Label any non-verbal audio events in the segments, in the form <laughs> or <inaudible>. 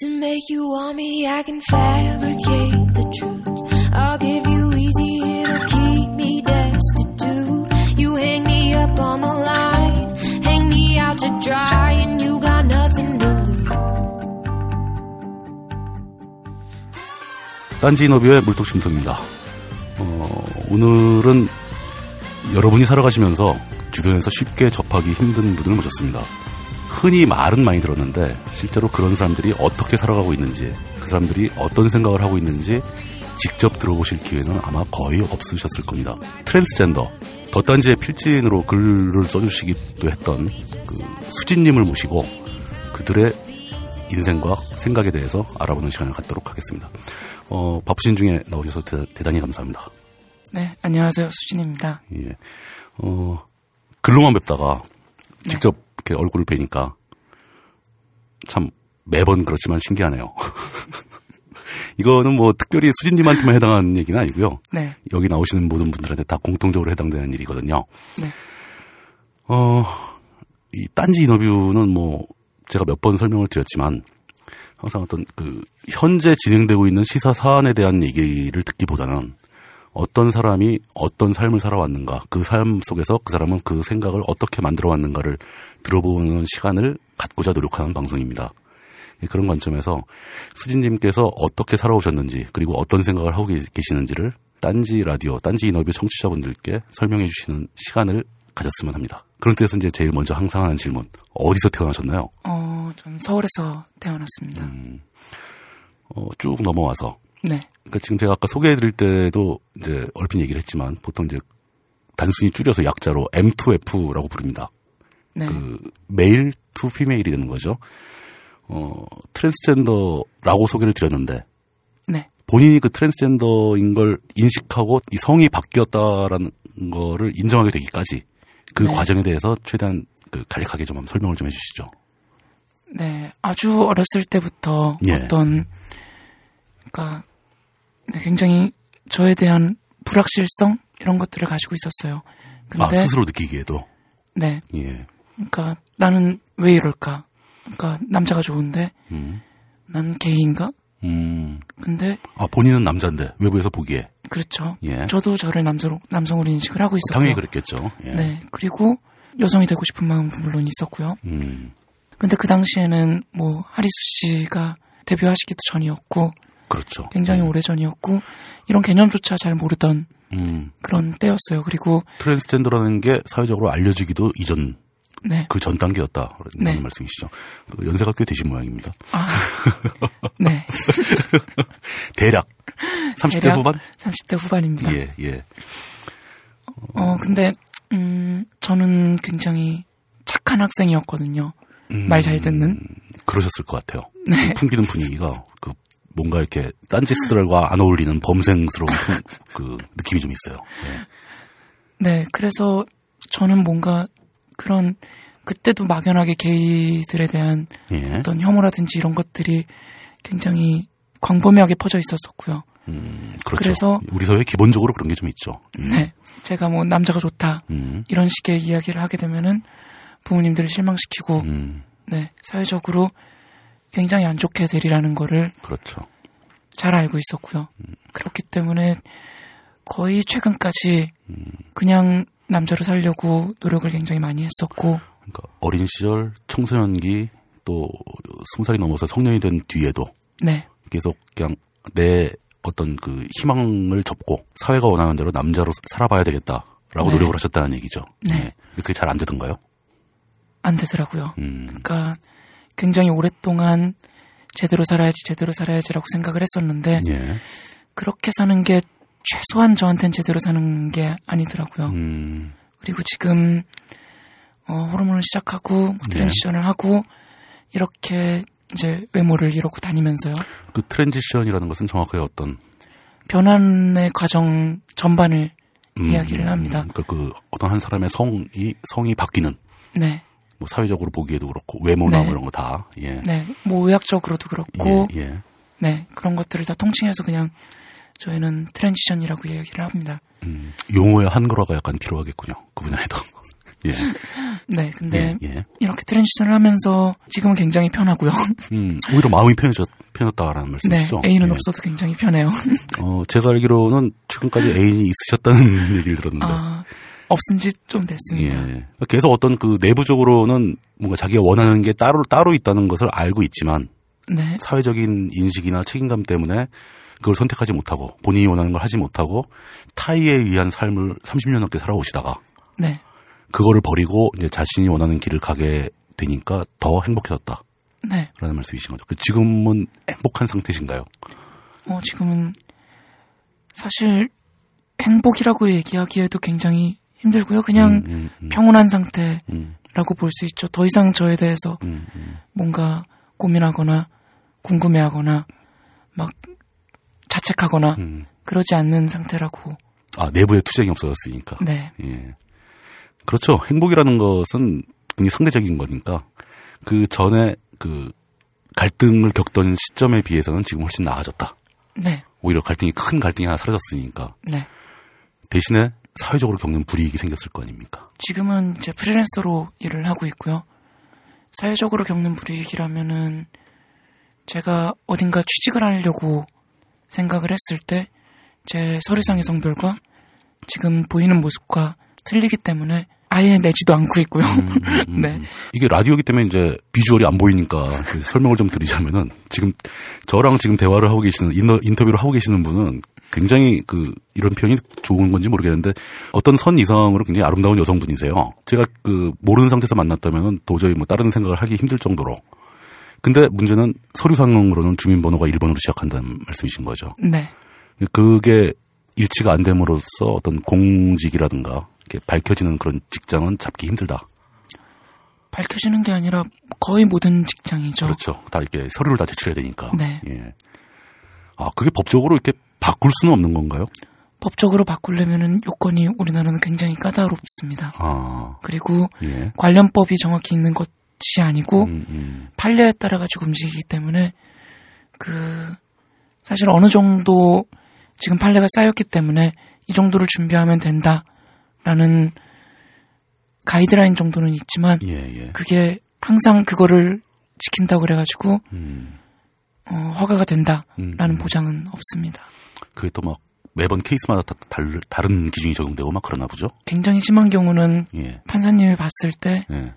To make you want me, I can fabricate the truth. I'll give you easy, it'll keep me destitute. You hang me up on the line, hang me out to dry, and you got nothing to lose. 딴지 인터뷰의 물뚝심성입니다. 어, 오늘은 여러분이 살아가시면서 주변에서 쉽게 접하기 힘든 분을 모셨습니다. 흔히 말은 많이 들었는데 실제로 그런 사람들이 어떻게 살아가고 있는지 그 사람들이 어떤 생각을 하고 있는지 직접 들어보실 기회는 아마 거의 없으셨을 겁니다. 트랜스젠더 덧단지의 필진으로 글을 써주시기도 했던 그 수진님을 모시고 그들의 인생과 생각에 대해서 알아보는 시간을 갖도록 하겠습니다. 어, 바쁘신 중에 나오셔서 대, 단히 감사합니다. 네, 안녕하세요. 수진입니다. 예. 어, 글로만 뵙다가 직접 이렇게 얼굴을 뵈니까 참 매번 그렇지만 신기하네요. <laughs> 이거는 뭐 특별히 수진님한테만 해당하는 얘기는 아니고요. 네. 여기 나오시는 모든 분들한테 다 공통적으로 해당되는 일이거든요. 네. 어, 이 딴지 인터뷰는 뭐 제가 몇 번 설명을 드렸지만 항상 어떤 그 현재 진행되고 있는 시사 사안에 대한 얘기를 듣기보다는 어떤 사람이 어떤 삶을 살아왔는가, 그 삶 속에서 그 사람은 그 생각을 어떻게 만들어 왔는가를 들어보는 시간을 갖고자 노력하는 방송입니다. 그런 관점에서 수진님께서 어떻게 살아오셨는지, 그리고 어떤 생각을 하고 계시는지를 딴지 라디오, 딴지 인터뷰 청취자분들께 설명해 주시는 시간을 가졌으면 합니다. 그런 뜻에서 이제 제일 먼저 항상 하는 질문, 어디서 태어나셨나요? 어, 저는 서울에서 태어났습니다. 음, 어, 쭉 넘어와서. 네. 그러니까 지금 제가 아까 소개해드릴 때도 이제 얼핏 얘기를 했지만 보통 이제 단순히 줄여서 약자로 M2F라고 부릅니다. 네. 그 male to female이 되는 거죠. 어 트랜스젠더라고 소개를 드렸는데 네. 본인이 그 트랜스젠더인 걸 인식하고 이 성이 바뀌었다라는 거를 인정하게 되기까지 그 네. 과정에 대해서 최대한 그 간략하게 좀 한번 설명을 좀 해주시죠. 네. 아주 어렸을 때부터 예. 어떤, 그러니까 네, 굉장히 저에 대한 불확실성 이런 것들을 가지고 있었어요. 근데 아 스스로 느끼기에도 네. 예. 그러니까 나는 왜 이럴까? 그러니까 남자가 좋은데 음. 난 게이인가? 음. 근데 아 본인은 남자인데 외부에서 보기에 그렇죠. 예. 저도 저를 남성 남성으로 인식을 하고 있었고요. 당연히 그랬겠죠. 예. 네. 그리고 여성이 되고 싶은 마음도 물론 있었고요. 음. 근데 그 당시에는 뭐 하리수 씨가 데뷔하시기도 전이었고 그렇죠. 굉장히 음. 오래 전이었고 이런 개념조차 잘 모르던 음. 그런 때였어요. 그리고 트랜스젠더라는 게 사회적으로 알려지기도 이전 네. 그전 단계였다. 그런 네. 말씀이시죠. 그 연세가 꽤 되신 모양입니다. 아. <laughs> 네. 대략 <laughs> 30대 대략 후반? 30대 후반입니다. 예, 예. 어, 근데 음, 저는 굉장히 착한 학생이었거든요. 말잘 듣는. 그러셨을 것 같아요. 네. 그 풍기는 분위기가 그 뭔가 이렇게 딴짓들과 안 어울리는 범생스러운 품- 그 느낌이 좀 있어요. 네, 그래서 저는 뭔가 그런 그때도 막연하게 게이들에 대한 예. 어떤 혐오라든지 이런 것들이 굉장히 광범위하게 퍼져 있었었고요. 음, 그렇죠. 그래서- 우리 사회에 기본적으로 그런 게 좀 있죠. 음, 네, 제가 뭐 남자가 좋다 음, 이런 식의 이야기를 하게 되면은 부모님들을 실망시키고 음, 네 사회적으로 굉장히 안 좋게 되리라는 거를 그렇죠. 잘 알고 있었고요. 그렇기 때문에 거의 최근까지 그냥 남자로 살려고 노력을 굉장히 많이 했었고 그러니까 어린 시절 청소년기 또 스무 살이 넘어서 성년이 된 뒤에도 네 계속 그냥 내 어떤 그 희망을 접고 사회가 원하는 대로 남자로 살아봐야 되겠다라고 네. 노력을 하셨다는 얘기죠. 네. 근데 그게 잘 안 되던가요? 안 되더라고요. 음, 그러니까 굉장히 오랫동안 제대로 살아야지 제대로 살아야지라고 생각을 했었는데 예. 그렇게 사는 게 최소한 저한텐 제대로 사는 게 아니더라고요. 음, 그리고 지금 어, 호르몬을 시작하고 뭐 네. 트랜지션을 하고 이렇게 이제 외모를 이러고 다니면서요. 그 transition이라는 것은 정확하게 어떤 변환의 과정 전반을 음, 이야기를 합니다. 그러니까 그 어떤 한 사람의 성이 성이 바뀌는 네, 뭐 사회적으로 보기에도 그렇고 외모나 네. 뭐 이런 거 다. 예. 네, 뭐 의학적으로도 그렇고, 예, 예. 네 그런 것들을 다 통칭해서 그냥 저희는 transition이라고 얘기를 합니다. 음, 용어의 한글화가 약간 필요하겠군요. 그 분야에도. <laughs> 예. 네, 근데 예, 예. 이렇게 트랜지션을 하면서 지금은 굉장히 편하고요. <laughs> 음, 오히려 마음이 편해졌, 편했다라는 네, 말씀이시죠? 애인은 예. 없어도 굉장히 편해요. <laughs> 어, 제가 알기로는 최근까지 애인이 있으셨다는 얘기를 들었는데. 아, 없은 지 좀 됐습니다. 예. 계속 어떤 그 내부적으로는 뭔가 자기가 원하는 게 따로, 따로 있다는 것을 알고 있지만 네, 사회적인 인식이나 책임감 때문에 그걸 선택하지 못하고 본인이 원하는 걸 하지 못하고 타의에 의한 삶을 30년 넘게 살아오시다가 네, 그거를 버리고 이제 자신이 원하는 길을 가게 되니까 더 행복해졌다라는 네. 말씀이신 거죠. 그 지금은 행복한 상태신가요? 어, 지금은 사실 행복이라고 얘기하기에도 굉장히 힘들고요. 그냥 음, 음, 평온한 상태라고 음, 볼수 있죠. 더 이상 저에 대해서 음, 음. 뭔가 고민하거나 궁금해하거나 막 자책하거나 음. 그러지 않는 상태라고. 아 내부에 투쟁이 없어졌으니까. 네, 예. 그렇죠. 행복이라는 것은 굉장히 상대적인 거니까 그 전에 그 갈등을 겪던 시점에 비해서는 지금 훨씬 나아졌다. 네, 오히려 갈등이 큰 갈등이 하나 사라졌으니까 네. 대신에 사회적으로 겪는 불이익이 생겼을 거 아닙니까? 지금은 이제 프리랜서로 일을 하고 있고요. 사회적으로 겪는 불이익이라면은 제가 어딘가 취직을 하려고 생각을 했을 때 제 서류상의 성별과 지금 보이는 모습과 틀리기 때문에 아예 내지도 않고 있고요. <laughs> 네. 이게 라디오기 때문에 이제 비주얼이 안 보이니까 그 설명을 좀 드리자면은 지금 저랑 지금 대화를 하고 계시는 인터, 인터뷰를 하고 계시는 분은 굉장히 그 이런 표현이 좋은 건지 모르겠는데 어떤 선 이상으로 굉장히 아름다운 여성분이세요. 제가 그 모르는 상태에서 만났다면은 도저히 뭐 다른 생각을 하기 힘들 정도로. 근데 문제는 서류상으로는 주민번호가 1번으로 시작한다는 말씀이신 거죠. 네. 그게 일치가 안 됨으로써 어떤 공직이라든가 이렇게 밝혀지는 그런 직장은 잡기 힘들다. 밝혀지는 게 아니라 거의 모든 직장이죠. 그렇죠. 다 이렇게 서류를 다 제출해야 되니까. 네. 예. 아, 그게 법적으로 이렇게 바꿀 수는 없는 건가요? 법적으로 바꾸려면은 요건이 우리나라는 굉장히 까다롭습니다. 아, 그리고 예. 관련법이 정확히 있는 것이 아니고 음, 음, 판례에 따라 가지고 움직이기 때문에 그 사실 어느 정도 지금 판례가 쌓였기 때문에 이 정도를 준비하면 된다라는 가이드라인 정도는 있지만 예, 예. 그게 항상 그거를 지킨다고 그래가지고 음, 어, 허가가 된다라는 음. 보장은 없습니다. 그게 또 막 매번 케이스마다 다, 다른, 다른 기준이 적용되고 막 그러나 보죠? 굉장히 심한 경우는 예, 판사님이 봤을 때 예.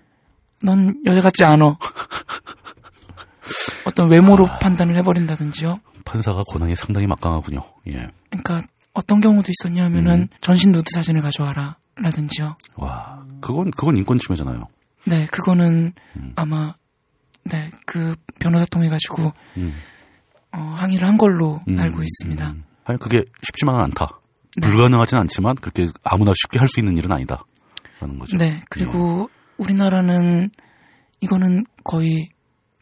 넌 여자 같지 않어. <laughs> 어떤 외모로 판단을 해버린다든지요. 판사가 권한이 상당히 막강하군요. 예. 그러니까 어떤 경우도 있었냐면은 전신 누드 사진을 가져와라 라든지요. 와, 그건, 그건 인권 침해잖아요. 네, 그거는 아마 네, 그 변호사 통해 가지고 음. 어, 항의를 한 걸로 음, 알고 있습니다. 음. 아니, 그게 쉽지만은 않다. 네. 불가능하진 않지만 그렇게 아무나 쉽게 할 수 있는 일은 아니다. 라는 거죠. 네, 그리고 우리나라는 이거는 거의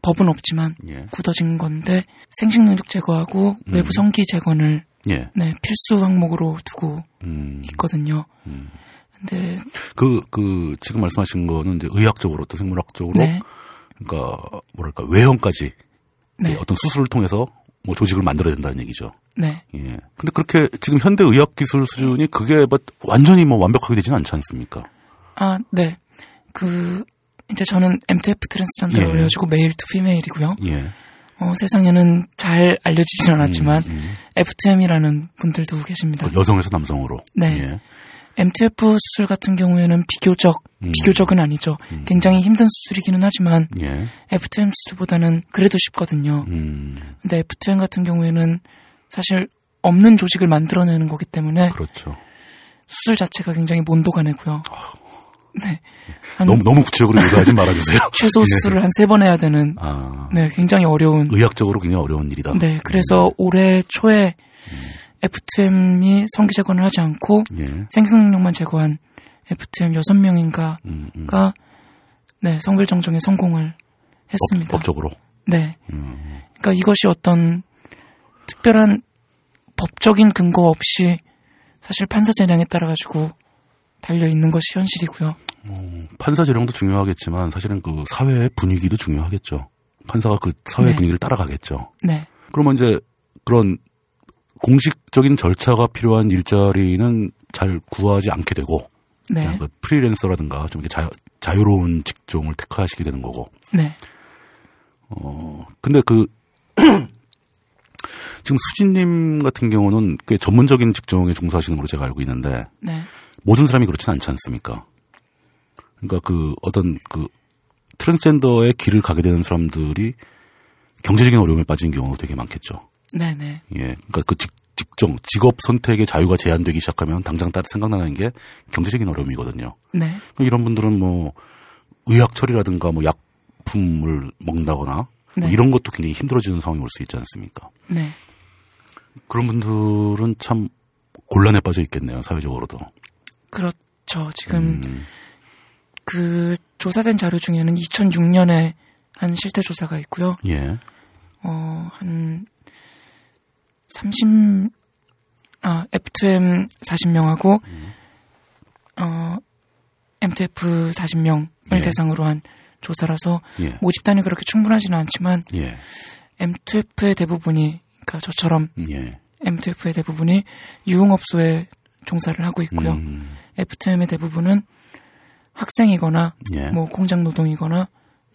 법은 없지만 예. 굳어진 건데 생식 능력 제거하고 외부 성기 제거를 예. 네, 필수 항목으로 두고 음. 있거든요. 근데 그, 그, 지금 말씀하신 거는 이제 의학적으로 또 생물학적으로 네, 그러니까 뭐랄까 외형까지 네, 어떤 수술을 통해서 뭐 조직을 만들어야 된다는 얘기죠. 네, 예. 근데 그렇게 지금 현대 의학 기술 수준이 그게 뭐 완전히 뭐 완벽하게 되지는 않지 않습니까? 아, 네. 그 이제 저는 MTF 트랜스젠더라고 예. 그래가지고 male to female이고요. 예. 어, 세상에는 잘 알려지진 않았지만 음, FTM이라는 분들도 계십니다. 그 여성에서 남성으로. 네. 예. MTF 수술 같은 경우에는 비교적 음. 비교적은 아니죠. 굉장히 힘든 수술이기는 하지만 예. FTM 수술보다는 그래도 쉽거든요. 음. 근데 FTM 같은 경우에는 사실 없는 조직을 만들어내는 거기 때문에 그렇죠. 수술 자체가 굉장히 몬도가 내고요. 네. 한 너무 너무 구체적으로 묘사하지 말아주세요. <laughs> 최소 수술을 한세 번 해야 되는 아. 네, 굉장히 어려운 의학적으로 굉장히 어려운 일이다. 네, 그래서 올해 초에 FTM이 성기 제거를 하지 않고 예. 생殖능력만 제거한 FTM 6명인가가 음, 음. 네, 성별 정정에 성공을 했습니다. 법, 적으로 네. 음. 그러니까 이것이 어떤 특별한 법적인 근거 없이 사실 판사 재량에 따라 가지고 달려 있는 것이 현실이고요. 판사 재량도 중요하겠지만 사실은 그 사회의 분위기도 중요하겠죠. 판사가 그 사회 네. 분위기를 따라가겠죠. 네. 그러면 이제 그런 공식적인 절차가 필요한 일자리는 잘 구하지 않게 되고 네. 그냥 그 프리랜서라든가 좀 이렇게 자, 자유로운 직종을 택하시게 되는 거고. 네. 어, 근데 그, <clears throat> 지금 수진님 같은 경우는 꽤 전문적인 직종에 종사하시는 걸로 제가 알고 있는데, 네. 모든 사람이 그렇진 않지 않습니까? 그러니까 그 어떤 그 트랜스젠더의 길을 가게 되는 사람들이 경제적인 어려움에 빠진 경우가 되게 많겠죠. 네, 네. 예. 그러니까 그 직, 직종, 직업 선택의 자유가 제한되기 시작하면 당장 따 생각나는 게 경제적인 어려움이거든요. 네. 이런 분들은 뭐 의학 처리라든가 뭐 약품을 먹는다거나 뭐 네. 이런 것도 굉장히 힘들어지는 상황이 올 수 있지 않습니까? 네. 그런 분들은 참 곤란에 빠져 있겠네요, 사회적으로도. 그렇죠. 지금 음, 그 조사된 자료 중에는 2006년에 한 실태 조사가 있고요. 예. 어, 한 30, 아, F2M 40명하고, 어, M2F 40명을 예. 대상으로 한 조사라서 예. 모집단이 그렇게 충분하지는 않지만 예. M2F의 대부분이, 그러니까 저처럼 예. M2F의 대부분이 유흥업소에 종사를 하고 있고요. 음, F2M의 대부분은 학생이거나 예. 뭐 공장 노동이거나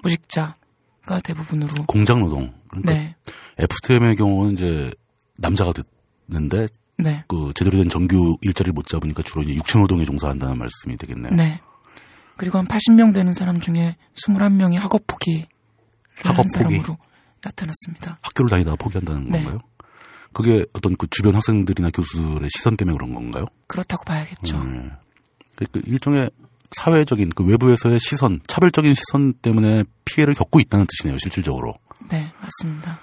무직자가 대부분으로 공장 노동. 그러니까 네, FTM의 경우는 이제 남자가 됐는데 네, 그 제대로 된 정규 일자리를 못 잡으니까 주로 이제 육체 노동에 종사한다는 말씀이 되겠네요. 네. 그리고 한 80명 되는 사람 중에 21명이 학업 포기를 학업 한 포기? 사람으로 나타났습니다. 학교를 다니다가 포기한다는 네. 건가요? 그게 어떤 그 주변 학생들이나 교수들의 시선 때문에 그런 건가요? 그렇다고 봐야겠죠. 음. 그 일종의 사회적인 그 외부에서의 시선, 차별적인 시선 때문에 피해를 겪고 있다는 뜻이네요, 실질적으로. 네, 맞습니다.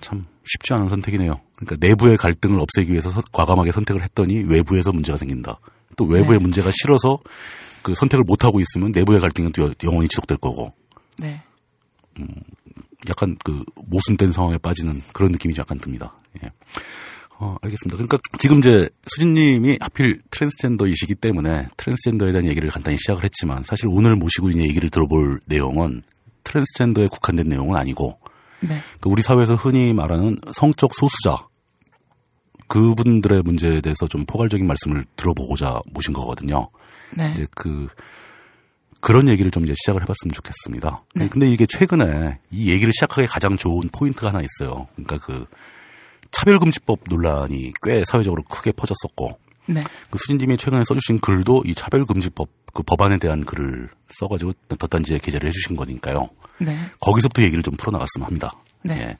참 쉽지 않은 선택이네요. 그러니까 내부의 갈등을 없애기 위해서 서- 과감하게 선택을 했더니 외부에서 문제가 생긴다. 또 외부의 네. 문제가 싫어서 그 선택을 못 하고 있으면 내부의 갈등은 또 여- 영원히 지속될 거고. 네, 약간 그 모순된 상황에 빠지는 그런 느낌이 약간 듭니다. 예. 어, 알겠습니다. 그러니까 지금 이제 수진님이 하필 트랜스젠더이시기 때문에 트랜스젠더에 대한 얘기를 간단히 시작을 했지만 사실 오늘 모시고 이제 얘기를 들어볼 내용은 트랜스젠더에 국한된 내용은 아니고 네, 그 우리 사회에서 흔히 말하는 성적 소수자 그분들의 문제에 대해서 좀 포괄적인 말씀을 들어보고자 모신 거거든요. 네, 이제 그 그런 얘기를 좀 이제 시작을 해봤으면 좋겠습니다. 네. 근데 이게 최근에 이 얘기를 시작하기 가장 좋은 포인트가 하나 있어요. 그러니까 그 차별금지법 논란이 꽤 사회적으로 크게 퍼졌었고 네, 그 수진님이 최근에 써주신 글도 이 차별금지법 그 법안에 대한 글을 써가지고 덧단지에 게재를 해주신 거니까요. 네, 거기서부터 얘기를 좀 풀어나갔으면 합니다. 네. 예.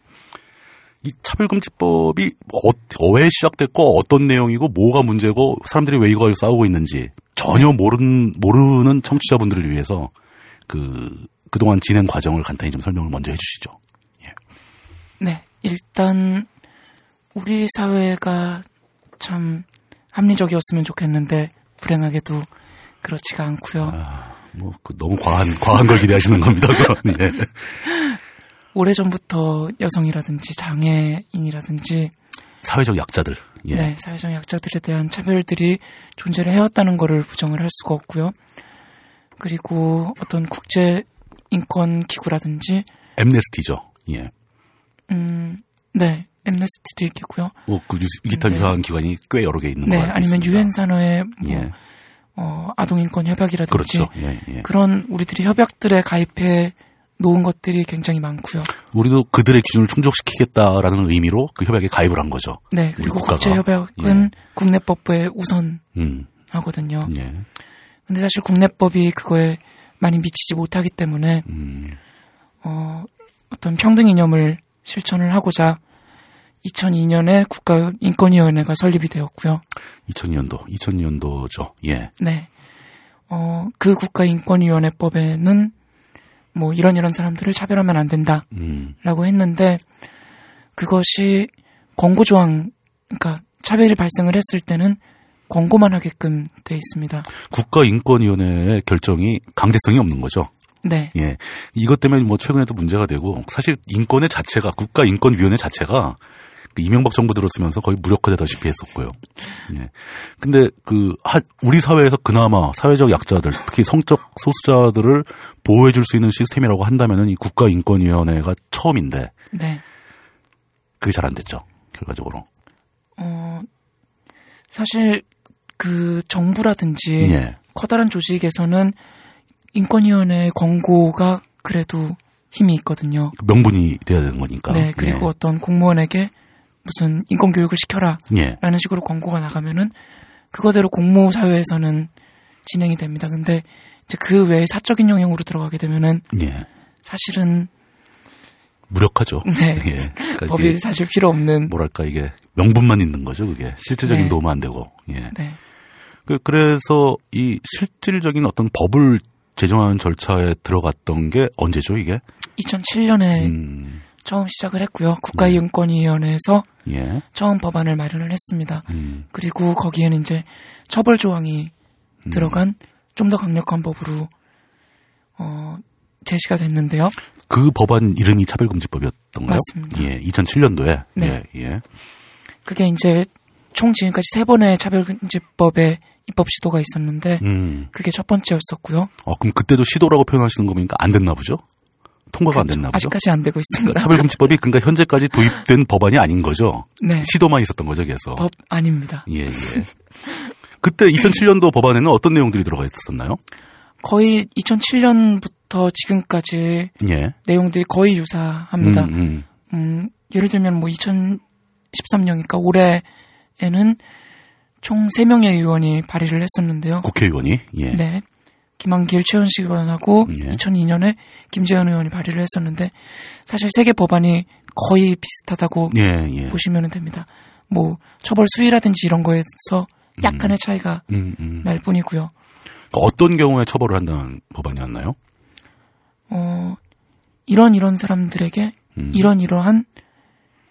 이 차별금지법이 어, 왜 시작됐고 어떤 내용이고 뭐가 문제고 사람들이 왜 이걸 싸우고 있는지 전혀 모르는 모르는 청취자분들을 위해서 그 그동안 진행 과정을 간단히 좀 설명을 먼저 해주시죠. 네. 일단 우리 사회가 참 합리적이었으면 좋겠는데 불행하게도 그렇지가 않고요. 뭐그 너무 과한 과한 걸 기대하시는 겁니다. <laughs> 예. 오래 전부터 여성이라든지 장애인이라든지 사회적 약자들. 예. 네, 사회적 약자들에 대한 차별들이 존재를 해왔다는 것을 부정을 할 수가 없고요. 그리고 어떤 국제 인권 기구라든지 엠네스티죠. 예. 음, 네, 엠네스티도 있겠고요. 뭐 그 기타 네. 유사한 기관이 꽤 여러 개 있는 네, 거 같습니다. 아니면 유엔 산하의 뭐, 예. 어, 아동 인권 협약이라든지 그렇죠. 예, 예. 그런 우리들이 협약들에 가입해 놓은 것들이 굉장히 많고요. 우리도 그들의 기준을 충족시키겠다라는 의미로 그 협약에 가입을 한 거죠. 네, 그리고. 국제 협약은 국내법부에 음, 우선하거든요. 예. 근데 사실 국내법이 그거에 많이 미치지 못하기 때문에 음, 어, 어떤 평등 이념을 실천을 하고자 2002년에 국가인권위원회가 설립이 되었고요. 2002년도, 2002년도죠. 예. 네. 어, 그 국가인권위원회법에는 뭐 이런 이런 사람들을 차별하면 안 된다라고 음, 했는데 그것이 권고 조항, 그러니까 차별이 발생을 했을 때는 권고만 하게끔 돼 있습니다. 국가인권위원회의 결정이 강제성이 없는 거죠. 네. 예. 이것 때문에 뭐 최근에도 문제가 되고 사실 인권의 자체가 국가인권위원회 자체가 그 이명박 정부 들었으면서 거의 무력화되다시피 했었고요. 예. 근데 그 하- 우리 사회에서 그나마 사회적 약자들, 특히 성적 소수자들을 보호해 줄 수 있는 시스템이라고 한다면은 이 국가인권위원회가 처음인데 네. 그게 잘 안 됐죠. 결과적으로. 어, 사실 그 정부라든지 예. 커다란 조직에서는 인권위원회 권고가 그래도 힘이 있거든요. 명분이 돼야 되는 거니까. 네, 그리고 어떤 공무원에게 무슨 인권 교육을 시켜라 예. 라는 식으로 권고가 나가면은 그거대로 공무 사회에서는 진행이 됩니다. 근데 이제 그 외에 사적인 영역으로 들어가게 되면은 예. 예. 사실은 무력하죠. <laughs> 네. 예. 그러니까 법이 사실 필요 없는 뭐랄까 이게 명분만 있는 거죠. 그게 실질적인 네. 도움은 안 되고. 예. 네. 그, 그래서 이 실질적인 어떤 법을 제정하는 절차에 들어갔던 게 언제죠, 이게? 2007년에 음, 처음 시작을 했고요. 국가인권위원회에서 예. 처음 법안을 마련을 했습니다. 음, 그리고 거기에는 이제 처벌 조항이 들어간 좀 더 강력한 법으로 어 제시가 됐는데요. 그 법안 이름이 차별금지법이었던가요? 맞습니다. 예, 2007년도에. 네. 예, 예. 그게 이제 총 지금까지 세 번의 차별금지법의 입법 시도가 있었는데 음. 그게 첫 번째였었고요. 어, 그럼 그때도 시도라고 표현하시는 거 보니까 안 됐나 보죠? 통과가 안 됐나 보죠? 그렇죠. 아직까지 안 되고 있습니다. 그러니까 차별금지법이 그러니까 현재까지 도입된 법안이 아닌 거죠? 네. 시도만 있었던 거죠, 그래서. 법 아닙니다. 예, 예. 그때 2007년도 법안에는 어떤 내용들이 들어가 있었나요? 거의 2007년부터 지금까지 예. 내용들이 거의 유사합니다. 음, 음. 음, 예를 들면 뭐 2013년이니까 올해에는 총 3명의 의원이 발의를 했었는데요. 국회의원이 예. 네. 김한길, 최현식 의원하고 예. 2002년에 김재현 의원이 발의를 했었는데 사실 세개 법안이 거의 비슷하다고 예, 예. 보시면 됩니다. 뭐 처벌 수위라든지 이런 거에서 약간의 차이가 음, 음. 날 뿐이고요. 그러니까 어떤 경우에 처벌을 한다는 법안이었나요? 어, 이런 이런 사람들에게 음. 이런 이러한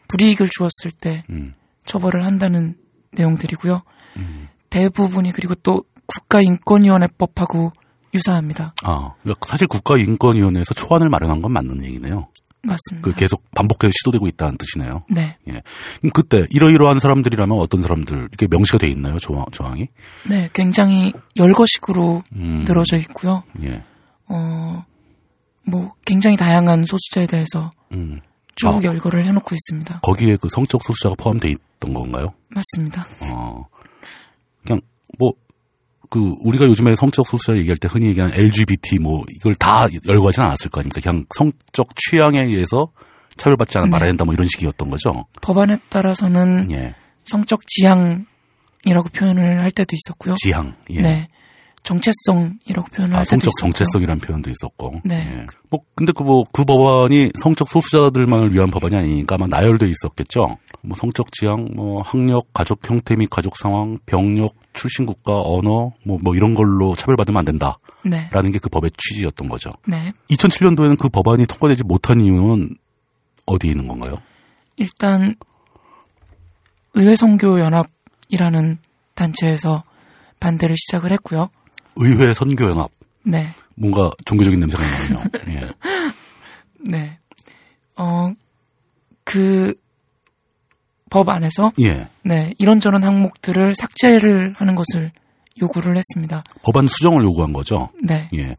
불이익을 주었을 때 음. 처벌을 한다는 내용들이고요. 음. 대부분이 그리고 또 국가인권위원회법하고 유사합니다. 아, 그러니까 사실 국가인권위원회에서 초안을 마련한 건 맞는 얘기네요. 맞습니다. 그 계속 반복해서 시도되고 있다는 뜻이네요. 네. 예. 그럼 그때 이러이러한 사람들이라면 어떤 사람들 이렇게 명시가 돼 있나요? 조항, 조항이? 네, 굉장히 열거식으로 음. 늘어져 있고요. 예. 어, 뭐 굉장히 다양한 소수자에 대해서 음. 쭉 아. 열거를 해놓고 있습니다. 거기에 그 성적 소수자가 포함돼 있던 건가요? 맞습니다. 어. 그냥 뭐 그 우리가 요즘에 성적 소수자 얘기할 때 흔히 얘기하는 LGBT 뭐 이걸 다 열거하지는 않았을 거 아닙니까? 그냥 성적 취향에 의해서 차별받지 않아 네. 말아야 된다 뭐 이런 식이었던 거죠. 법안에 따라서는 예. 성적 지향이라고 표현을 할 때도 있었고요. 지향. 예. 네. 정체성이라고 표현을 아, 할 때도 성적. 정체성이라는 표현도 있었고. 네. 예. 뭐 근데 그뭐 그 법안이 성적 소수자들만을 위한 법안이 아니니까 아마 나열돼 있었겠죠. 뭐 성적 지향, 뭐 학력, 가족 형태 및 가족 상황, 병력, 출신 국가, 언어, 뭐 뭐 이런 걸로 차별받으면 안 된다라는 네. 게그 법의 취지였던 거죠. 네. 2007년도에는 그 법안이 통과되지 못한 이유는 어디에 있는 건가요? 일단 의회선교연합이라는 단체에서 반대를 시작을 했고요. 의회 선교연합. 네. 뭔가 종교적인 냄새가 나네요. <laughs> 예. 네. 어, 그, 법 안에서, 예. 네, 이런저런 항목들을 삭제를 하는 것을 요구를 했습니다. 법안 수정을 요구한 거죠. 네. 예.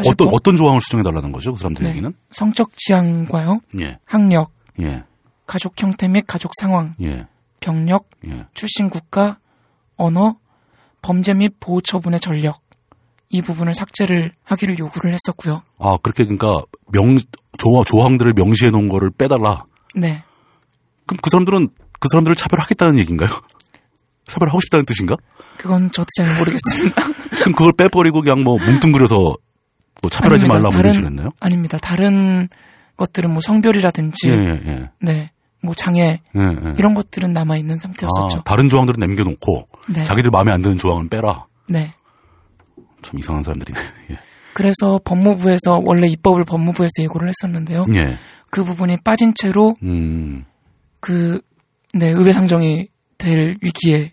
어떤 법- 어떤 조항을 수정해 달라는 거죠? 그 사람들 네. 얘기는? 성적 지향과요, 예. 학력, 예. 가족 형태 및 가족 상황, 예. 병력, 예. 출신 국가, 언어, 범죄 및 보호 처분의 전력, 이 부분을 삭제를 하기를 요구를 했었고요. 아, 그렇게 그러니까 명 조, 조항들을 명시해 놓은 거를 빼달라. 네. 그럼 그 사람들은 그 사람들을 차별하겠다는 얘기인가요? <laughs> 차별하고 싶다는 뜻인가? 그건 저도 잘 모르겠습니다. <laughs> 그럼 그걸 빼버리고 그냥 뭐 뭉뚱그려서 뭐 차별하지. 말라 뭐 이런 식으로 했나요? 아닙니다. 다른 것들은 뭐 성별이라든지, 예, 예, 예. 네, 뭐 장애, 예, 예. 이런 것들은 남아 있는 상태였었죠. 아, 다른 조항들은 남겨 놓고 네. 자기들 마음에 안 드는 조항은 빼라. 네. 참 이상한 사람들이네. <laughs> 예. 그래서 법무부에서 원래 입법을 법무부에서 예고를 했었는데요. 예. 그 부분이 빠진 채로 음. 그, 네, 의회 상정이 될 위기에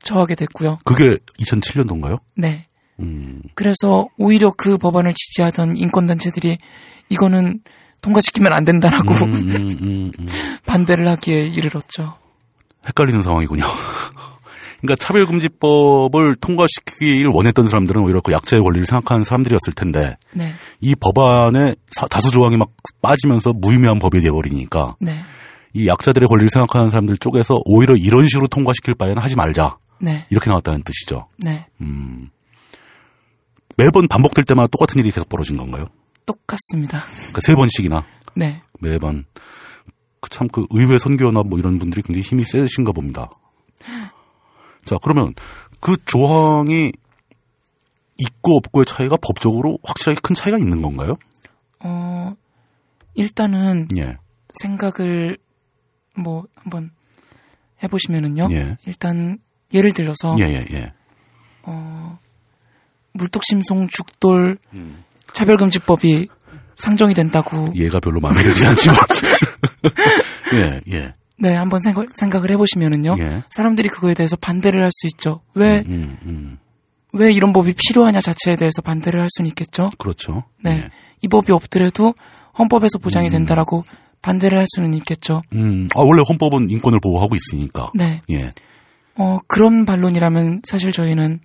처하게 됐고요. 그게 2007년도인가요? 네. 음. 그래서 오히려 그 법안을 지지하던 인권단체들이 이거는 통과시키면 안 된다라고 음, 음, 음, 음. <laughs> 반대를 하기에 이르렀죠. 헷갈리는 상황이군요. <laughs> 그러니까 차별금지법을 통과시키길 원했던 사람들은 오히려 그 약자의 권리를 생각하는 사람들이었을 텐데 네. 이 법안에 사- 다수 조항이 막 빠지면서 무의미한 법이 돼버리니까 네. 이 약자들의 권리를 생각하는 사람들 쪽에서 오히려 이런 식으로 통과시킬 바에는 하지 말자 네. 이렇게 나왔다는 뜻이죠. 네. 음. 매번 반복될 때마다 똑같은 일이 계속 벌어진 건가요? 똑같습니다. 그러니까 세 번씩이나 네. 매번 참그 의회 선교연합 뭐 이런 분들이 굉장히 힘이 세신가 봅니다. 자 그러면 그 조항이 있고 없고의 차이가 법적으로 확실하게 큰 차이가 있는 건가요? 어, 일단은 예. 생각을 뭐 한번 해보시면은요. 예. 일단 예를 들어서 예, 예, 예. 물뚝심송 죽돌 음. 차별금지법이 상정이 된다고 얘가 별로 마음에 들지 않지만. <laughs> 예, 예. 네 한번 생각, 생각을 해보시면은요. 예. 사람들이 그거에 대해서 반대를 할 수 있죠. 왜왜 음, 음. 이런 법이 필요하냐 자체에 대해서 반대를 할 수는 있겠죠. 그렇죠. 네. 예. 이 법이 없더라도 헌법에서 보장이 된다라고 반대를 할 수는 있겠죠. 음, 아, 원래 헌법은 인권을 보호하고 있으니까. 네. 예. 어, 그런 반론이라면 사실 저희는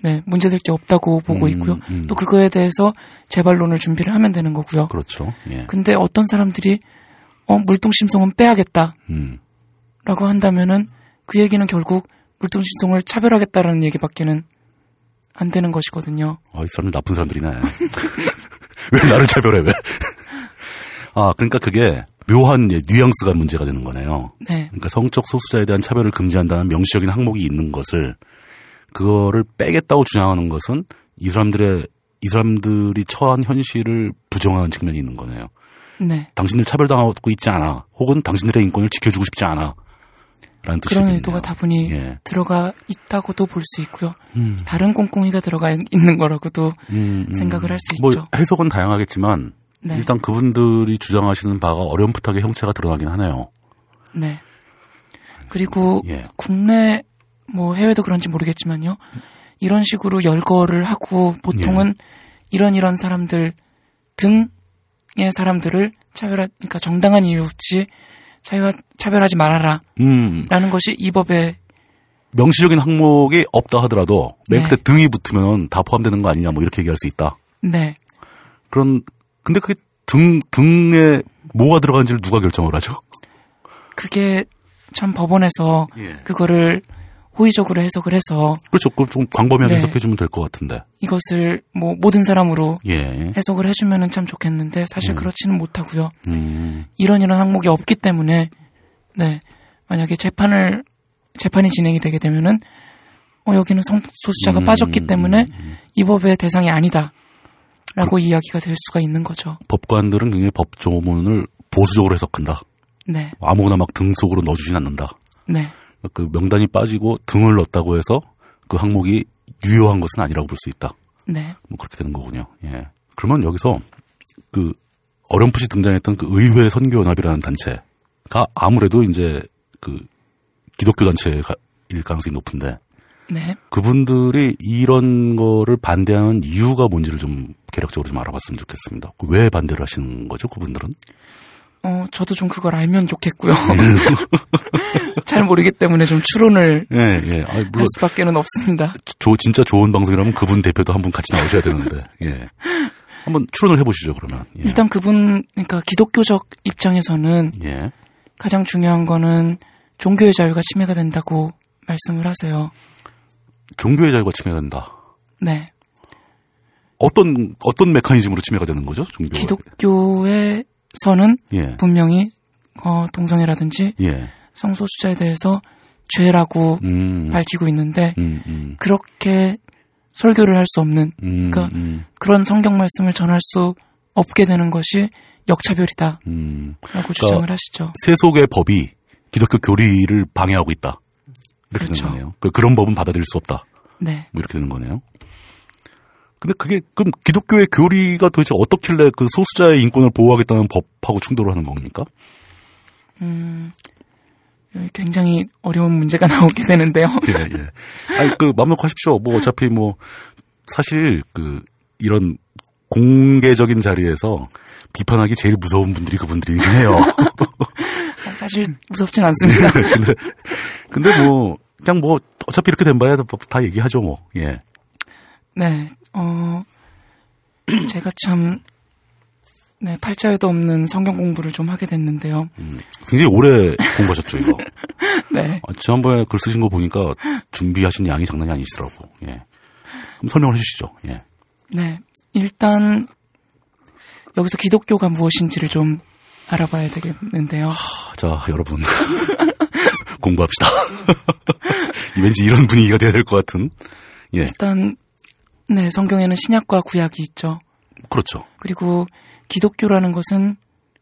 네, 문제될 게 없다고 보고 음, 있고요. 음. 또 그거에 대해서 재반론을 준비를 하면 되는 거고요. 그렇죠. 예. 근데 어떤 사람들이 어, 물뚱심송은 빼야겠다라고 음. 한다면은 그 얘기는 결국 물뚱심송을 차별하겠다라는 얘기밖에는 안 되는 것이거든요. 아, 이 사람들 나쁜 사람들이네. <laughs> 왜 나를 차별해, 왜? <laughs> 아, 그러니까 그게 묘한 예, 뉘앙스가 문제가 되는 거네요. 네. 그러니까 성적 소수자에 대한 차별을 금지한다는 명시적인 항목이 있는 것을 그거를 빼겠다고 주장하는 것은 이 사람들의 이 사람들이 처한 현실을 부정하는 측면이 있는 거네요. 네. 당신들 차별당하고 있지 않아. 혹은 당신들의 인권을 지켜주고 싶지 않아. 라는 뜻이거든요. 그런 의도가 다분히 예. 음. 들어가 있다고도 볼 수 있고요. 다른 꽁꽁이가 들어가 있- 있는 거라고도 음, 음. 생각을 할수뭐 있죠. 해석은 다양하겠지만 네. 일단 그분들이 주장하시는 바가 어렴풋하게 형체가 드러나긴 하네요. 네. 그리고 예. 국내 뭐 해외도 그런지 모르겠지만요. 이런 식으로 열거를 하고 보통은 예. 이런 이런 사람들 등의 사람들을 차별하 그러니까 정당한 이유 없이 차별 차별하지 말아라라는 음, 것이 이 법에 명시적인 항목이 없다 하더라도 맨 네. 끝에 등이 붙으면 다 포함되는 거 아니냐 뭐 이렇게 얘기할 수 있다. 네. 그런 근데 그게 등 등에 뭐가 들어가는지를 누가 결정을 하죠? 그게 참 법원에서 예. 그거를 호의적으로 해석을 해서 그렇죠. 그럼 좀 광범위하게 네. 해석해 주면 될 것 같은데. 이것을 뭐 모든 사람으로 예. 해석을 해주면은 참 좋겠는데 사실 그렇지는 못하고요. 음, 이런 이런 항목이 없기 때문에 네 만약에 재판을 재판이 진행이 되게 되면은 어 여기는 성소수자가 음, 빠졌기 때문에 이 법의 대상이 아니다 라고 이야기가 될 수가 있는 거죠. 법관들은 굉장히 법조문을 보수적으로 해석한다. 네, 아무거나 막 등 속으로 넣어주진 않는다. 네, 그 명단이 빠지고 등을 넣었다고 해서 그 항목이 유효한 것은 아니라고 볼 수 있다. 네, 뭐 그렇게 되는 거군요. 예. 그러면 여기서 그 어렴풋이 등장했던 그 의회 선교연합이라는 단체가 아무래도 이제 그 기독교 단체일 가능성이 높은데 네. 그분들이 이런 거를 반대하는 이유가 뭔지를 좀 개략적으로 좀 알아봤으면 좋겠습니다. 그왜 반대를 하시는 거죠, 그분들은? 어 저도 좀 그걸 알면 좋겠고요. <laughs> 잘 모르기 때문에 좀 추론을 예, 예. 아, 할 수밖에는 없습니다. 조, 진짜 좋은 방송이라면 그분 대표도 한 분 같이 나오셔야 되는데, 예. 한번 추론을 해보시죠, 그러면. 예. 일단 그분 그러니까 기독교적 입장에서는 예. 가장 중요한 거는 종교의 자유가 침해가 된다고 말씀을 하세요. 종교의 자유가 침해가 된다. 네. 어떤, 어떤 메커니즘으로 침해가 되는 거죠, 종교? 기독교에서는 예. 분명히 어, 동성애라든지 예. 성소수자에 대해서 죄라고 음. 밝히고 있는데 음, 음. 그렇게 설교를 할 수 없는 음, 그러니까 음, 그런 성경 말씀을 전할 수 없게 되는 것이 역차별이다라고 음. 주장을 하시죠. 세속의 법이 기독교 교리를 방해하고 있다. 이렇게 그렇죠. 되는 거네요. 그- 그런 법은 받아들일 수 없다. 네. 뭐 이렇게 되는 거네요. 근데 그게 그럼 기독교의 교리가 도대체 어떻길래 그 소수자의 인권을 보호하겠다는 법하고 충돌을 하는 겁니까? 여기 굉장히 어려운 문제가 <laughs> 나오게 되는데요. 예, 예. 아니, 그, 맘 놓고 하십시오. 뭐, 어차피 뭐, 사실, 그, 이런 공개적인 자리에서 비판하기 제일 무서운 분들이 그분들이긴 해요. <laughs> 사실 무섭진 않습니다. 근데, 근데 뭐, 그냥 뭐, 어차피 이렇게 된 바야 다, 다 얘기하죠, 뭐. 예. 네, 어, <clears throat> 제가 참, 네, 팔자에도 없는 성경 공부를 좀 하게 됐는데요. 음, 굉장히 오래 공부하셨죠, 이거. <laughs> 네. 아, 지난번에 글 쓰신 거 보니까 준비하신 양이 장난이 아니시더라고. 예. 한번 설명을 해주시죠. 예. 네. 일단 여기서 기독교가 무엇인지를 좀 알아봐야 되겠는데요. 자, 여러분. <laughs> 공부합시다. <laughs> 왠지 이런 분위기가 돼야 될 것 같은. 예, 일단 네, 성경에는 신약과 구약이 있죠. 그렇죠. 그리고 기독교라는 것은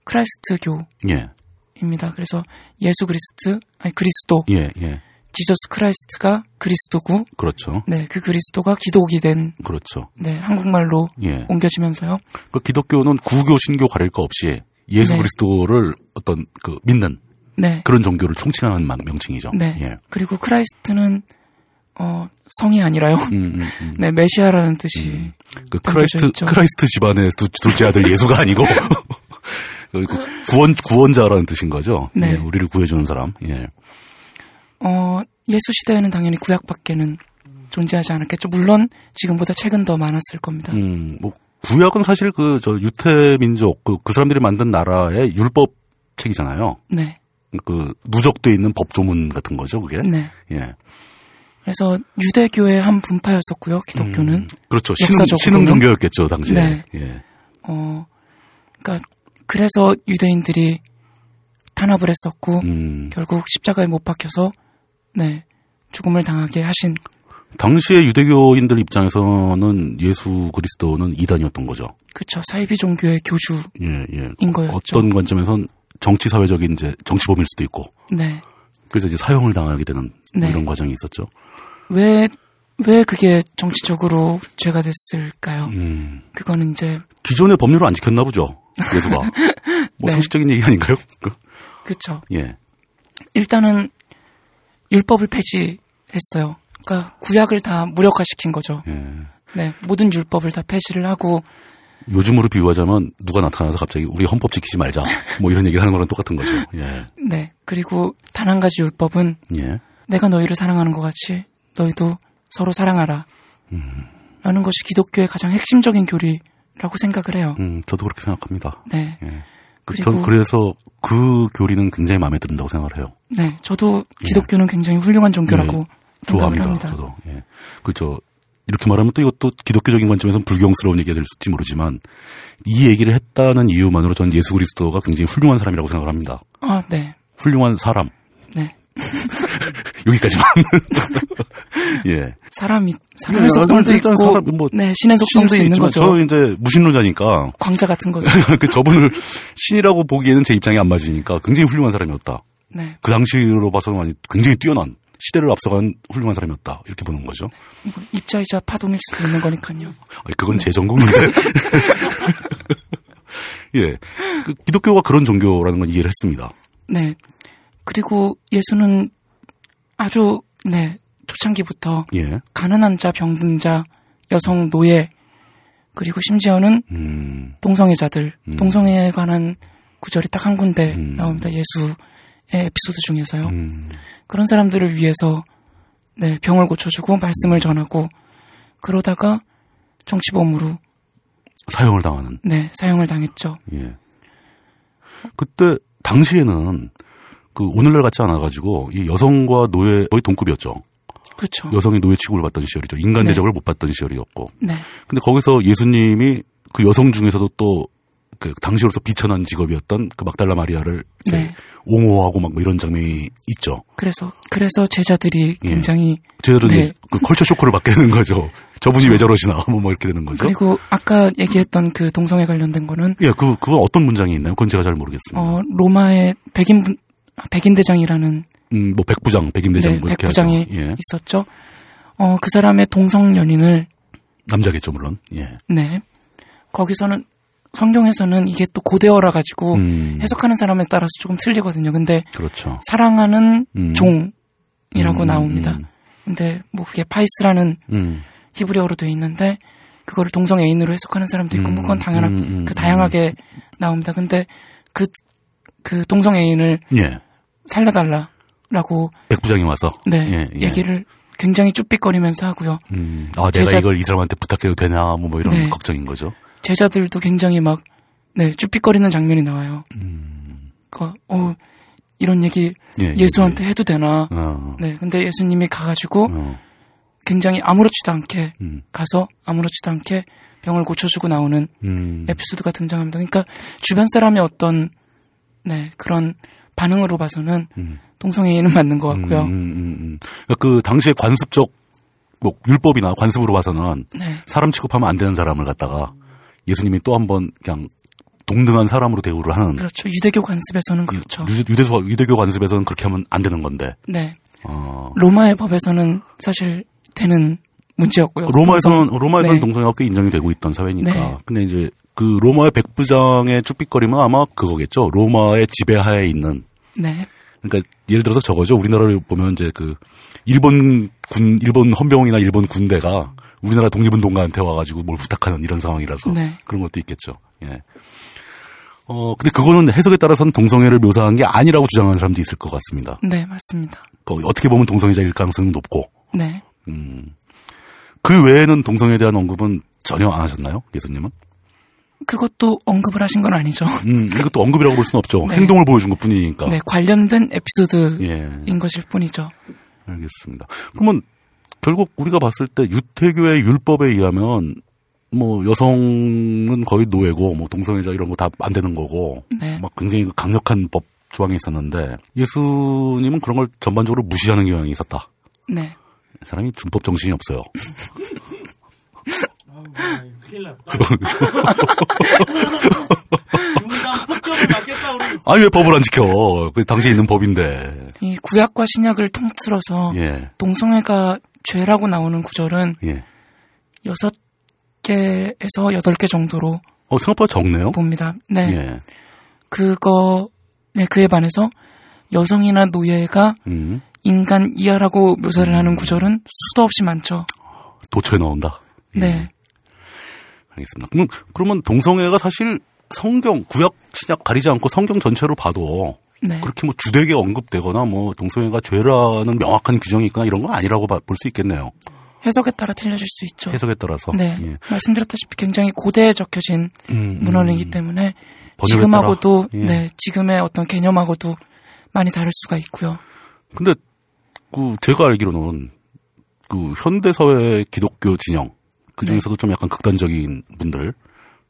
Christ교입니다. 예, 그래서 예수 그리스트, 아니 그리스도, 예, 예. Jesus Christ가 그리스도고, 그렇죠. 네, 그 그리스도가 기독이 된, 그렇죠. 네, 한국말로 예. 옮겨지면서요. 그 기독교는 구교, 신교 가릴 거 없이 예수 네. 그리스도를 어떤 그 믿는 네, 그런 종교를 총칭하는 만- 명칭이죠. 네. 예. 그리고 Christ는 어 성이 아니라요. 음, 음, 음. <laughs> 네, 메시아라는 뜻이 그 옮겨져 Christ 있죠. Christ 집안의 두, 둘째 아들 예수가 아니고 <laughs> 그 구원 구원자라는 뜻인 거죠. 네. 예, 우리를 구해주는 사람. 예. 어 예수 시대에는 당연히 구약밖에는 존재하지 않았겠죠. 물론 지금보다 책은 더 많았을 겁니다. 음, 뭐 구약은 사실 그 저 유태 민족 그, 그 사람들이 만든 나라의 율법 책이잖아요. 네, 그 누적돼 있는 법조문 같은 거죠, 그게. 네. 예. 그래서 유대교의 한 분파였었고요. 기독교는 음, 그렇죠. 신흥? 신흥 종교였겠죠, 당시에. 네. 예. 어 그러니까 그래서 유대인들이 탄압을 했었고 음, 결국 십자가에 못 박혀서 네 죽음을 당하게 하신 당시에 유대교인들 입장에서는 예수 그리스도는 이단이었던 거죠. 그쵸 사이비 종교의 교주 예, 예. 인 거였죠. 어떤 관점에선 정치 사회적인 이제 정치범일 수도 있고 네 그래서 이제 사형을 당하게 되는 네. 이런 과정이 있었죠. 왜, 왜 그게 정치적으로 죄가 됐을까요? 음, 그거는 이제, 기존의 법률을 안 지켰나 보죠. 예수가. <laughs> 뭐 네. 상식적인 얘기 아닌가요? 그, 그쵸. 예. 일단은 율법을 폐지했어요. 그러니까 구약을 다 무력화시킨 거죠. 예. 네, 모든 율법을 다 폐지를 하고, 요즘으로 비유하자면 누가 나타나서 갑자기 우리 헌법 지키지 말자. 뭐 이런 얘기를 하는 거랑 똑같은 거죠. 예. <laughs> 네, 그리고 단 한 가지 율법은 예. 내가 너희를 사랑하는 것 같이 너희도 서로 사랑하라. 라는 것이 기독교의 가장 핵심적인 교리라고 생각을 해요. 음, 저도 그렇게 생각합니다. 네, 예. 그, 전 그래서 그 교리는 굉장히 마음에 든다고 생각을 해요. 네, 저도 기독교는 굉장히 훌륭한 종교라고 예. 좋아합니다. 합니다. 저도. 예. 그죠. 이렇게 말하면 또 이것도 기독교적인 관점에서는 불경스러운 얘기가 될지 모르지만 이 얘기를 했다는 이유만으로 저는 예수 그리스도가 굉장히 훌륭한 사람이라고 생각을 합니다. 아, 네, 훌륭한 사람. 네. <laughs> 여기까지만. <laughs> 예. 사람이 네, 사람의 속성도 일단 있고, 사람, 뭐 네 신의 속성도 있는 있지만 거죠. 저는 이제 무신론자니까 광자 같은 거죠. <laughs> 그 저분을 신이라고 보기에는 제 입장이 안 맞으니까 굉장히 훌륭한 사람이었다. 네, 그 당시로 봐서는 많이 굉장히 뛰어난 시대를 앞서간 훌륭한 사람이었다. 이렇게 보는 거죠. 뭐 입자이자 파동일 수도 있는 거니까요. <laughs> 아니, 그건 제 전공인데. 예. 그 기독교가 그런 종교라는 건 이해를 했습니다. 네, 그리고 예수는 아주 네 초창기부터 예. 가난한 자, 병든 자, 여성, 노예 그리고 심지어는 음, 동성애자들, 동성애에 관한 구절이 딱 한 군데 음. 나옵니다. 예수의 에피소드 중에서요. 음, 그런 사람들을 위해서 네, 병을 고쳐주고 말씀을 전하고 그러다가 정치범으로 사형을 당하는. 네, 사형을 당했죠. 예. 그때 당시에는 그 오늘날 같지 않아가지고 이 여성과 노예 거의 동급이었죠. 그렇죠. 여성이 노예 취급을 받던 시절이죠. 인간 네. 대접을 못 받던 시절이었고. 네. 근데 거기서 예수님이 그 여성 중에서도 또 그 당시로서 비천한 직업이었던 그 막달라 마리아를 네. 옹호하고 막 뭐 이런 장면이 있죠. 그래서 그래서 제자들이 예. 굉장히 제대로 네. 그 컬처 쇼크를 받게 되는 거죠. <laughs> 저분이 왜 저러시나 <laughs> 뭐, 뭐 이렇게 되는 거죠. 그리고 아까 얘기했던 그 동성애 관련된 거는 예, 그 그건 어떤 문장이 있나요? 그건 제가 잘 모르겠습니다. 어 로마의 백인 분- 아, 백인 대장이라는 음, 뭐 백부장, 백인대장 네, 뭐 이렇게 백부장이. 예, 있었죠. 어 그 사람의 동성 연인을 남자겠죠 물론. 예. 네 거기서는 성경에서는 이게 또 고대어라 가지고 음. 해석하는 사람에 따라서 조금 틀리거든요. 근데 그렇죠. 사랑하는 음. 종이라고 음, 나옵니다. 음. 근데 뭐 그게 파이스라는 음. 히브리어로 돼 있는데 그거를 동성 애인으로 해석하는 사람도 있고 뭐 그건 당연한 음, 음, 그 음. 다양하게 나옵니다. 근데 그그 동성 애인을 예. 살려달라라고 백부장이 와서 네 예, 예. 얘기를 굉장히 쭈삣거리면서 하고요. 음. 아, 내가 제자- 이걸 이 사람한테 부탁해도 되나 뭐, 뭐 이런 네. 걱정인 거죠. 제자들도 굉장히 막 네 쭈삣거리는 장면이 나와요. 음. 그, 어 이런 얘기 예, 예, 예수한테 해도 되나? 어. 네, 근데 예수님이 가가지고 어. 굉장히 아무렇지도 않게 음. 가서 아무렇지도 않게 병을 고쳐주고 나오는 음. 에피소드가 등장합니다. 그러니까 주변 사람의 어떤 네 그런 반응으로 봐서는 음. 동성애인은 맞는 것 같고요. 음, 음, 음. 그러니까 그 당시에 관습적 뭐 율법이나 관습으로 봐서는 네, 사람 취급하면 안 되는 사람을 갖다가 예수님이 또 한 번 그냥 동등한 사람으로 대우를 하는 그렇죠. 유대교 관습에서는 그렇죠. 유- 유대교, 유대교 관습에서는 그렇게 하면 안 되는 건데 네, 어, 로마의 법에서는 사실 되는 문제였고요. 로마에서는 동성- 로마에서는 네. 동성애가 꽤 인정이 되고 있던 사회니까. 네. 근데 이제 그 로마의 백부장의 쭈삣거림은 아마 그거겠죠. 로마의 지배하에 있는 네, 그러니까 예를 들어서 저거죠. 우리나라를 보면 이제 그 일본 군 일본 헌병이나 일본 군대가 우리나라 독립운동가한테 와가지고 뭘 부탁하는 이런 상황이라서 네. 그런 것도 있겠죠. 예. 어 근데 그거는 해석에 따라서는 동성애를 묘사한 게 아니라고 주장하는 사람도 있을 것 같습니다. 네 맞습니다. 그 어떻게 보면 동성애자일 가능성이 높고 네, 음. 그 외에는 동성애에 대한 언급은 전혀 안 하셨나요, 예수님은? 그것도 언급을 하신 건 아니죠. 음, 이것도 언급이라고 볼 수는 없죠. 네. 행동을 보여준 것 뿐이니까. 네, 관련된 에피소드인 예, 것일 뿐이죠. 알겠습니다. 그러면 결국 우리가 봤을 때 유태교의 율법에 의하면 뭐 여성은 거의 노예고 뭐 동성애자 이런 거 다 안 되는 거고 네. 막 굉장히 강력한 법 조항이 있었는데 예수님은 그런 걸 전반적으로 무시하는 경향이 있었다. 네, 사람이 준법 정신이 없어요. <laughs> 큰일 났다. 용산 폭격을 맞겠다 우리. 아니 왜 법을 안 지켜? 그 당시에 있는 법인데. 이 구약과 신약을 통틀어서 예, 동성애가 죄라고 나오는 구절은 예. 여섯 개에서 여덟 개 정도로 어 생각보다 적네요. 봅니다. 네, 예. 그거 네 그에 반해서 여성이나 노예가 음, 인간 이하라고 묘사를 하는 구절은 수도 없이 많죠. 도처에 나온다. 네, 알겠습니다. 그러면, 그러면 동성애가 사실 성경, 구약, 신약 가리지 않고 성경 전체로 봐도 네, 그렇게 뭐 주되게 언급되거나 뭐 동성애가 죄라는 명확한 규정이 있거나 이런 건 아니라고 볼 수 있겠네요. 해석에 따라 틀려질 수 있죠. 해석에 따라서. 네, 예. 말씀드렸다시피 굉장히 고대에 적혀진 음, 문헌이기 때문에 지금하고도 예. 네 지금의 어떤 개념하고도 많이 다를 수가 있고요. 근데 그 제가 알기로는 그 현대 사회 기독교 진영 그 중에서도 좀 약간 극단적인 분들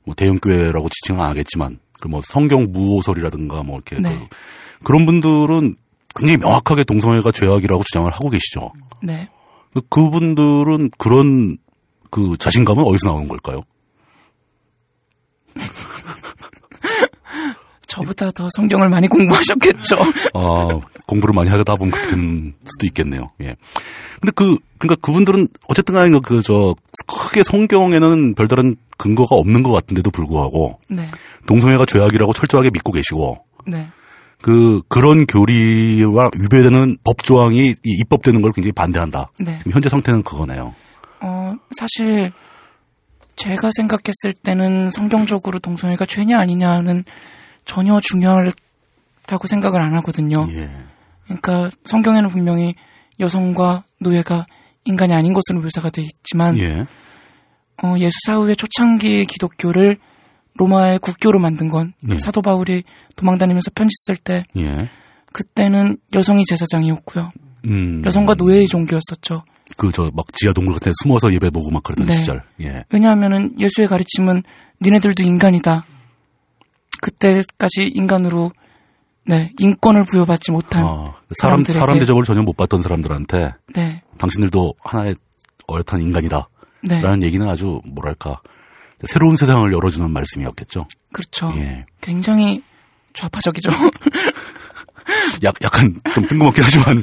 뭐 대형교회라고 지칭은 안 하겠지만 그뭐 성경 무호설이라든가 뭐 이렇게 네. 그, 그런 분들은 굉장히 명확하게 동성애가 죄악이라고 주장을 하고 계시죠. 네, 그분들은 그런 그 자신감은 어디서 나오는 걸까요? <laughs> 저보다 더 성경을 많이 공부하셨겠죠. 아, 공부를 많이 하다 보면 그렇게 된 수도 있겠네요. 예. 근데 그, 그니까 그분들은 어쨌든 간에 그, 저, 크게 성경에는 별다른 근거가 없는 것 같은데도 불구하고 네, 동성애가 죄악이라고 철저하게 믿고 계시고 네, 그, 그런 교리와 위배되는 법조항이 이- 입법되는 걸 굉장히 반대한다. 네. 지금 현재 상태는 그거네요. 어 사실 제가 생각했을 때는 성경적으로 동성애가 죄냐 아니냐는 전혀 중요하다고 생각을 안 하거든요. 예. 그러니까 성경에는 분명히 여성과 노예가 인간이 아닌 것으로 묘사가 돼 있지만 예. 어, 예수 사후의 초창기 기독교를 로마의 국교로 만든 건 네. 사도 바울이 도망다니면서 편지 쓸때 예. 그때는 여성이 제사장이었고요. 음. 여성과 노예의 종교였었죠. 그, 저, 막 지하 동굴 같은 데 숨어서 예배 보고 막 그러던 네. 시절. 예. 왜냐하면은 예수의 가르침은 니네들도 인간이다. 그때까지 인간으로 네 인권을 부여받지 못한 아, 사람, 사람들에게- 사람 대접을 전혀 못 받던 사람들한테 네 당신들도 하나의 어엿한 인간이다. 네, 라는 얘기는 아주 뭐랄까 새로운 세상을 열어주는 말씀이었겠죠. 그렇죠. 예. 굉장히 좌파적이죠. <laughs> 약, 약간 좀 뜬금없긴 하지만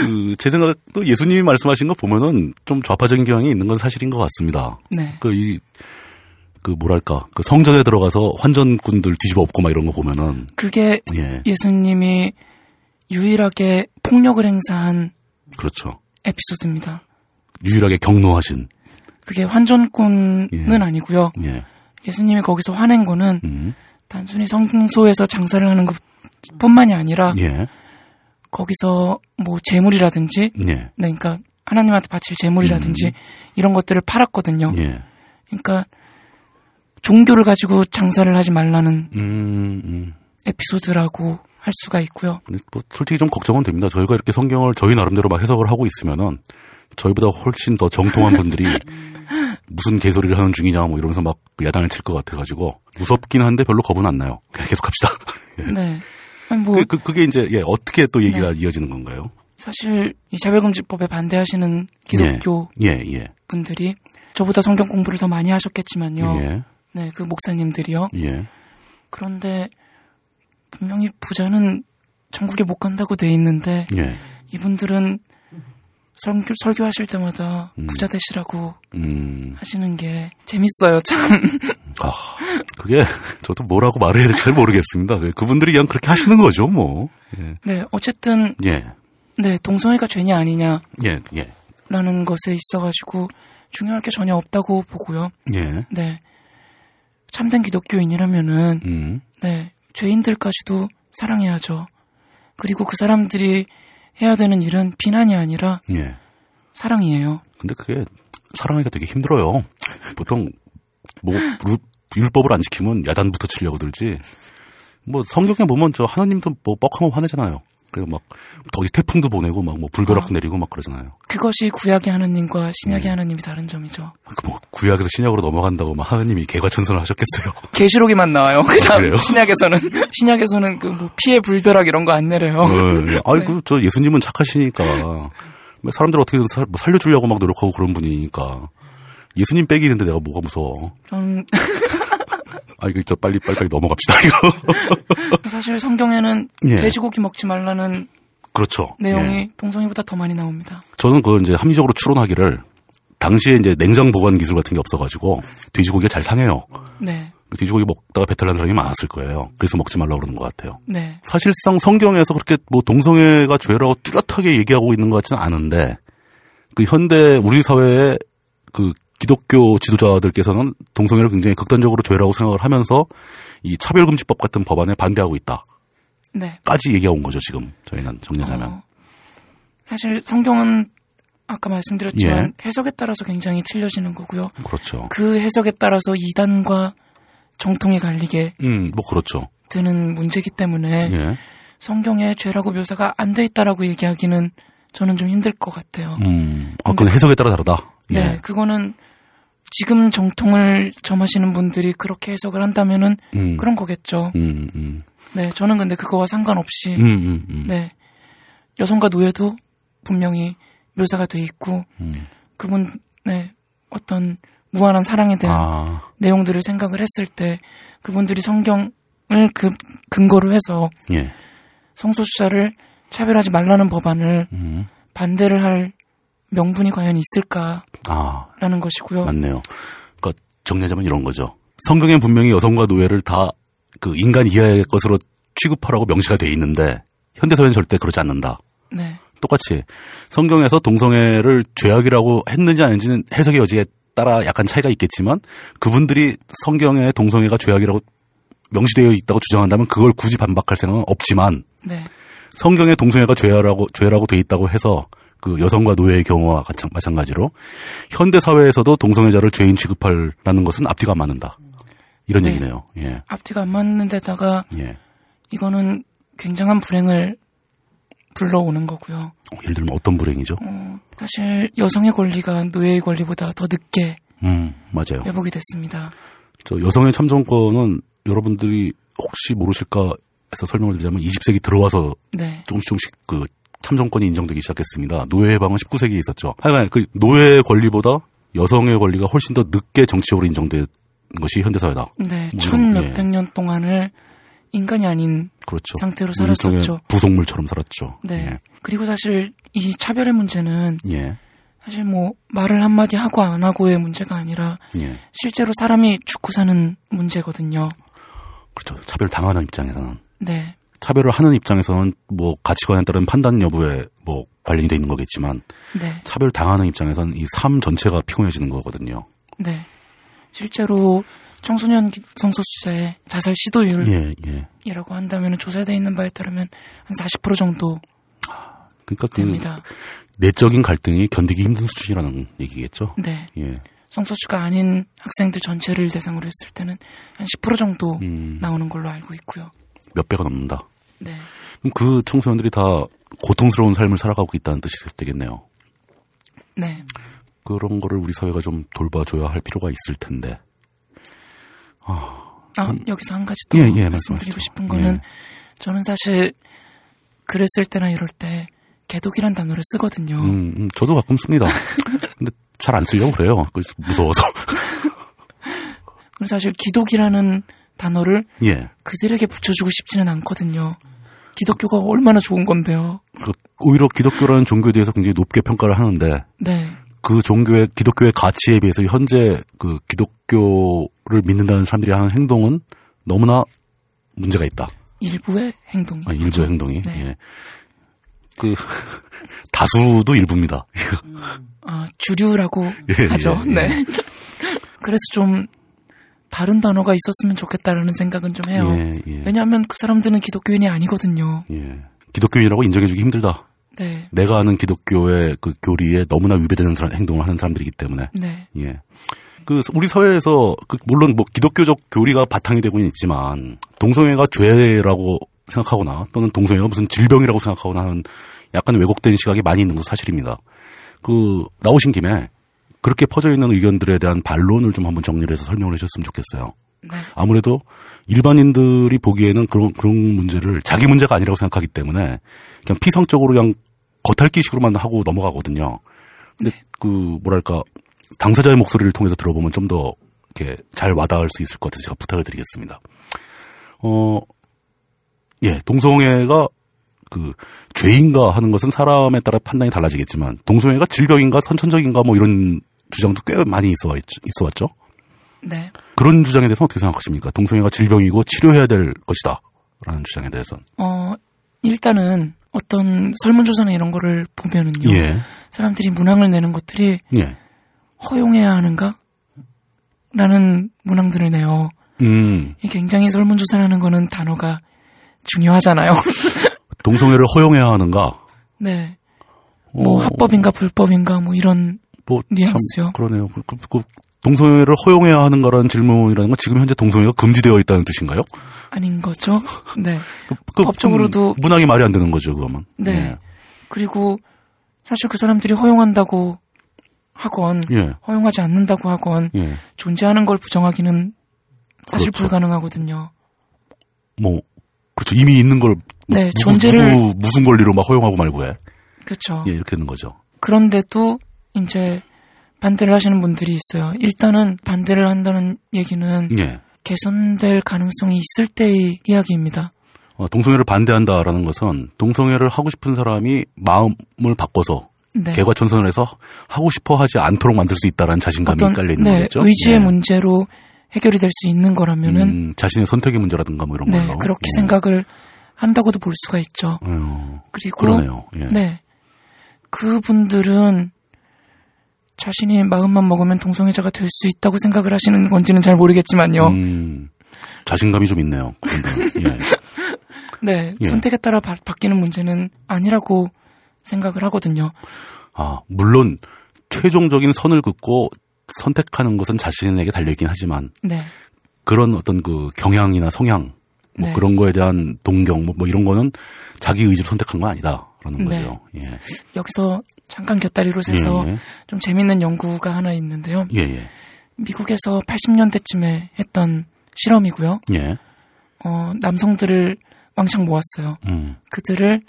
그 제 생각도 예수님이 말씀하신 거 보면은 좀 좌파적인 경향이 있는 건 사실인 것 같습니다. 네, 그이 그 뭐랄까 그 성전에 들어가서 환전꾼들 뒤집어 엎고 막 이런 거 보면은 그게 예 예수님이 유일하게 폭력을 행사한 그렇죠 에피소드입니다. 유일하게 경노하신 그게 환전꾼은 예. 아니고요. 예 예수님이 거기서 화낸 거는 음. 단순히 성소에서 장사를 하는 것 뿐만이 아니라 예 거기서 뭐 재물이라든지 예 네, 그러니까 하나님한테 바칠 재물이라든지 이런 것들을 팔았거든요. 예. 그러니까 종교를 가지고 장사를 하지 말라는 음, 음. 에피소드라고 할 수가 있고요. 뭐 솔직히 좀 걱정은 됩니다. 저희가 이렇게 성경을 저희 나름대로 막 해석을 하고 있으면은 저희보다 훨씬 더 정통한 분들이 <laughs> 무슨 개소리를 하는 중이냐 뭐 이러면서 막 야단을 칠 것 같아가지고 무섭긴 한데 별로 겁은 안 나요. 그냥 계속 합시다. <laughs> 예. 네. 아니 뭐 그, 그, 그게 이제 예, 어떻게 또 얘기가 이어지는 건가요? 사실 이 차별금지법에 반대하시는 기독교 예, 예, 분들이 저보다 성경 공부를 더 많이 하셨겠지만요. 예, 네, 그 목사님들이요. 예, 그런데 분명히 부자는 천국에 못 간다고 돼 있는데 예. 이분들은 설교, 설교하실 때마다 음. 부자 되시라고 음, 하시는 게 재밌어요, 참. 아, 그게 저도 뭐라고 말을 해야 될지 잘 모르겠습니다. 그분들이 그냥 그렇게 하시는 거죠, 뭐. 예, 네, 어쨌든 예, 네 동성애가 죄냐 아니냐라는 예, 예, 것에 있어 가지고 중요할 게 전혀 없다고 보고요. 예, 네, 참된 기독교인이라면은 음, 네 죄인들까지도 사랑해야죠. 그리고 그 사람들이 해야 되는 일은 비난이 아니라 예. 사랑이에요. 근데 그게 사랑하기가 되게 힘들어요. 보통 뭐 루- 율법을 안 지키면 야단부터 치려고 들지. 뭐 성경에 보면 저 하나님도 뭐 뻑하면 화내잖아요. 그리고 막 거기 태풍도 보내고 막 뭐 불벼락도 내리고 막 그러잖아요. 그것이 구약의 하나님과 음. 신약의 하나님이 다른 점이죠. 그뭐 구약에서 신약으로 넘어간다고 막 하나님이 개과천선을 하셨겠어요. <laughs> 계시록에만 나와요. 그다음 그래요? 신약에서는 <laughs> 신약에서는 그 뭐 피해 불벼락 이런 거 안 내려요. <laughs> 어, 아이고 저 예수님은 착하시니까 뭐 사람들 어떻게든 살, 뭐 살려주려고 막 노력하고 그런 분이니까 예수님 빼기는데 내가 뭐가 무서워. 저는 아 이거 저 빨리 빨리 빨리 넘어갑시다 이거. <laughs> 사실 성경에는 예. 돼지고기 먹지 말라는 그렇죠. 내용이 예. 동성애보다 더 많이 나옵니다. 저는 그걸 이제 합리적으로 추론하기를 당시에 이제 냉장 보관 기술 같은 게 없어가지고 돼지고기가 잘 상해요. 네, 돼지고기 먹다가 배탈 난 사람이 많았을 거예요. 그래서 먹지 말라고 그러는 것 같아요. 네, 사실상 성경에서 그렇게 뭐 동성애가 죄라고 뚜렷하게 얘기하고 있는 것 같지는 않은데 그 현대 우리 사회의 그 기독교 지도자들께서는 동성애를 굉장히 극단적으로 죄라고 생각을 하면서 이 차별금지법 같은 법안에 반대하고 있다까지 네. 얘기해 온 거죠 지금 저희는 정리하자면 어, 사실 성경은 아까 말씀드렸지만 예. 해석에 따라서 굉장히 틀려지는 거고요. 그렇죠. 그 해석에 따라서 이단과 정통이 갈리게 음 뭐 그렇죠. 되는 문제이기 때문에 예. 성경에 죄라고 묘사가 안 돼 있다라고 얘기하기는 저는 좀 힘들 것 같아요. 음, 아, 그건 해석에 따라 다르다. 예. 네, 그거는 지금 정통을 점하시는 분들이 그렇게 해석을 한다면은 음. 그런 거겠죠. 음, 음, 네, 저는 근데 그거와 상관없이 음, 음, 음. 네 여성과 노예도 분명히 묘사가 돼 있고 음. 그분의 어떤 무한한 사랑에 대한 아, 내용들을 생각을 했을 때 그분들이 성경을 그 근거로 해서 예. 성소수자를 차별하지 말라는 법안을 음. 반대를 할 명분이 과연 있을까 라는 아, 것이고요. 맞네요. 그러니까 정리하자면 이런 거죠. 성경엔 분명히 여성과 노예를 다 그 인간 이하의 것으로 취급하라고 명시가 돼 있는데 현대사회는 절대 그러지 않는다. 네, 똑같이 성경에서 동성애를 죄악이라고 했는지 아닌지는 해석의 여지에 따라 약간 차이가 있겠지만 그분들이 성경에 동성애가 죄악이라고 명시되어 있다고 주장한다면 그걸 굳이 반박할 생각은 없지만 네, 성경에 동성애가 죄라고 죄라고 돼 있다고 해서 그 여성과 노예의 경우와 같- 마찬가지로 현대 사회에서도 동성애자를 죄인 취급하라는 것은 앞뒤가 안 맞는다. 이런 네. 얘기네요. 예. 앞뒤가 안 맞는 데다가 예. 이거는 굉장한 불행을 불러오는 거고요. 어, 예를 들면 어떤 불행이죠? 어, 사실 여성의 권리가 노예의 권리보다 더 늦게 음, 맞아요. 회복이 됐습니다. 저 여성의 참정권은 여러분들이 혹시 모르실까 해서 설명을 드리자면 20세기 들어와서 네, 조금씩 조금씩 그 참정권이 인정되기 시작했습니다. 노예 해방은 19세기에 있었죠. 하여간 그 노예의 권리보다 여성의 권리가 훨씬 더 늦게 정치적으로 인정된 것이 현대사회다. 네, 물론, 천 예. 몇백 년 동안을 인간이 아닌 그렇죠. 상태로 살았었죠. 부속물처럼 살았죠. 네. 그리고 사실 이 차별의 문제는 예. 예. 사실 뭐 말을 한마디 하고 안 하고의 문제가 아니라 예. 실제로 사람이 죽고 사는 문제거든요. 그렇죠. 차별 당하는 입장에서는 네. 차별을 하는 입장에서는 뭐 가치관에 따른 판단 여부에 뭐 관련이 돼 있는 거겠지만 네. 차별 당하는 입장에서는 이 삶 전체가 피곤해지는 거거든요. 네. 실제로 청소년 기- 성소수자의 자살 시도율이라고 예, 예. 한다면 조사되어 있는 바에 따르면 한 40% 정도 그러니까 그 됩니다. 내적인 갈등이 견디기 힘든 수준이라는 얘기겠죠. 네. 예. 성소수가 아닌 학생들 전체를 대상으로 했을 때는 한 10% 정도 음. 나오는 걸로 알고 있고요. 몇 배가 넘는다. 네. 그럼 그 청소년들이 다 고통스러운 삶을 살아가고 있다는 뜻이 되겠네요. 네. 그런 거를 우리 사회가 좀 돌봐줘야 할 필요가 있을 텐데. 아, 여기서 한 가지 더 음. 예, 예, 말씀드리고. 싶은 거는 예. 저는 사실 글을 쓸 때나 이럴 때 개독이란 단어를 쓰거든요. 음, 음, 저도 가끔 씁니다. <laughs> 근데 잘 안 쓰려고 그래요. 그 무서워서. 그리고 사실 기독이라는 단어를 예. 그들에게 붙여주고 싶지는 않거든요. 기독교가 얼마나 좋은 건데요. 그, 오히려 기독교라는 종교에 대해서 굉장히 높게 평가를 하는데, 네. 그 종교의, 기독교의 가치에 비해서 현재 그 기독교를 믿는다는 사람들이 하는 행동은 너무나 문제가 있다. 일부의 행동이. 아, 일부의 행동이. 네. 예. 그, <laughs> 다수도 일부입니다. <laughs> 아, 주류라고 예, 하죠. 예, 예. 네. <laughs> 그래서 좀 다른 단어가 있었으면 좋겠다라는 생각은 좀 해요. 예, 예. 왜냐하면 그 사람들은 기독교인이 아니거든요. 예. 기독교인이라고 인정해주기 힘들다. 네. 내가 아는 기독교의 그 교리에 너무나 위배되는 사람- 행동을 하는 사람들이기 때문에. 네. 예. 그 우리 사회에서 그 물론 뭐 기독교적 교리가 바탕이 되고는 있지만 동성애가 죄라고 생각하거나 또는 동성애가 무슨 질병이라고 생각하거나 하는 약간 왜곡된 시각이 많이 있는 것도 사실입니다. 그 나오신 김에 그렇게 퍼져 있는 의견들에 대한 반론을 좀 한번 정리를 해서 설명을 해주셨으면 좋겠어요. 네. 아무래도 일반인들이 보기에는 그런 그런 문제를 자기 문제가 아니라고 생각하기 때문에 그냥 피상적으로 그냥 겉핥기식으로만 하고 넘어가거든요. 근데 그 뭐랄까 당사자의 목소리를 통해서 들어보면 좀 더 이렇게 잘 와닿을 수 있을 것 같아서 제가 부탁을 드리겠습니다. 어, 예, 동성애가 그 죄인가 하는 것은 사람에 따라 판단이 달라지겠지만 동성애가 질병인가 선천적인가 뭐 이런 주장도 꽤 많이 있어 왔- 있어 왔죠. 네. 그런 주장에 대해서 어떻게 생각하십니까? 동성애가 질병이고 치료해야 될 것이다. 라는 주장에 대해서는. 어, 일단은 어떤 설문조사나 이런 거를 보면은요. 예. 사람들이 문항을 내는 것들이 예. 허용해야 하는가? 라는 문항들을 내요. 음, 이 굉장히 설문조사라는 거는 단어가 중요하잖아요. 동성애를 허용해야 하는가? 네. 뭐 어, 합법인가 불법인가 뭐 이런 뭐, 뉘앙스요. 참 그러네요. 그, 그, 그 동성애를 허용해야 하는가라는 질문이라는 건 지금 현재 동성애가 금지되어 있다는 뜻인가요? 아닌 거죠. 네. 그, 그 법적으로도- 음, 문항이 말이 안 되는 거죠, 그거면. 네. 그리고 사실 그 사람들이 허용한다고 하건 예. 허용하지 않는다고 하건 예. 예. 존재하는 걸 부정하기는 사실 그렇죠. 불가능하거든요. 뭐, 그렇죠. 이미 있는 걸. 네, 누구, 존재를- 누구, 무슨 권리로 막 허용하고 말고 해. 그렇죠. 예, 이렇게 되는 거죠. 그런데도 이제 반대를 하시는 분들이 있어요. 일단은 반대를 한다는 얘기는 예. 개선될 가능성이 있을 때의 이야기입니다. 어, 동성애를 반대한다라는 것은 동성애를 하고 싶은 사람이 마음을 바꿔서 네. 개과천선을 해서 하고 싶어 하지 않도록 만들 수 있다라는 자신감이 어떤 깔려 있는 네, 거겠죠. 의지의 예. 문제로 해결이 될 수 있는 거라면은 음, 자신의 선택의 문제라든가 뭐 이런 네, 걸로. 그렇게 예. 생각을 한다고도 볼 수가 있죠. 어, 그리고 그러네요. 예. 네. 그분들은 자신이 마음만 먹으면 동성애자가 될 수 있다고 생각을 하시는 건지는 잘 모르겠지만요. 음, 자신감이 좀 있네요. 예. <laughs> 네. 예. 선택에 따라 바, 바뀌는 문제는 아니라고 생각을 하거든요. 아, 물론 최종적인 선을 긋고 선택하는 것은 자신에게 달려있긴 하지만 네. 그런 어떤 그 경향이나 성향 뭐 네. 그런 거에 대한 동경 뭐, 뭐 이런 거는 자기 의지로 선택한 건 아니다라는 네. 거죠. 예. 여기서 잠깐 곁다리로 새서 예, 예. 좀 재밌는 연구가 하나 있는데요. 예, 예. 미국에서 80년대쯤에 했던 실험이고요. 예. 어, 남성들을 왕창 모았어요. 음. 그들을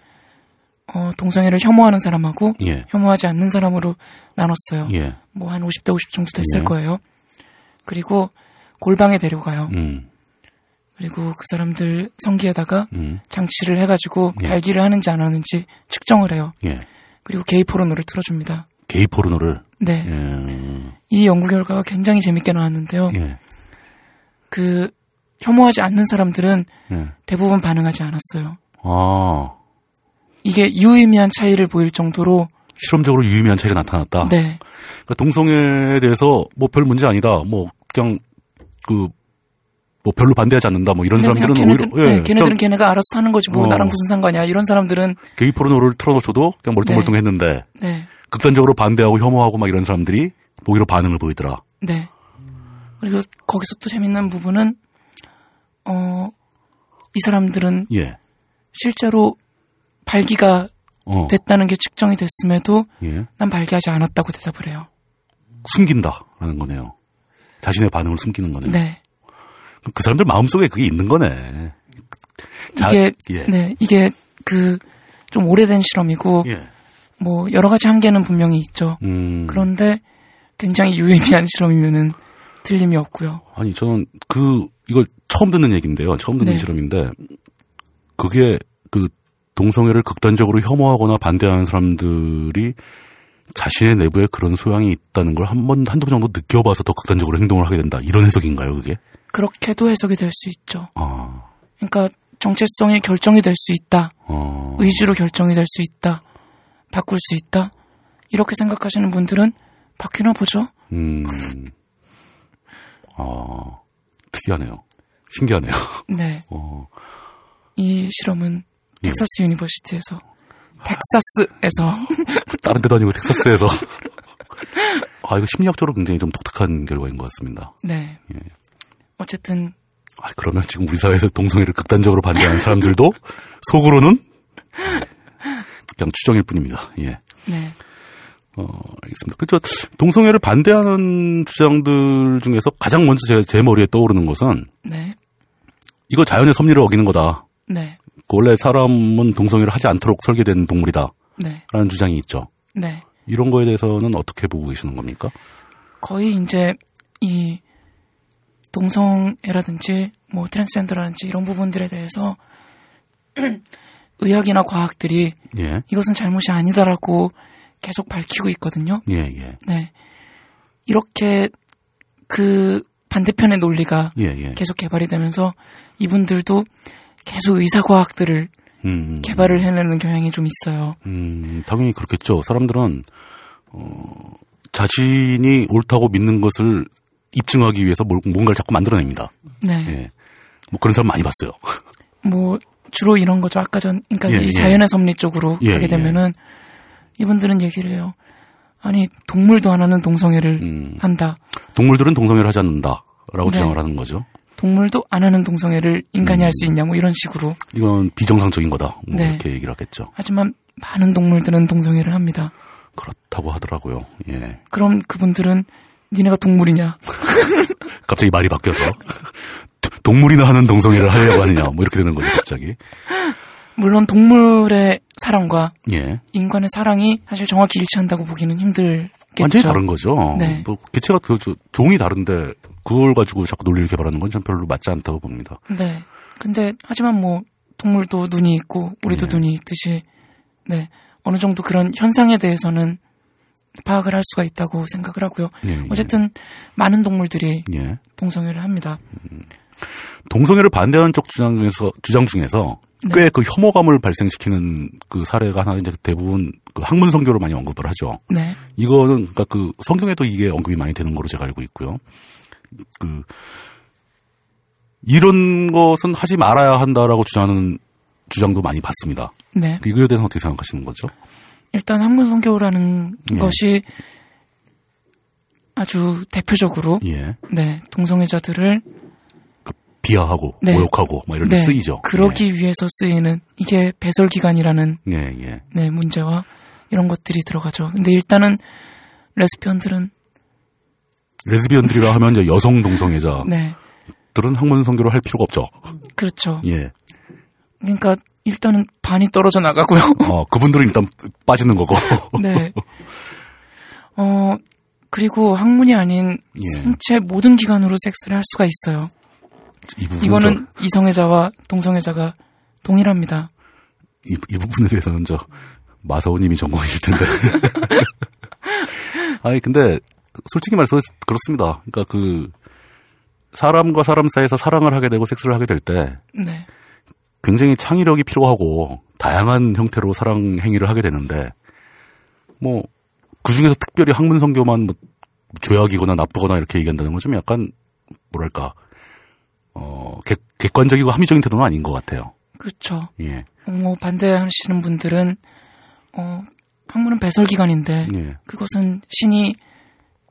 어, 동성애를 혐오하는 사람하고 예. 혐오하지 않는 사람으로 나눴어요. 예. 뭐한 50대 50 정도 됐을 예. 거예요. 그리고 골방에 데려가요. 음. 그리고 그 사람들 성기에다가 음. 장치를 해가지고 예. 발기를 하는지 안 하는지 측정을 해요. 예. 그리고 게이 포르노를 틀어줍니다. 게이 포르노를 네. 예. 이 연구 결과가 굉장히 재밌게 나왔는데요. 예. 그 혐오하지 않는 사람들은 예. 대부분 반응하지 않았어요. 아. 이게 유의미한 차이를 보일 정도로 실험적으로 유의미한 차이가 나타났다. 네. 그러니까 동성애에 대해서 뭐 별 문제 아니다. 뭐 그냥 그 뭐 별로 반대하지 않는다. 뭐 이런 사람들은 걔네들, 오히려 예, 네, 걔네들은 걔네가 알아서 하는 거지 뭐 어. 나랑 무슨 상관이야. 이런 사람들은 게이 포르노를 틀어놓쳐도 그냥 멀뚱멀뚱했는데 네. 극단적으로 반대하고 혐오하고 막 이런 사람들이 오히려 반응을 보이더라. 네. 그리고 거기서 또 재밌는 부분은 어, 이 사람들은 예. 실제로 발기가 어. 됐다는 게 측정이 됐음에도 예. 난 발기하지 않았다고 대답을 해요. 숨긴다라는 거네요. 자신의 반응을 숨기는 거네요. 네. 그 사람들 마음속에 그게 있는 거네. 자- 이게 예. 네 이게 그 좀 오래된 실험이고 예. 뭐 여러 가지 한계는 분명히 있죠. 음. 그런데 굉장히 유의미한 실험이면은 틀림이 없고요. 아니 저는 그 이걸 처음 듣는 얘기인데요. 처음 듣는 네. 실험인데 그게 그 동성애를 극단적으로 혐오하거나 반대하는 사람들이 자신의 내부에 그런 소양이 있다는 걸 한 번 한두 번 정도 느껴봐서 더 극단적으로 행동을 하게 된다. 이런 해석인가요, 그게? 그렇게도 해석이 될 수 있죠. 아, 그러니까 정체성이 결정이 될 수 있다. 어, 의지로 결정이 될 수 있다. 바꿀 수 있다. 이렇게 생각하시는 분들은 바뀌나 보죠. 음, 아, 특이하네요. 신기하네요. 네. 어, 이 실험은 예. 텍사스 University에서 텍사스에서 <laughs> 다른 데도 아니고 텍사스에서. <laughs> 아, 이거 심리학적으로 굉장히 좀 독특한 결과인 것 같습니다. 네. 예. 어쨌든 아, 그러면 지금 우리 사회에서 동성애를 극단적으로 반대하는 사람들도 <laughs> 속으로는 그냥 추정일 뿐입니다. 예. 네. 어, 알겠습니다. 그렇죠. 동성애를 반대하는 주장들 중에서 가장 먼저 제, 제 머리에 떠오르는 것은 네. 이거 자연의 섭리를 어기는 거다. 네. 그 원래 사람은 동성애를 하지 않도록 설계된 동물이다. 네. 라는 주장이 있죠. 네. 이런 거에 대해서는 어떻게 보고 계시는 겁니까? 거의 이제 이 동성애라든지 뭐 트랜스젠더라든지 이런 부분들에 대해서 <clears throat> 의학이나 과학들이 예. 이것은 잘못이 아니다라고 계속 밝히고 있거든요. 예, 예. 네. 이렇게 그 반대편의 논리가 예, 예. 계속 개발이 되면서 이분들도 계속 의사과학들을 음, 개발을 해내는 경향이 좀 있어요. 음, 당연히 그렇겠죠. 사람들은, 어, 자신이 옳다고 믿는 것을 입증하기 위해서 뭘- 뭔가를 자꾸 만들어냅니다. 네. 예. 뭐 그런 사람 많이 봤어요. 뭐 주로 이런 거죠. 아까 전 그러니까 예, 이 예. 자연의 섭리 쪽으로 예, 가게 예. 되면은 이분들은 얘기를 해요. 아니 동물도 하나는 동성애를 음. 한다. 동물들은 동성애를 하지 않는다. 라고 네. 주장을 하는 거죠. 동물도 안 하는 동성애를 인간이 할수 있냐 뭐 이런 식으로. 이건 비정상적인 거다. 뭐 네. 이렇게 얘기를 하겠죠. 하지만 많은 동물들은 동성애를 합니다. 그렇다고 하더라고요. 예. 그럼 그분들은 니네가 동물이냐? <laughs> 갑자기 말이 바뀌어서 동물이나 하는 동성애를 하려고 하느냐. 뭐 이렇게 되는 거죠, 갑자기. 물론 동물의 사랑과 예. 인간의 사랑이 사실 정확히 일치한다고 보기는 힘들겠죠. 완전히 다른 거죠. 네. 뭐 개체가 그 저, 종이 다른데 그걸 가지고 자꾸 논리를 개발하는 건 전 별로 맞지 않다고 봅니다. 네. 근데 하지만 뭐 동물도 눈이 있고 우리도 예. 눈이 있듯이 네 어느 정도 그런 현상에 대해서는 파악을 할 수가 있다고 생각을 하고요. 예, 예. 어쨌든 많은 동물들이 예. 동성애를 합니다. 동성애를 반대하는 쪽 주장 중에서 주장 중에서 네. 꽤그 혐오감을 발생시키는 그 사례가 하나 이제 대부분 그 학문 성교를 많이 언급을 하죠. 네, 이거는 그러니까 그 성경에도 이게 언급이 많이 되는 거로 제가 알고 있고요. 그 이런 것은 하지 말아야 한다라고 주장하는 주장도 많이 봤습니다. 네. 이거에 대해서 어떻게 생각하시는 거죠? 일단 학문 성교라는 예. 것이 아주 대표적으로 예. 네 동성애자들을 비하하고 네. 모욕하고 뭐 이런 데 네, 쓰이죠. 그러기 위해서 쓰이는 이게 배설 기간이라는 예, 예. 예. 네 문제와 이런 것들이 들어가죠. 근데 일단은 레스피언들은 레즈비언들이라 하면 이제 여성 동성애자들은 네 학문 성교를 할 필요가 없죠. 그렇죠. 예. 그러니까 일단은 반이 떨어져 나가고요. 어, 그분들은 일단 빠지는 거고. <laughs> 네. 어 그리고 학문이 아닌 예. 생체 모든 기관으로 섹스를 할 수가 있어요. 이 부분 이거는 이성애자와 동성애자가 동일합니다. 이, 이 부분에 대해서는 저 마사오님이 전공이실 텐데. <laughs> 아니 근데 솔직히 말해서 그렇습니다. 그러니까 그 사람과 사람 사이에서 사랑을 하게 되고 섹스를 하게 될때 네. 굉장히 창의력이 필요하고 다양한 형태로 사랑 행위를 하게 되는데 뭐 그 중에서 특별히 학문 성교만 뭐 죄악이거나 나쁘거나 이렇게 얘기한다는 건 좀 약간 뭐랄까 어 객, 객관적이고 합리적인 태도는 아닌 것 같아요. 그렇죠. 예, 어, 반대하시는 분들은 어 학문은 배설 기관인데 예. 그것은 신이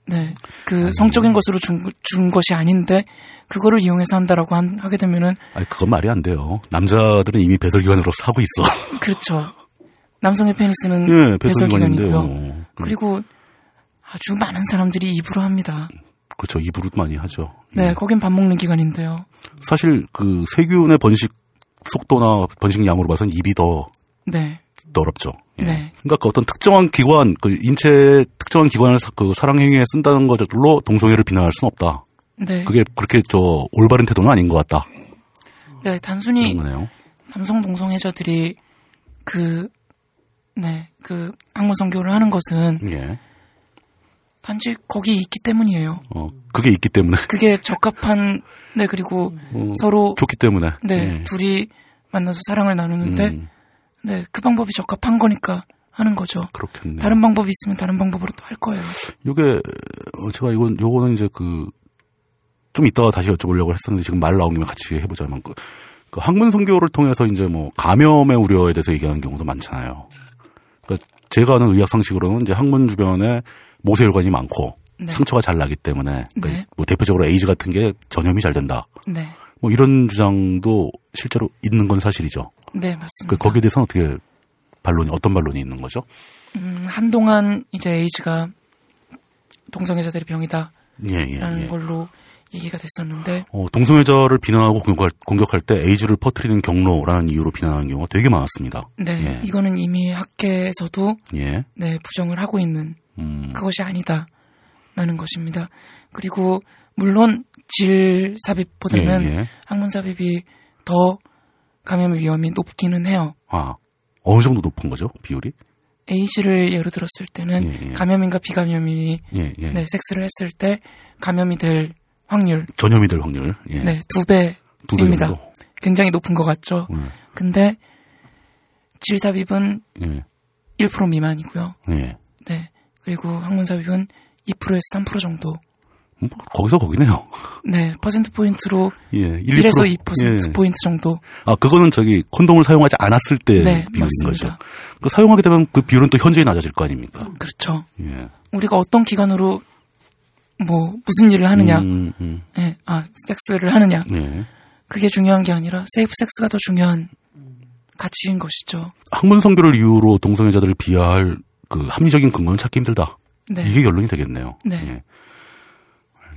네, 그 성적인 것으로 준, 준 것이 아닌데 그거를 이용해서 한다라고 한, 하게 되면은 아니 그건 말이 안 돼요. 남자들은 이미 배설 기관으로서 하고 있어. <laughs> 그렇죠. 남성의 페니스는 예, 배설 기관이고요. 배설기관인데요. 그리고 아주 많은 사람들이 입으로 합니다. 그렇죠. 입으로 많이 하죠. 네, 예. 거긴 밥 먹는 기간인데요. 사실 그 세균의 번식 속도나 번식 양으로 봐서는 입이 더 네, 더럽죠. 예. 네. 그러니까 그 어떤 특정한 기관, 그 인체 특정한 기관을 사- 그 사랑 행위에 쓴다는 것으로 동성애를 비난할 수는 없다. 네. 그게 그렇게 저 올바른 태도는 아닌 것 같다. 네, 단순히. 남성 동성애자들이 그, 네, 그 학문 선교를 하는 것은 예. 단지 거기 있기 때문이에요. 어, 그게 있기 때문에 <laughs> 그게 적합한, 네, 그리고 어, 서로, 좋기 때문에. 네, 예. 둘이 만나서 사랑을 나누는데, 음, 네, 그 방법이 적합한 거니까 하는 거죠. 그렇겠네요. 다른 방법이 있으면 다른 방법으로 또 할 거예요. 요게 어, 제가 이건 요거는 이제 그 좀 이따가 다시 여쭤보려고 했었는데 지금 말 나온 김에 같이 해보자면 그, 그 학문 선교를 통해서 이제 뭐 감염의 우려에 대해서 얘기하는 경우도 많잖아요. 그러니까 제가 아는 의학 상식으로는 이제 학문 주변에 모세혈관이 많고 네. 상처가 잘 나기 때문에 그러니까 네. 뭐 대표적으로 에이즈 같은 게 전염이 잘 된다. 네, 뭐 이런 주장도 실제로 있는 건 사실이죠. 네, 그 맞습니다. 거기에 대해서는 어떻게 반론이 어떤 반론이 있는 거죠? 음, 한동안 이제 에이즈가 동성애자들의 병이다라는 예, 예, 예. 걸로 얘기가 됐었는데, 어, 동성애자를 비난하고 공격할, 공격할 때 에이즈를 퍼뜨리는 경로라는 이유로 비난하는 경우가 되게 많았습니다. 네, 예. 이거는 이미 학계에서도 예. 네, 부정을 하고 있는 음, 그것이 아니다라는 것입니다. 그리고 물론 질 삽입보다는 예, 예. 항문 삽입이 더 감염 위험이 높기는 해요. 아, 어느 정도 높은 거죠, 비율이? 에이즈를 예로 들었을 때는 예, 예. 감염인과 비감염인이 예, 예. 네, 섹스를 했을 때 감염이 될 확률 전염이 될 확률. 예. 네, 두 배입니다. 정도. 굉장히 높은 것 같죠. 음, 근데 질 삽입은 예. 1% 미만이고요. 예. 네. 그리고 항문 삽입은 2%에서 3% 정도. 뭐, 거기서 거기네요. 네, 퍼센트 포인트로 예. 1, 1에서 2%. 2% 예. 포인트 정도. 아, 그거는 저기 콘돔을 사용하지 않았을 때 네, 비율인 맞습니다. 거죠. 그 사용하게 되면 그 비율은 또 현저히 낮아질 거 아닙니까? 그렇죠. 예. 우리가 어떤 기간으로 뭐 무슨 일을 하느냐, 음, 음, 예, 아 섹스를 하느냐, 예. 그게 중요한 게 아니라 세이프 섹스가 더 중요한 가치인 것이죠. 학문 성교를 이유로 동성애자들을 비하할 그 합리적인 근거는 찾기 힘들다. 네, 이게 결론이 되겠네요. 네. 예.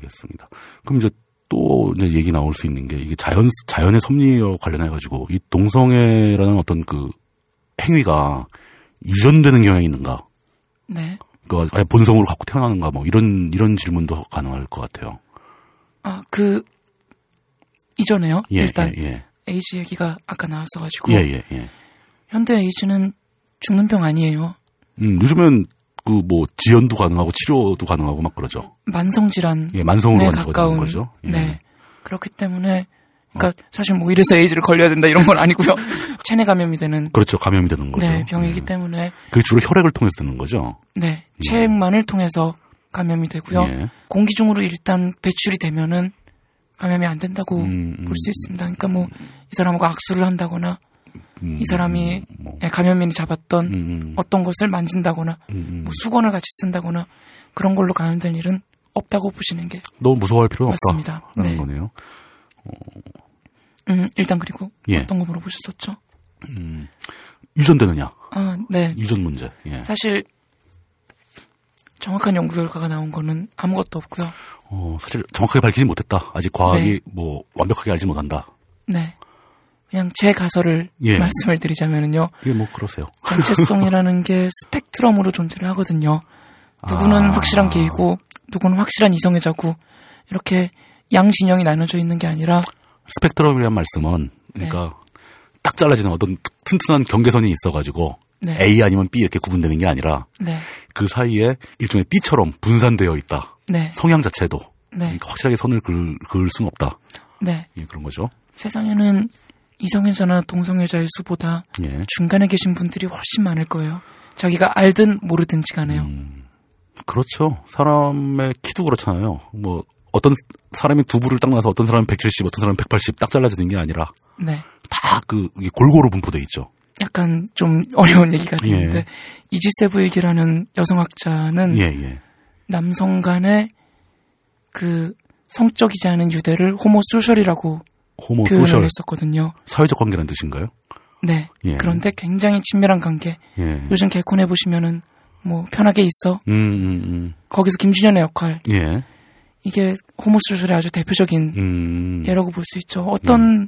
알겠습니다. 그럼 이제 또 이제 얘기 나올 수 있는 게 이게 자연 자연의 섭리와 관련해 가지고 이 동성애라는 어떤 그 행위가 유전되는 경향이 있는가? 네. 그 아예 본성으로 갖고 태어나는가? 뭐 이런 이런 질문도 가능할 것 같아요. 아 그 이전에요. 예, 일단 예, 예. 에이즈 얘기가 아까 나왔어가지고 예, 예, 예. 현대 에이즈는 죽는 병 아니에요. 음, 요즘엔 그 뭐 지연도 가능하고 치료도 가능하고 막 그러죠. 만성 질환 예, 만성으로 네, 가까운 거죠. 예. 네 그렇기 때문에 그러니까 사실 뭐 이래서 에이즈를 걸려야 된다 이런 건 아니고요. <laughs> 체내 감염이 되는 그렇죠. 감염이 되는 거죠. 네, 병이기 예. 때문에 그게 주로 혈액을 통해서 되는 거죠. 네 체액만을 통해서 감염이 되고요. 예. 공기 중으로 일단 배출이 되면은 감염이 안 된다고 음, 음, 볼수 있습니다. 그러니까 뭐 이 사람하고 악수를 한다거나 음, 이 사람이 뭐, 예, 감염인이 잡았던 음, 음, 어떤 것을 만진다거나 음, 음. 뭐 수건을 같이 쓴다거나 그런 걸로 감염될 일은 없다고 보시는 게 너무 무서워할 필요는 맞습니다. 없다라는 네. 거네요. 음, 일단 그리고 예. 어떤 거 물어보셨었죠? 유전되느냐? 아, 네. 유전 문제. 예. 사실 정확한 연구 결과가 나온 거는 아무것도 없고요. 어, 사실 정확하게 밝히지 못했다. 아직 과학이 네. 뭐 완벽하게 알지 못한다. 네. 그냥 제 가설을 예. 말씀을 드리자면은요. 이게 뭐 그러세요. 전체성이라는 게 <laughs> 스펙트럼으로 존재를 하거든요. 누구는 아. 확실한 게이고 누구는 확실한 이성애자고 이렇게 양진영이 나눠져 있는 게 아니라 스펙트럼이란 말씀은 그러니까 딱 잘라지는 어떤 튼튼한 경계선이 있어가지고 네. A 아니면 B 이렇게 구분되는 게 아니라 네. 그 사이에 일종의 띠처럼 분산되어 있다. 네. 성향 자체도 네. 그러니까 확실하게 선을 그을, 그을 수는 없다. 네. 예, 그런 거죠. 세상에는 이성애자나 동성애자의 수보다 예. 중간에 계신 분들이 훨씬 많을 거예요. 자기가 알든 모르든지 간에요. 음. 그렇죠. 사람의 키도 그렇잖아요. 뭐 어떤 사람이 두 부를 딱 놔서 어떤 사람은 170, 어떤 사람은 180 딱 잘라지는 게 아니라 네. 다그 골고루 분포돼 있죠. 약간 좀 <laughs> 어려운 얘기가 되는데 예. 이지세브이기라는 여성학자는 예, 예. 남성 간의 그 성적이지 않은 유대를 호모소셜이라고 호모 표현을 뭐 소셜 했었거든요. 사회적 관계라는 뜻인가요? 네. 예. 그런데 굉장히 친밀한 관계. 예. 요즘 개콘에 보시면은 뭐 편하게 있어. 음, 음, 거기서 김준현의 역할. 음. 예. 이게 호모소설의 아주 대표적인 음. 예라고 볼 수 있죠. 어떤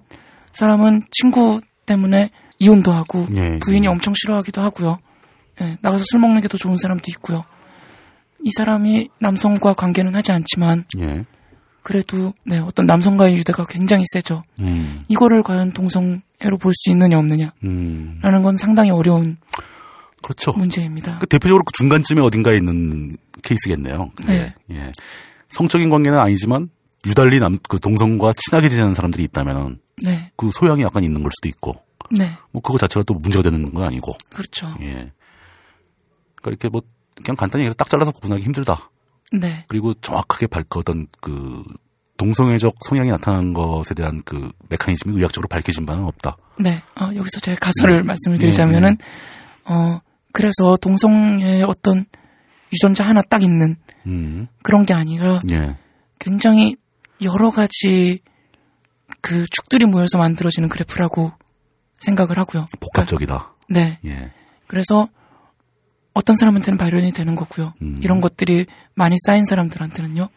사람은 친구 때문에 이혼도 하고 예, 부인이 예. 엄청 싫어하기도 하고요. 예, 나가서 술 먹는 게 더 좋은 사람도 있고요. 이 사람이 남성과 관계는 하지 않지만 예. 그래도 네, 어떤 남성과의 유대가 굉장히 세죠. 음. 이거를 과연 동성애로 볼 수 있느냐 없느냐라는 음. 건 상당히 어려운 그렇죠. 문제입니다. 그 대표적으로 그 중간쯤에 어딘가에 있는 케이스겠네요. 네. 예. 성적인 관계는 아니지만 유달리 남, 그 동성과 친하게 지내는 사람들이 있다면은 네, 그 소양이 약간 있는 걸 수도 있고 네, 뭐 그거 자체가 또 문제가 되는 건 아니고 그렇죠. 예. 그러니까 이렇게 뭐 그냥 간단히 얘기해서 딱 잘라서 구분하기 힘들다. 네, 그리고 정확하게 밝거던 그 동성애적 성향이 나타난 것에 대한 그 메커니즘이 의학적으로 밝혀진 바는 없다. 네. 어, 여기서 제 가설을 말씀을 드리자면은 네, 어 그래서 동성애의 어떤 유전자 하나 딱 있는 음. 그런 게 아니라 예. 굉장히 여러 가지 그 축들이 모여서 만들어지는 그래프라고 생각을 하고요. 복합적이다. 그러니까, 네. 예. 그래서 어떤 사람한테는 발현이 되는 거고요. 음. 이런 것들이 많이 쌓인 사람들한테는요.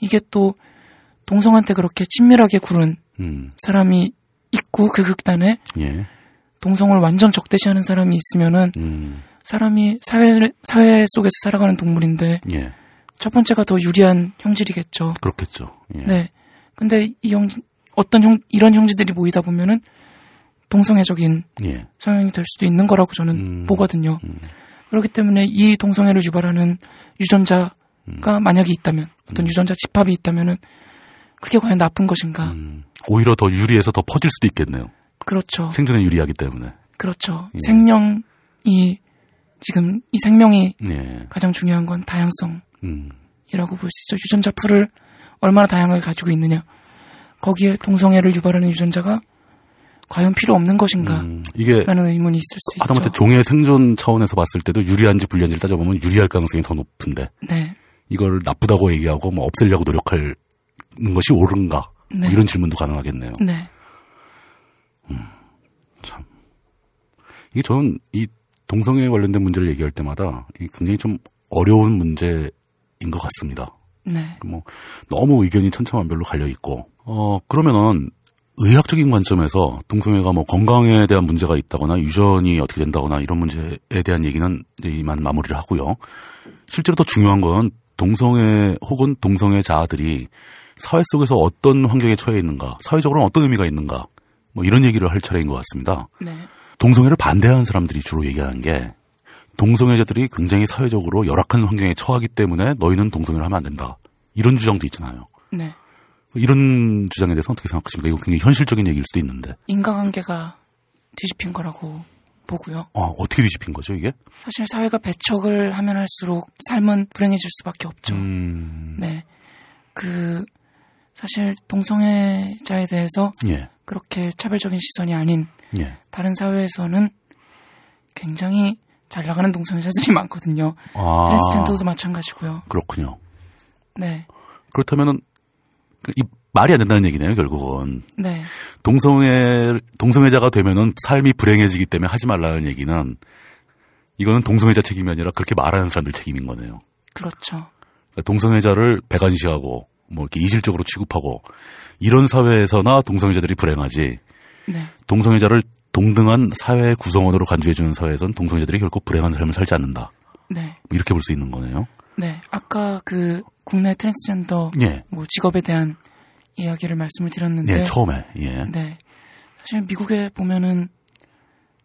이게 또 동성한테 그렇게 친밀하게 구른 음. 사람이 있고 그 극단에 예. 동성을 완전 적대시하는 사람이 있으면은 음. 사람이 사회 사회 속에서 살아가는 동물인데 예. 첫 번째가 더 유리한 형질이겠죠. 그렇겠죠. 예. 네. 근데 이 형, 어떤 형, 이런 형제들이 모이다 보면은 동성애적인 예. 성향이 될 수도 있는 거라고 저는 음. 보거든요. 그렇기 때문에 이 동성애를 유발하는 유전자가 음. 만약에 있다면, 어떤 유전자 집합이 있다면은 그게 과연 나쁜 것인가. 음. 오히려 더 유리해서 더 퍼질 수도 있겠네요. 그렇죠. 생존에 유리하기 때문에. 그렇죠. 예. 생명이, 지금 이 생명이 예. 가장 중요한 건 다양성이라고 음. 볼수 있죠. 유전자 풀을 얼마나 다양하게 가지고 있느냐. 거기에 동성애를 유발하는 유전자가 과연 필요 없는 것인가. 음. 이게 라는 의문이 있을 수 하다못해 있죠. 종의 생존 차원에서 봤을 때도 유리한지 불리한지를 따져보면 유리할 가능성이 더 높은데 네. 이걸 나쁘다고 얘기하고 뭐 없애려고 노력하는 것이 옳은가 뭐 네. 이런 질문도 가능하겠네요. 네. 참 이게 저는 이 동성애 관련된 문제를 얘기할 때마다 굉장히 좀 어려운 문제인 것 같습니다. 네. 뭐 너무 의견이 천차만별로 갈려 있고 어 그러면은 의학적인 관점에서 동성애가 뭐 건강에 대한 문제가 있다거나 유전이 어떻게 된다거나 이런 문제에 대한 얘기는 이만 마무리를 하고요. 실제로 더 중요한 건 동성애 혹은 동성애자들이 사회 속에서 어떤 환경에 처해 있는가, 사회적으로는 어떤 의미가 있는가, 뭐 이런 얘기를 할 차례인 것 같습니다. 네. 동성애를 반대하는 사람들이 주로 얘기하는 게 동성애자들이 굉장히 사회적으로 열악한 환경에 처하기 때문에 너희는 동성애를 하면 안 된다. 이런 주장도 있잖아요. 네. 이런 주장에 대해서 어떻게 생각하십니까? 이거 굉장히 현실적인 얘기일 수도 있는데. 인과관계가 뒤집힌 거라고 보고요. 어, 어떻게 뒤집힌 거죠, 이게? 사실 사회가 배척을 하면 할수록 삶은 불행해질 수밖에 없죠. 음, 네. 그 사실 동성애자에 대해서 예, 그렇게 차별적인 시선이 아닌 예. 다른 사회에서는 굉장히 잘 나가는 동성애자들이 <laughs> 많거든요. 아, 트랜스젠더도 마찬가지고요. 그렇군요. 네. 그렇다면은, 그 이, 말이 안 된다는 얘기네요, 결국은. 네. 동성애, 동성애자가 되면은 삶이 불행해지기 때문에 하지 말라는 얘기는, 이거는 동성애자 책임이 아니라 그렇게 말하는 사람들 책임인 거네요. 그렇죠. 그러니까 동성애자를 배관시하고, 뭐 이렇게 이질적으로 취급하고, 이런 사회에서나 동성애자들이 불행하지, 네. 동성애자를 동등한 사회 구성원으로 간주해주는 사회에선 동성애자들이 결코 불행한 삶을 살지 않는다. 네. 뭐 이렇게 볼 수 있는 거네요. 네. 아까 그 국내 트랜스젠더 예. 뭐 직업에 대한 이야기를 말씀을 드렸는데 예, 처음에. 예. 네. 사실 미국에 보면은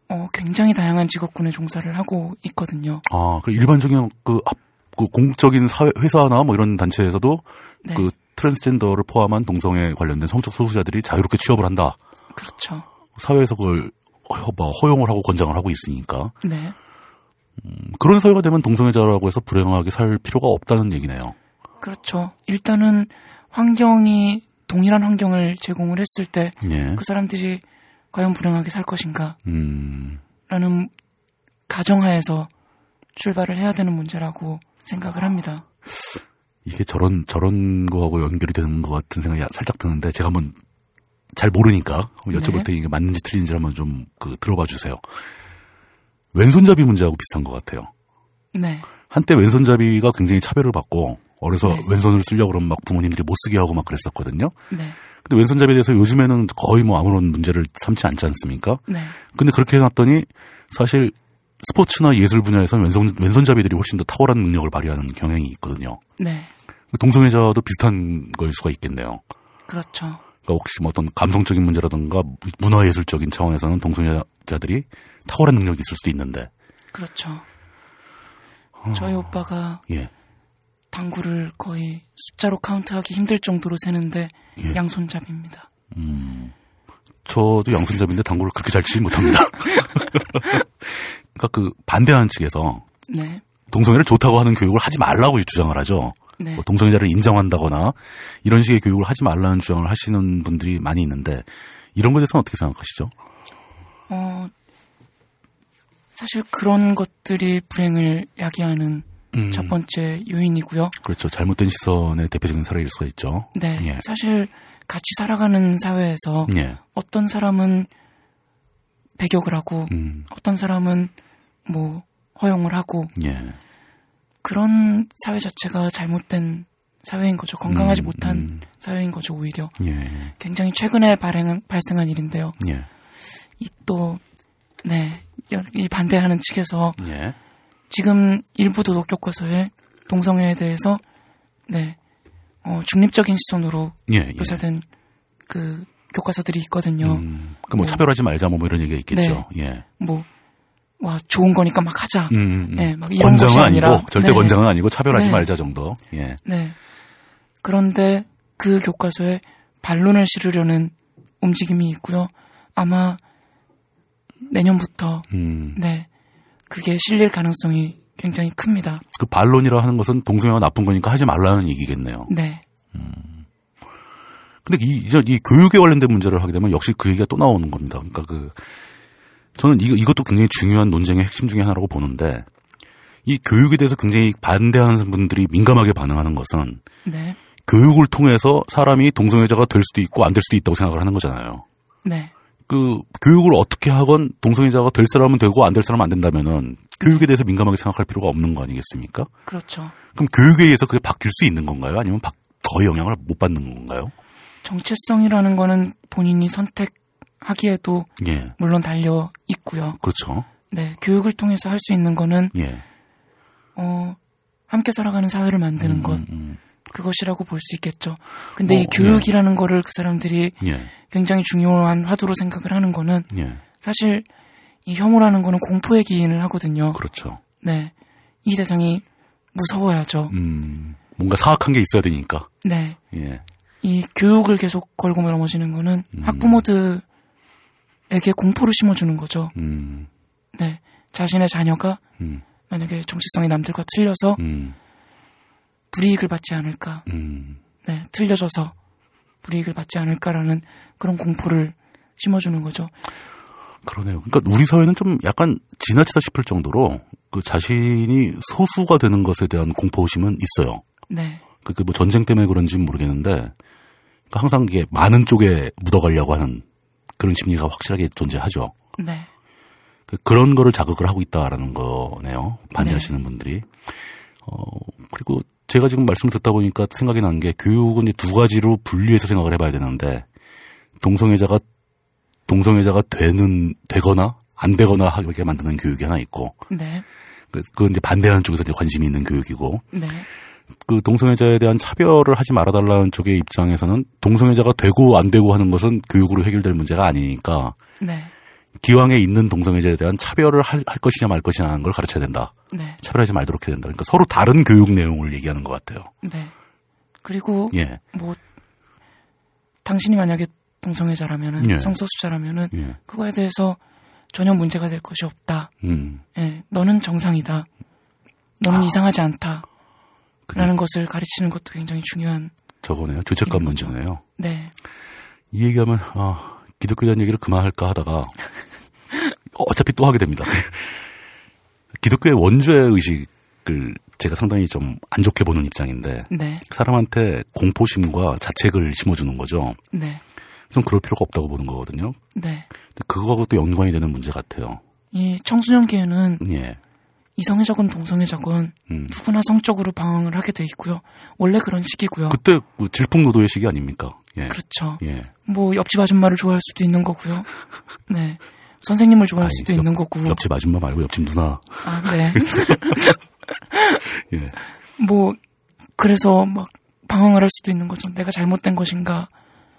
어, 굉장히 다양한 직업군에 종사를 하고 있거든요. 아, 그 일반적인 그, 앞, 그 공적인 사회, 회사나 뭐 이런 단체에서도 네. 그 트랜스젠더를 포함한 동성애 관련된 성적 소수자들이 자유롭게 취업을 한다. 그렇죠. 사회에서 그걸 허, 뭐 허용을 하고 권장을 하고 있으니까. 네. 그런 사회가 되면 동성애자라고 해서 불행하게 살 필요가 없다는 얘기네요. 그렇죠. 일단은 환경이 동일한 환경을 제공을 했을 때그 예. 사람들이 과연 불행하게 살 것인가 음, 라는 가정하에서 출발을 해야 되는 문제라고 생각을 합니다. 이게 저런, 저런 거하고 연결이 되는 것 같은 생각이 살짝 드는데 제가 한번 잘 모르니까 여쭤볼 네. 때 이게 맞는지 틀린지 한번 좀 그 들어봐 주세요. 왼손잡이 문제하고 비슷한 것 같아요. 네. 한때 왼손잡이가 굉장히 차별을 받고 어려서 네. 왼손을 쓰려고 그러면 막 부모님들이 못 쓰게 하고 막 그랬었거든요. 네. 근데 왼손잡이에 대해서 요즘에는 거의 뭐 아무런 문제를 삼지 않지 않습니까? 네. 근데 그렇게 해놨더니 사실 스포츠나 예술 분야에서는 왼손, 왼손잡이들이 훨씬 더 탁월한 능력을 발휘하는 경향이 있거든요. 네. 동성애자도 비슷한 거일 수가 있겠네요. 그렇죠. 그러니까 혹시 뭐 어떤 감성적인 문제라든가 문화예술적인 차원에서는 동성애자들이 탁월한 능력이 있을 수도 있는데, 그렇죠. 저희 오빠가 예. 당구를 거의 숫자로 카운트하기 힘들 정도로 세는데 예. 양손잡이입니다. 저도 양손잡이인데 당구를 그렇게 잘 치지 못합니다. <laughs> 그러니까 그 반대하는 측에서 네. 동성애를 좋다고 하는 교육을 하지 말라고 주장을 하죠. 네. 뭐 동성애자를 인정한다거나 이런 식의 교육을 하지 말라는 주장을 하시는 분들이 많이 있는데 이런 것에 대해서는 어떻게 생각하시죠? 어, 사실 그런 것들이 불행을 야기하는 음. 첫 번째 요인이고요. 그렇죠. 잘못된 시선의 대표적인 사례일 수가 있죠. 네. 예. 사실 같이 살아가는 사회에서 예. 어떤 사람은 배격을 하고 음. 어떤 사람은 뭐 허용을 하고 예. 그런 사회 자체가 잘못된 사회인 거죠. 건강하지 음, 못한 음. 사회인 거죠, 오히려. 예. 굉장히 최근에 발행, 발생한 일인데요. 예. 이 또, 네, 이 반대하는 측에서 예. 지금 일부 도덕 교과서에 동성애에 대해서, 네, 어, 중립적인 시선으로 예. 예. 묘사된 그 교과서들이 있거든요. 음. 그뭐 차별하지 말자 뭐 이런 얘기가 있겠죠. 예. 뭐, 와, 좋은 거니까 막 하자. 음, 음, 음. 네, 막 이런 권장은 것이 아니고 아니라. 절대 네. 권장은 아니고 차별하지 네. 말자 정도. 예. 네. 그런데 그 교과서에 반론을 실으려는 움직임이 있고요. 아마 내년부터 음. 네 그게 실릴 가능성이 굉장히 큽니다. 그 반론이라 하는 것은 동성애가 나쁜 거니까 하지 말라는 얘기겠네요. 네, 근데 이, 이제 이 교육에 관련된 문제를 하게 되면 역시 그 얘기가 또 나오는 겁니다. 그러니까 그, 저는 이거, 이것도 굉장히 중요한 논쟁의 핵심 중에 하나라고 보는데, 이 교육에 대해서 굉장히 반대하는 분들이 민감하게 반응하는 것은 네, 교육을 통해서 사람이 동성애자가 될 수도 있고 안 될 수도 있다고 생각을 하는 거잖아요. 네, 그 교육을 어떻게 하건 동성애자가 될 사람은 되고 안 될 사람은 안 된다면은 교육에 대해서 민감하게 생각할 필요가 없는 거 아니겠습니까? 그렇죠. 그럼 교육에 의해서 그게 바뀔 수 있는 건가요? 아니면 바- 거의 영향을 못 받는 건가요? 정체성이라는 거는 본인이 선택하기에도 예, 물론 달려 있고요. 그렇죠. 네, 교육을 통해서 할 수 있는 거는 예. 어 함께 살아가는 사회를 만드는 것 음, 음. 그것이라고 볼 수 있겠죠. 근데 뭐, 이 교육이라는 거를 그 사람들이 예, 굉장히 중요한 화두로 생각을 하는 거는 예, 사실 이 혐오라는 거는 공포의 기인을 하거든요. 그렇죠. 네. 이 대상이 무서워야죠. 음, 뭔가 사악한 게 있어야 되니까. 네. 예, 이 교육을 계속 걸고 넘어지는 거는 음. 학부모들에게 공포를 심어주는 거죠. 음, 네. 자신의 자녀가 음, 만약에 정체성이 남들과 틀려서 음, 불이익을 받지 않을까. 음, 네. 틀려져서 불이익을 받지 않을까라는 그런 공포를 심어주는 거죠. 그러네요. 그러니까 우리 사회는 좀 약간 지나치다 싶을 정도로 그 자신이 소수가 되는 것에 대한 공포심은 있어요. 네. 그, 그뭐 전쟁 때문에 그런지는 모르겠는데 그러니까 항상 이게 많은 쪽에 묻어가려고 하는 그런 심리가 확실하게 존재하죠. 네. 그- 그런 거를 자극을 하고 있다라는 거네요. 반대하시는 분들이. 어, 그리고 제가 지금 말씀을 듣다 보니까 생각이 나는 게 교육은 이제 두 가지로 분리해서 생각을 해봐야 되는데 동성애자가 동성애자가 되는 되거나 안 되거나 하게 만드는 교육이 하나 있고 네. 그- 그건 이제 반대하는 쪽에서 이제 관심이 있는 교육이고 네. 그 동성애자에 대한 차별을 하지 말아달라는 쪽의 입장에서는 동성애자가 되고 안 되고 하는 것은 교육으로 해결될 문제가 아니니까 네. 기왕에 있는 동성애자에 대한 차별을 할, 할 것이냐 말 것이냐 하는 걸 가르쳐야 된다. 네. 차별하지 말도록 해야 된다. 그러니까 서로 다른 교육 내용을 얘기하는 것 같아요. 네. 그리고 예, 뭐 당신이 만약에 동성애자라면은 예. 성소수자라면은 예, 그거에 대해서 전혀 문제가 될 것이 없다. 음, 예, 너는 정상이다. 너는 아. 이상하지 않다. 라는 것을 가르치는 것도 굉장히 중요한. 저거네요. 거죠. 문제네요. 네. 이 얘기하면 아, 기독교에 대한 얘기를 그만할까 하다가 어차피 또 하게 됩니다. 기독교의 원죄 의식을 제가 상당히 좀 안 좋게 보는 입장인데 네. 사람한테 공포심과 자책을 심어주는 거죠. 네. 좀 그럴 필요가 없다고 보는 거거든요. 네. 그거하고 또 연관이 되는 문제 같아요. 이 청소년기에는 예, 이성애자건 동성애자건 음. 누구나 성적으로 방황을 하게 돼 있고요. 원래 그런 시기고요. 그때 뭐 질풍노도의 시기 아닙니까? 예. 그렇죠. 예. 뭐 옆집 아줌마를 좋아할 수도 있는 거고요. 네. 선생님을 좋아할 아니, 수도 옆- 있는 거고. 옆집 아줌마 말고 옆집 누나. 아, 네. <laughs> 예. 뭐 그래서 막 방황을 할 수도 있는 거죠. 내가 잘못된 것인가.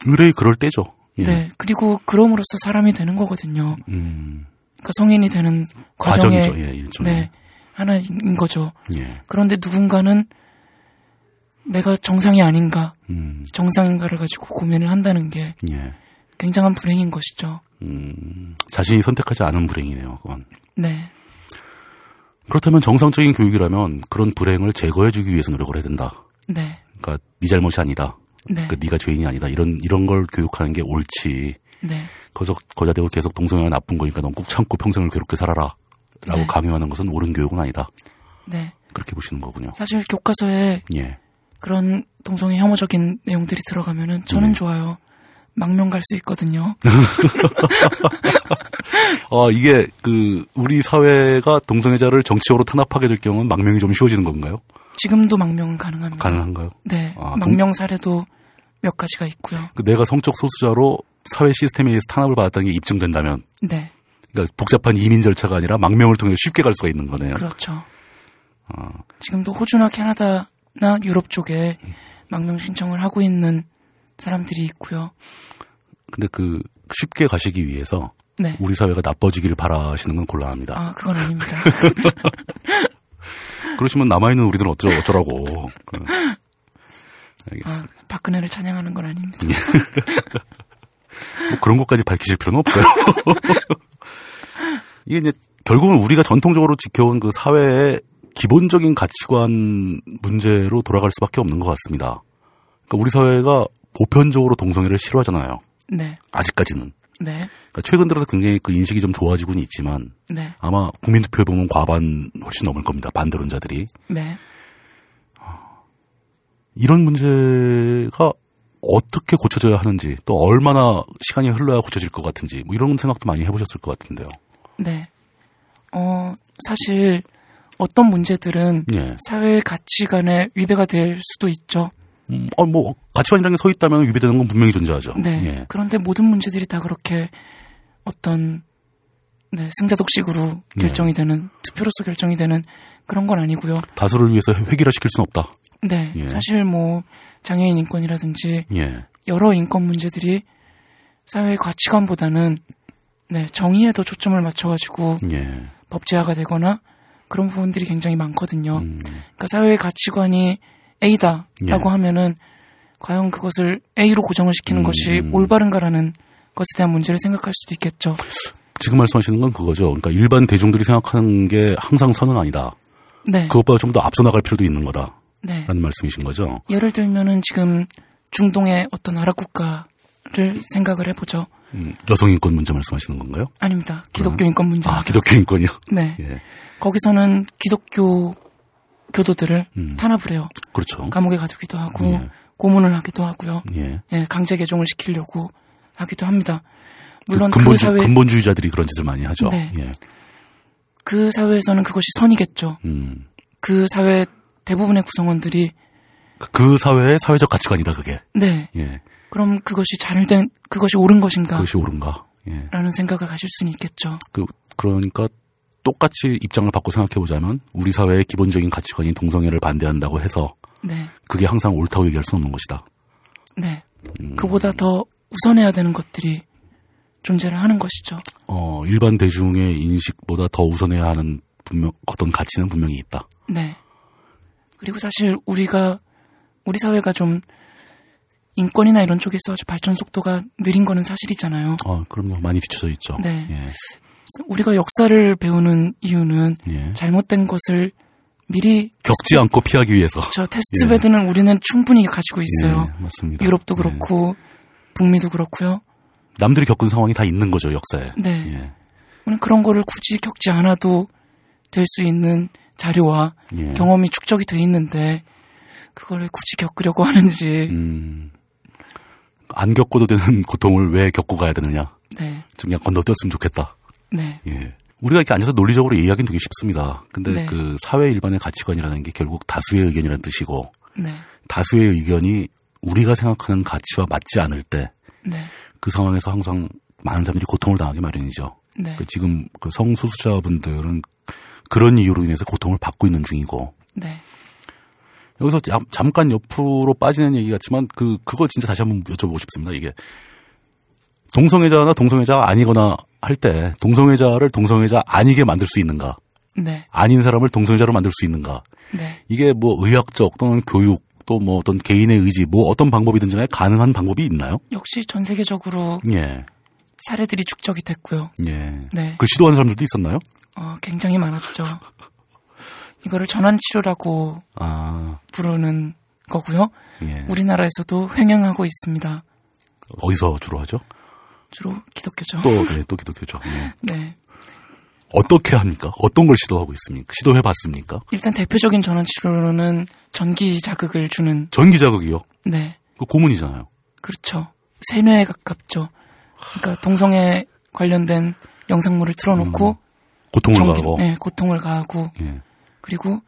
의뢰 그럴 때죠. 예. 네. 그리고 그럼으로써 사람이 되는 거거든요. 음, 그러니까 성인이 되는 과정의. 예. 네. 하나인 거죠. 예. 그런데 누군가는 내가 정상이 아닌가, 음, 정상인가를 가지고 고민을 한다는 게 예. 굉장한 불행인 것이죠. 음, 자신이 선택하지 않은 불행이네요, 그건. 네. 그렇다면 정상적인 교육이라면 그런 불행을 제거해주기 위해서 노력을 해야 된다. 네. 그러니까 네 잘못이 아니다. 네. 그 네가 죄인이 아니다. 이런 이런 걸 교육하는 게 옳지. 네. 거저 거자되고 계속 동성애가 나쁜 거니까 넌 꾹 참고 평생을 괴롭게 살아라. 라고 네. 강요하는 것은 옳은 교육은 아니다. 네. 그렇게 보시는 거군요. 사실 교과서에 예. 그런 동성애 혐오적인 내용들이 들어가면은 저는 네. 좋아요. 망명 갈 수 있거든요. 아, <laughs> 이게 그 우리 사회가 동성애자를 정치적으로 탄압하게 될 경우는 망명이 좀 쉬워지는 건가요? 지금도 망명은 가능한가요? 가능한가요? 네. 아, 망명 사례도 몇 가지가 있고요. 그 내가 성적 소수자로 사회 시스템에 의해서 탄압을 받았다는 게 입증된다면 네. 그러니까 복잡한 이민 절차가 아니라 망명을 통해 쉽게 갈 수가 있는 거네요. 그렇죠. 아, 지금도 호주나 캐나다 나 유럽 쪽에 망명 신청을 하고 있는 사람들이 있고요. 근데 그 쉽게 가시기 위해서 네. 우리 사회가 나빠지기를 바라시는 건 곤란합니다. 아, 그건 아닙니다. <laughs> 그러시면 남아있는 우리들은 어쩌, 어쩌라고. <laughs> 그, 알겠습니다. 아, 박근혜를 찬양하는 건 아닙니다. <laughs> 뭐 그런 것까지 밝히실 필요는 없어요. 이게 이제 결국은 우리가 전통적으로 지켜온 그 사회의 기본적인 가치관 문제로 돌아갈 수밖에 없는 것 같습니다. 그러니까 우리 사회가 보편적으로 동성애를 싫어하잖아요. 네. 아직까지는. 네. 그러니까 최근 들어서 굉장히 그 인식이 좀 좋아지고는 있지만 네. 아마 국민투표에 보면 과반 훨씬 넘을 겁니다. 반대론자들이. 네. 이런 문제가 어떻게 고쳐져야 하는지 또 얼마나 시간이 흘러야 고쳐질 것 같은지 뭐 이런 생각도 많이 해보셨을 것 같은데요. 네. 어, 사실 어떤 문제들은 예. 사회 가치관에 위배가 될 수도 있죠. 음, 어, 뭐 가치관이라는 게 서 있다면 위배되는 건 분명히 존재하죠. 네. 예. 그런데 모든 문제들이 다 그렇게 어떤 네, 승자독식으로 결정이 되는 투표로서 결정이 되는 그런 건 아니고요. 다수를 위해서 획일화시킬 수는 없다. 네. 예. 사실 뭐 장애인 인권이라든지 예. 여러 인권 문제들이 사회의 가치관보다는 네, 정의에 더 초점을 맞춰가지고 예. 법제화가 되거나 그런 부분들이 굉장히 많거든요. 음, 그러니까 사회의 가치관이 A다라고 예. 하면은 과연 그것을 A로 고정을 시키는 음. 것이 올바른가라는 것에 대한 문제를 생각할 수도 있겠죠. 지금 말씀하시는 건 그거죠. 그러니까 일반 대중들이 생각하는 게 항상 선은 아니다. 네. 그것보다 좀 더 앞서 나갈 필요도 있는 거다라는 네. 말씀이신 거죠. 예를 들면은 지금 중동의 어떤 아랍 국가를 생각을 해보죠. 음, 여성 인권 문제 말씀하시는 건가요? 아닙니다. 기독교 인권 문제입니다. 아, 기독교 인권이요. 네. 예. 거기서는 기독교 교도들을 음. 탄압을 해요. 그렇죠. 감옥에 가두기도 하고 예. 고문을 하기도 하고요. 예. 예, 강제 개종을 시키려고 하기도 합니다. 물론 그 그, 근본주, 사회 근본주의자들이 그런 짓을 많이 하죠. 네. 예. 그 사회에서는 그것이 선이겠죠. 음. 그 사회 대부분의 구성원들이 그 사회의 사회적 가치관이다, 그게. 네. 예. 그럼 그것이 잘된 그것이 옳은 것인가? 그것이 옳은가. 예. 라는 생각을 가질 수는 있겠죠. 그, 그러니까 똑같이 입장을 바꿔 생각해 보자면 우리 사회의 기본적인 가치관인 동성애를 반대한다고 해서 네. 그게 항상 옳다고 얘기할 수는 없는 것이다. 네. 음. 그보다 더 우선해야 되는 것들이 존재를 하는 것이죠. 어, 일반 대중의 인식보다 더 우선해야 하는 분명, 어떤 가치는 분명히 있다. 네. 그리고 사실 우리가 우리 사회가 좀 인권이나 이런 쪽에서 아주 발전 속도가 느린 거는 사실이잖아요. 어, 그럼요. 많이 뒤쳐져 있죠. 네. 예. 우리가 역사를 배우는 이유는 예. 잘못된 것을 미리 겪지 않고 피하기 위해서. 저 테스트 예. 베드는 우리는 충분히 가지고 있어요. 예, 맞습니다. 유럽도 예. 그렇고 북미도 그렇고요. 남들이 겪은 상황이 다 있는 거죠, 역사에. 네. 예. 우리는 그런 거를 굳이 겪지 않아도 될 수 있는 자료와 예. 경험이 축적이 돼 있는데 그걸 왜 굳이 겪으려고 하는지. 음, 안 겪어도 되는 <laughs> 고통을 왜 겪고 가야 되느냐. 네. 좀 약간 건너뛰었으면 좋겠다. 네. 예. 우리가 이렇게 앉아서 논리적으로 이해하기는 되게 쉽습니다. 근데 네. 그 사회 일반의 가치관이라는 게 결국 다수의 의견이라는 뜻이고 네, 다수의 의견이 우리가 생각하는 가치와 맞지 않을 때그 네, 상황에서 항상 많은 사람들이 고통을 당하기 마련이죠. 네, 그 지금 그 성소수자분들은 그런 이유로 인해서 고통을 받고 있는 중이고 네, 여기서 잠- 잠깐 옆으로 빠지는 얘기 같지만 그 그걸 진짜 다시 한번 여쭤보고 싶습니다. 이게 동성애자나 동성애자가 아니거나 할 때 동성애자를 동성애자 아니게 만들 수 있는가? 네, 아닌 사람을 동성애자로 만들 수 있는가? 네, 이게 뭐 의학적 또는 교육 또 뭐 어떤 개인의 의지 뭐 어떤 방법이든지 간에 가능한 방법이 있나요? 역시 전 세계적으로 예. 사례들이 축적이 됐고요. 예. 네, 그 시도하는 사람들도 있었나요? 어, 굉장히 많았죠. 이거를 전환 치료라고 아, 부르는 거고요. 예. 우리나라에서도 횡행하고 있습니다. 어디서 주로 하죠? 주로 기독교죠. 또, 예, 또 기독교죠. 예. <laughs> 네. 어떻게 합니까? 어떤 걸 시도하고 있습니까? 시도해 봤습니까? 일단 대표적인 전환 치료로는 전기 자극을 주는 전기 자극이요. 네. 그 고문이잖아요. 그렇죠. 세뇌에 가깝죠. 그러니까 동성애 관련된 영상물을 틀어놓고 고통을 전기- 가하고. 네, 고통을 가하고 예. 그리고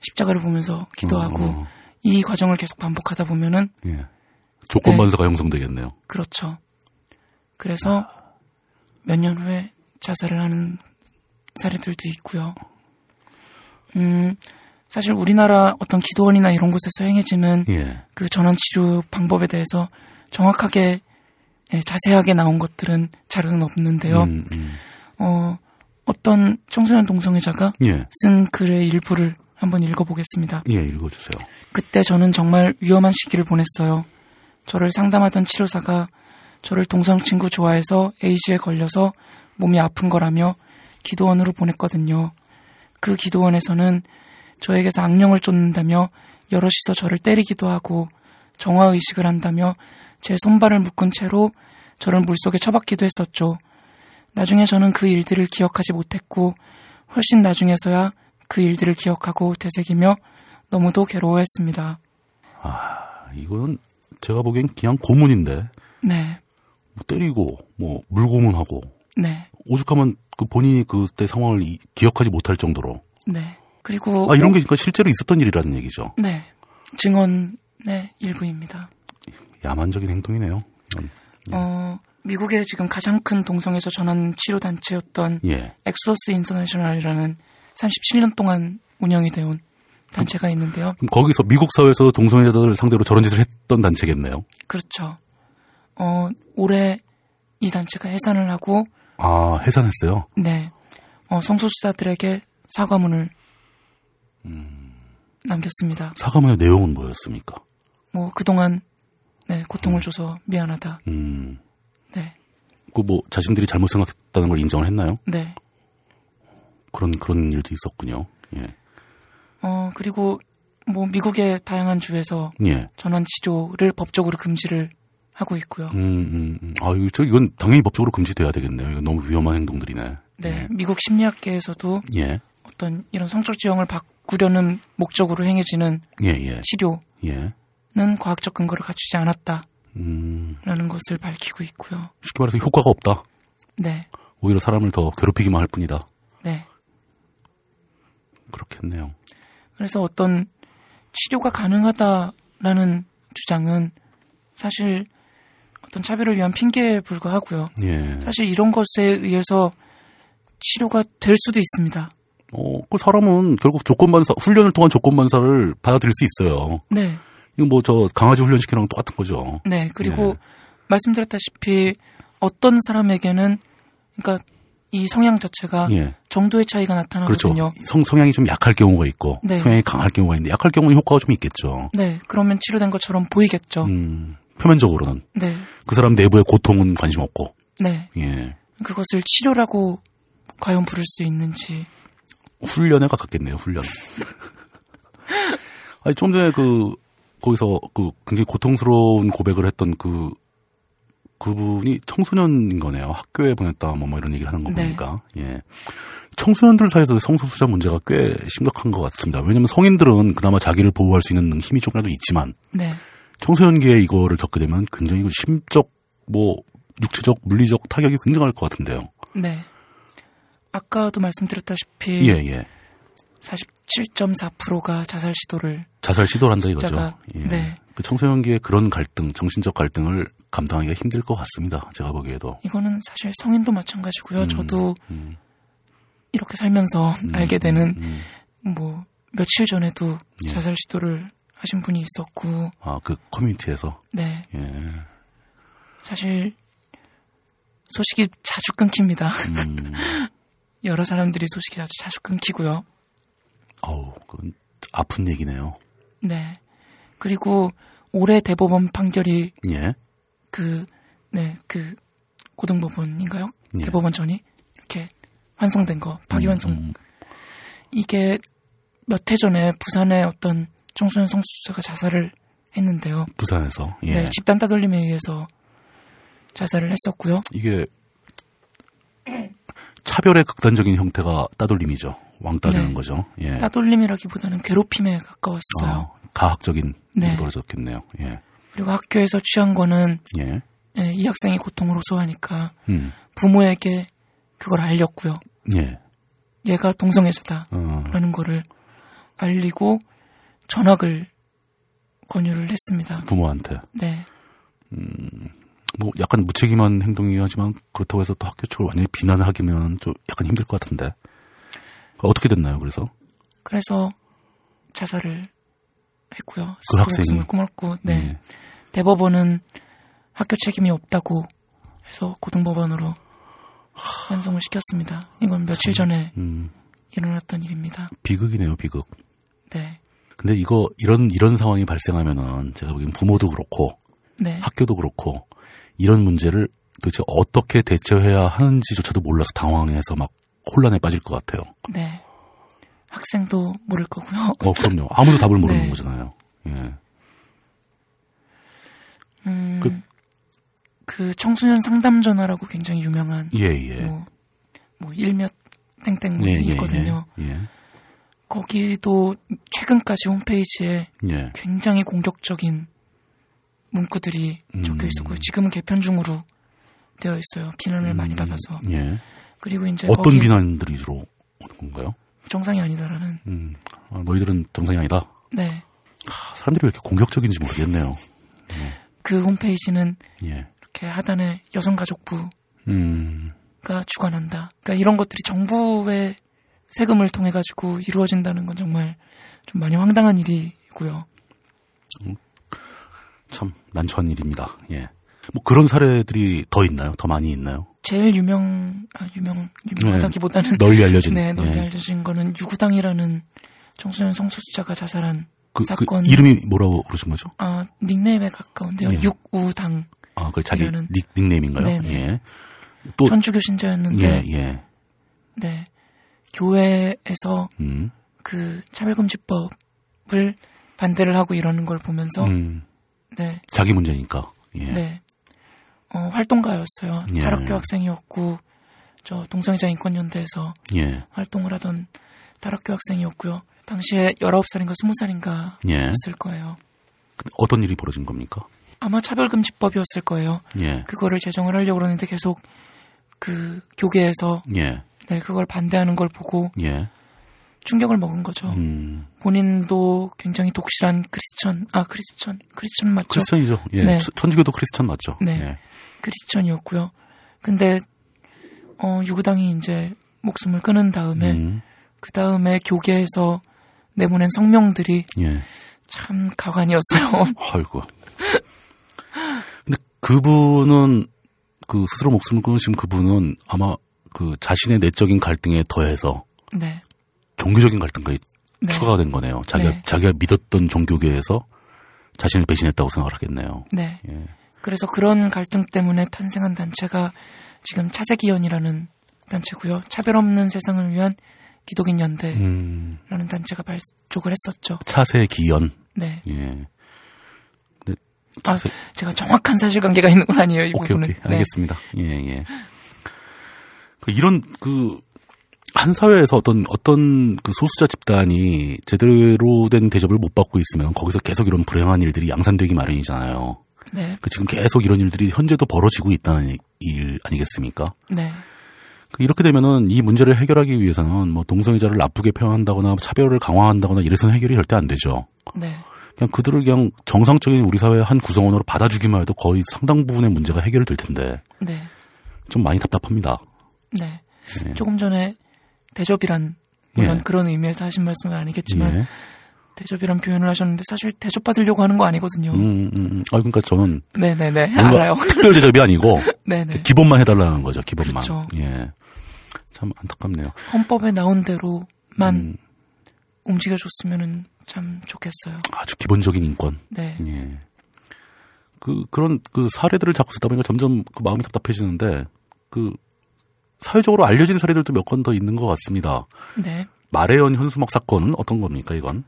십자가를 보면서 기도하고 어, 이 과정을 계속 반복하다 보면은 예. 조건 네. 반사가 형성되겠네요. 그렇죠. 그래서 몇년 후에 자살을 하는 사례들도 있고요. 음, 사실 우리나라 어떤 기도원이나 이런 곳에서 행해지는 예. 그 전환 치료 방법에 대해서 정확하게 예, 자세하게 나온 것들은 자료는 없는데요. 음, 음. 어, 어떤 청소년 동성애자가 예. 쓴 글의 일부를 한번 읽어보겠습니다. 예, 읽어주세요. 그때 저는 정말 위험한 시기를 보냈어요. 저를 상담하던 치료사가 저를 동성 친구 좋아해서 에이즈에 걸려서 몸이 아픈 거라며 기도원으로 보냈거든요. 그 기도원에서는 저에게서 악령을 쫓는다며 여럿이서 저를 때리기도 하고 정화 의식을 한다며 제 손발을 묶은 채로 저를 물속에 처박기도 했었죠. 나중에 저는 그 일들을 기억하지 못했고 훨씬 나중에서야 그 일들을 기억하고 되새기며 너무도 괴로워했습니다. 아, 이거는 제가 보기엔 그냥 고문인데, 네, 뭐 때리고, 뭐, 물고문하고, 네, 오죽하면 그 본인이 그때 상황을 이- 기억하지 못할 정도로. 네. 그리고 아, 이런 게 그러니까 실제로 있었던 일이라는 얘기죠. 네 증언의 일부입니다. 야만적인 행동이네요. 이건. 어 미국의 지금 가장 큰 동성애자 전환 치료 단체였던 예. Exodus International이라는 37년 동안 운영이 되온 단체가 있는데요. 그럼 거기서 미국 사회에서 동성애자들을 상대로 저런 짓을 했던 단체겠네요. 그렇죠. 어 올해 이 단체가 해산을 하고 아, 해산했어요. 네 어, 성소수자들에게 사과문을 남겼습니다. 사과문의 내용은 뭐였습니까? 뭐 그동안 네 고통을 줘서 미안하다. 음, 네, 그뭐 자신들이 잘못 생각했다는 걸 인정을 했나요? 네. 그런 그런 일도 있었군요. 예, 어 그리고 뭐 미국의 다양한 주에서 예. 전환 치료를 법적으로 금지를 하고 있고요. 음, 음, 음. 아, 이거 이건 당연히 법적으로 금지돼야 되겠네요. 이거 너무 위험한 행동들이네. 네, 미국 심리학계에서도 예, 어떤 이런 성적 지형을 바꾸려는 목적으로 행해지는 예, 예, 치료는 예. 과학적 근거를 갖추지 않았다 라는 음, 것을 밝히고 있고요. 쉽게 말해서 효과가 없다. 네, 오히려 사람을 더 괴롭히기만 할 뿐이다. 네. 그렇겠네요. 그래서 어떤 치료가 가능하다라는 주장은 사실 어떤 차별을 위한 핑계에 불과하고요. 예. 사실 이런 것에 의해서 치료가 될 수도 있습니다. 어, 그 사람은 결국 조건반사, 훈련을 통한 조건반사를 받아들일 수 있어요. 네, 이거 뭐 저 강아지 훈련시키는 거랑 똑같은 거죠. 네. 그리고 예. 말씀드렸다시피 어떤 사람에게는 그러니까 이 성향 자체가 예. 정도의 차이가 그렇죠. 나타나거든요. 성, 성향이 좀 약할 경우가 있고, 네. 성향이 강할 경우가 있는데, 약할 경우는 효과가 좀 있겠죠. 네, 그러면 치료된 것처럼 보이겠죠. 음, 표면적으로는. 네, 그 사람 내부의 고통은 관심 없고, 네. 예. 그것을 치료라고 과연 부를 수 있는지. 훈련에 가깝겠네요, 훈련. <laughs> 아니, 좀 전에 그, 거기서 그 굉장히 고통스러운 고백을 했던 그, 그분이 청소년인 거네요. 학교에 보냈다, 뭐, 뭐 이런 얘기를 하는 거 네. 보니까. 예. 청소년들 사이에서 성소수자 문제가 꽤 심각한 것 같습니다. 왜냐면 성인들은 그나마 자기를 보호할 수 있는 힘이 조금이라도 있지만, 네, 청소년기에 이거를 겪게 되면 굉장히 그 심적, 뭐, 육체적, 물리적 타격이 굉장할 것 같은데요. 네. 아까도 말씀드렸다시피 예, 예. 47.4%가 자살 시도를 자살 시도를 한다 이거죠. 예. 네. 그 청소년기의 그런 갈등, 정신적 갈등을 감당하기가 힘들 것 같습니다. 제가 보기에도. 이거는 사실 성인도 마찬가지고요. 음, 저도 음, 이렇게 살면서 알게 되는 음. 뭐 며칠 전에도 예. 자살 시도를 하신 분이 있었고 아, 그 커뮤니티에서. 네 예. 사실 소식이 자주 끊깁니다. 음, <laughs> 여러 사람들이 소식이 아주 자주 끊기고요. 어우, 그건 아픈 얘기네요. 네 그리고 올해 대법원 판결이 예. 그, 네, 그, 고등법원인가요? 예. 대법원 전이 이렇게 환송된 거, 파기환송. 음, 이게 몇 해 전에 부산의 어떤 청소년 성수자가 자살을 했는데요. 부산에서. 예. 네, 집단 따돌림에 의해서 자살을 했었고요. 이게 차별의 극단적인 형태가 따돌림이죠. 왕따 되는 네. 거죠. 예. 따돌림이라기보다는 괴롭힘에 가까웠어요. 어, 가학적인 네. 일이 벌어졌겠네요. 예. 그리고 학교에서 취한 거는 예. 네, 이 학생이 고통을 호소하니까 음. 부모에게 그걸 알렸고요. 예. 얘가 동성애자다. 어, 라는 거를 알리고 전학을 권유를 했습니다. 부모한테. 네. 뭐 약간 무책임한 행동이긴 하지만 그렇다고 해서 또 학교 쪽을 완전히 비난하기면 좀 약간 힘들 것 같은데. 어떻게 됐나요, 그래서? 그래서 자살을 했고요. 그 학생이? 목숨을 끊었고, 네. 예. 대법원은 학교 책임이 없다고 해서 고등법원으로 환송을 시켰습니다. 이건 며칠 전에 음, 일어났던 일입니다. 비극이네요, 비극. 네. 근데 이거, 이런, 이런 상황이 발생하면은 제가 보기엔 부모도 그렇고 네. 학교도 그렇고 이런 문제를 도대체 어떻게 대처해야 하는지조차도 몰라서 당황해서 막 혼란에 빠질 것 같아요. 네. 학생도 모를 거고요. 어, 그럼요. 아무도 답을 <laughs> 모르는 네. 거잖아요. 예. 음, 그- 그, 청소년 상담 전화라고 굉장히 유명한 예, 예. 뭐, 뭐 일몇 땡땡 뭐 예, 예, 있거든요. 예. 예. 거기도 최근까지 홈페이지에 예. 굉장히 공격적인 문구들이 음. 적혀 있었고요. 지금은 개편 중으로 되어 있어요. 비난을 많이 받아서. 예. 그리고 이제 어떤 비난들이 주로 오는 건가요? 정상이 아니다라는. 음, 아, 너희들은 정상이 아니다. 네. 아, 사람들이 왜 이렇게 공격적인지 모르겠네요. 그 홈페이지는 예. 이렇게 하단에 여성가족부가 음, 주관한다. 그러니까 이런 것들이 정부의 세금을 통해 가지고 이루어진다는 건 정말 좀 많이 황당한 일이고요. 참 난처한 일입니다. 예. 뭐 그런 사례들이 더 있나요? 더 많이 있나요? 제일 유명, 아, 유명, 유명하다기보다는 널리 알려진. 네, 널리 예. 알려진 거는 유구당이라는 청소년 성소수자가 자살한 그, 그 사건. 이름이 뭐라고 그러신 거죠? 아, 닉네임에 가까운데요. 예. 육우당. 아, 그 자기 닉, 닉네임인가요? 네네. 예. 또, 천주교 신자였는데, 예, 예. 네. 교회에서 음, 그 차별금지법을 반대를 하고 이러는 걸 보면서, 음, 네, 자기 문제니까. 예. 네. 어, 활동가였어요. 예. 다락교 학생이었고, 저 동성애자 인권연대에서 예. 활동을 하던 다락교 학생이었고요. 당시에 19살인가 20살인가 예. 였을 거예요. 어떤 일이 벌어진 겁니까? 아마 차별금지법이었을 거예요. 예. 그거를 제정을 하려고 그러는데 계속 그 교계에서 예. 네, 그걸 반대하는 걸 보고 예. 충격을 먹은 거죠. 음, 본인도 굉장히 독실한 크리스천, 아, 크리스천, 크리스천 맞죠? 크리스천이죠. 예. 네. 천- 천주교도 크리스천 맞죠? 네. 예. 크리스천이었고요. 근데, 어, 유구당이 이제 목숨을 끊은 다음에, 음, 그 다음에 교계에서 내보낸 성명들이 예. 참 가관이었어요. <laughs> 아이고. 근데 그분은 그 스스로 목숨을 끊으신 그분은 아마 그 자신의 내적인 갈등에 더해서 네. 종교적인 갈등까지 네. 추가가 된 거네요. 자기가 네. 자기가 믿었던 종교계에서 자신을 배신했다고 생각을 하겠네요. 네. 예. 그래서 그런 갈등 때문에 탄생한 단체가 지금 차세기연이라는 단체고요. 차별 없는 세상을 위한 기독인 연대라는 음, 단체가 발족을 했었죠. 차세 기연. 네. 예. 근데 아, 차세 제가 정확한 사실관계가 있는 건 아니에요. 이 오케이 부분은. 오케이 네. 알겠습니다. 예 예. 그 이런 그 한 사회에서 어떤 어떤 그 소수자 집단이 제대로 된 대접을 못 받고 있으면 거기서 계속 이런 불행한 일들이 양산되기 마련이잖아요. 네. 그 지금 계속 이런 일들이 현재도 벌어지고 있다는 일 아니겠습니까? 네. 그 이렇게 되면은 이 문제를 해결하기 위해서는 뭐 동성애자를 나쁘게 표현한다거나 차별을 강화한다거나 이래서는 해결이 절대 안 되죠. 네. 그냥 그들을 그냥 정상적인 우리 사회의 한 구성원으로 받아주기만 해도 거의 상당 부분의 문제가 해결될 텐데 네. 좀 많이 답답합니다. 네. 조금 전에 대접이란 물론 예. 그런 의미에서 하신 말씀은 아니겠지만 예. 대접이란 표현을 하셨는데 사실 대접 받으려고 하는 거 아니거든요. 음, 음, 음. 아, 그러니까 저는 네네네 알아요. <laughs> 특별 대접이 아니고 네네. 기본만 해달라는 거죠. 기본만. 그렇죠. 예. 참 안타깝네요. 헌법에 나온 대로만 음, 움직여줬으면 참 좋겠어요. 아주 기본적인 인권. 네. 예. 그, 그런, 그 사례들을 자꾸 듣다 보니까 점점 그 마음이 답답해지는데, 그, 사회적으로 알려진 사례들도 몇 건 더 있는 것 같습니다. 네. 마레연 현수막 사건은 어떤 겁니까, 이건?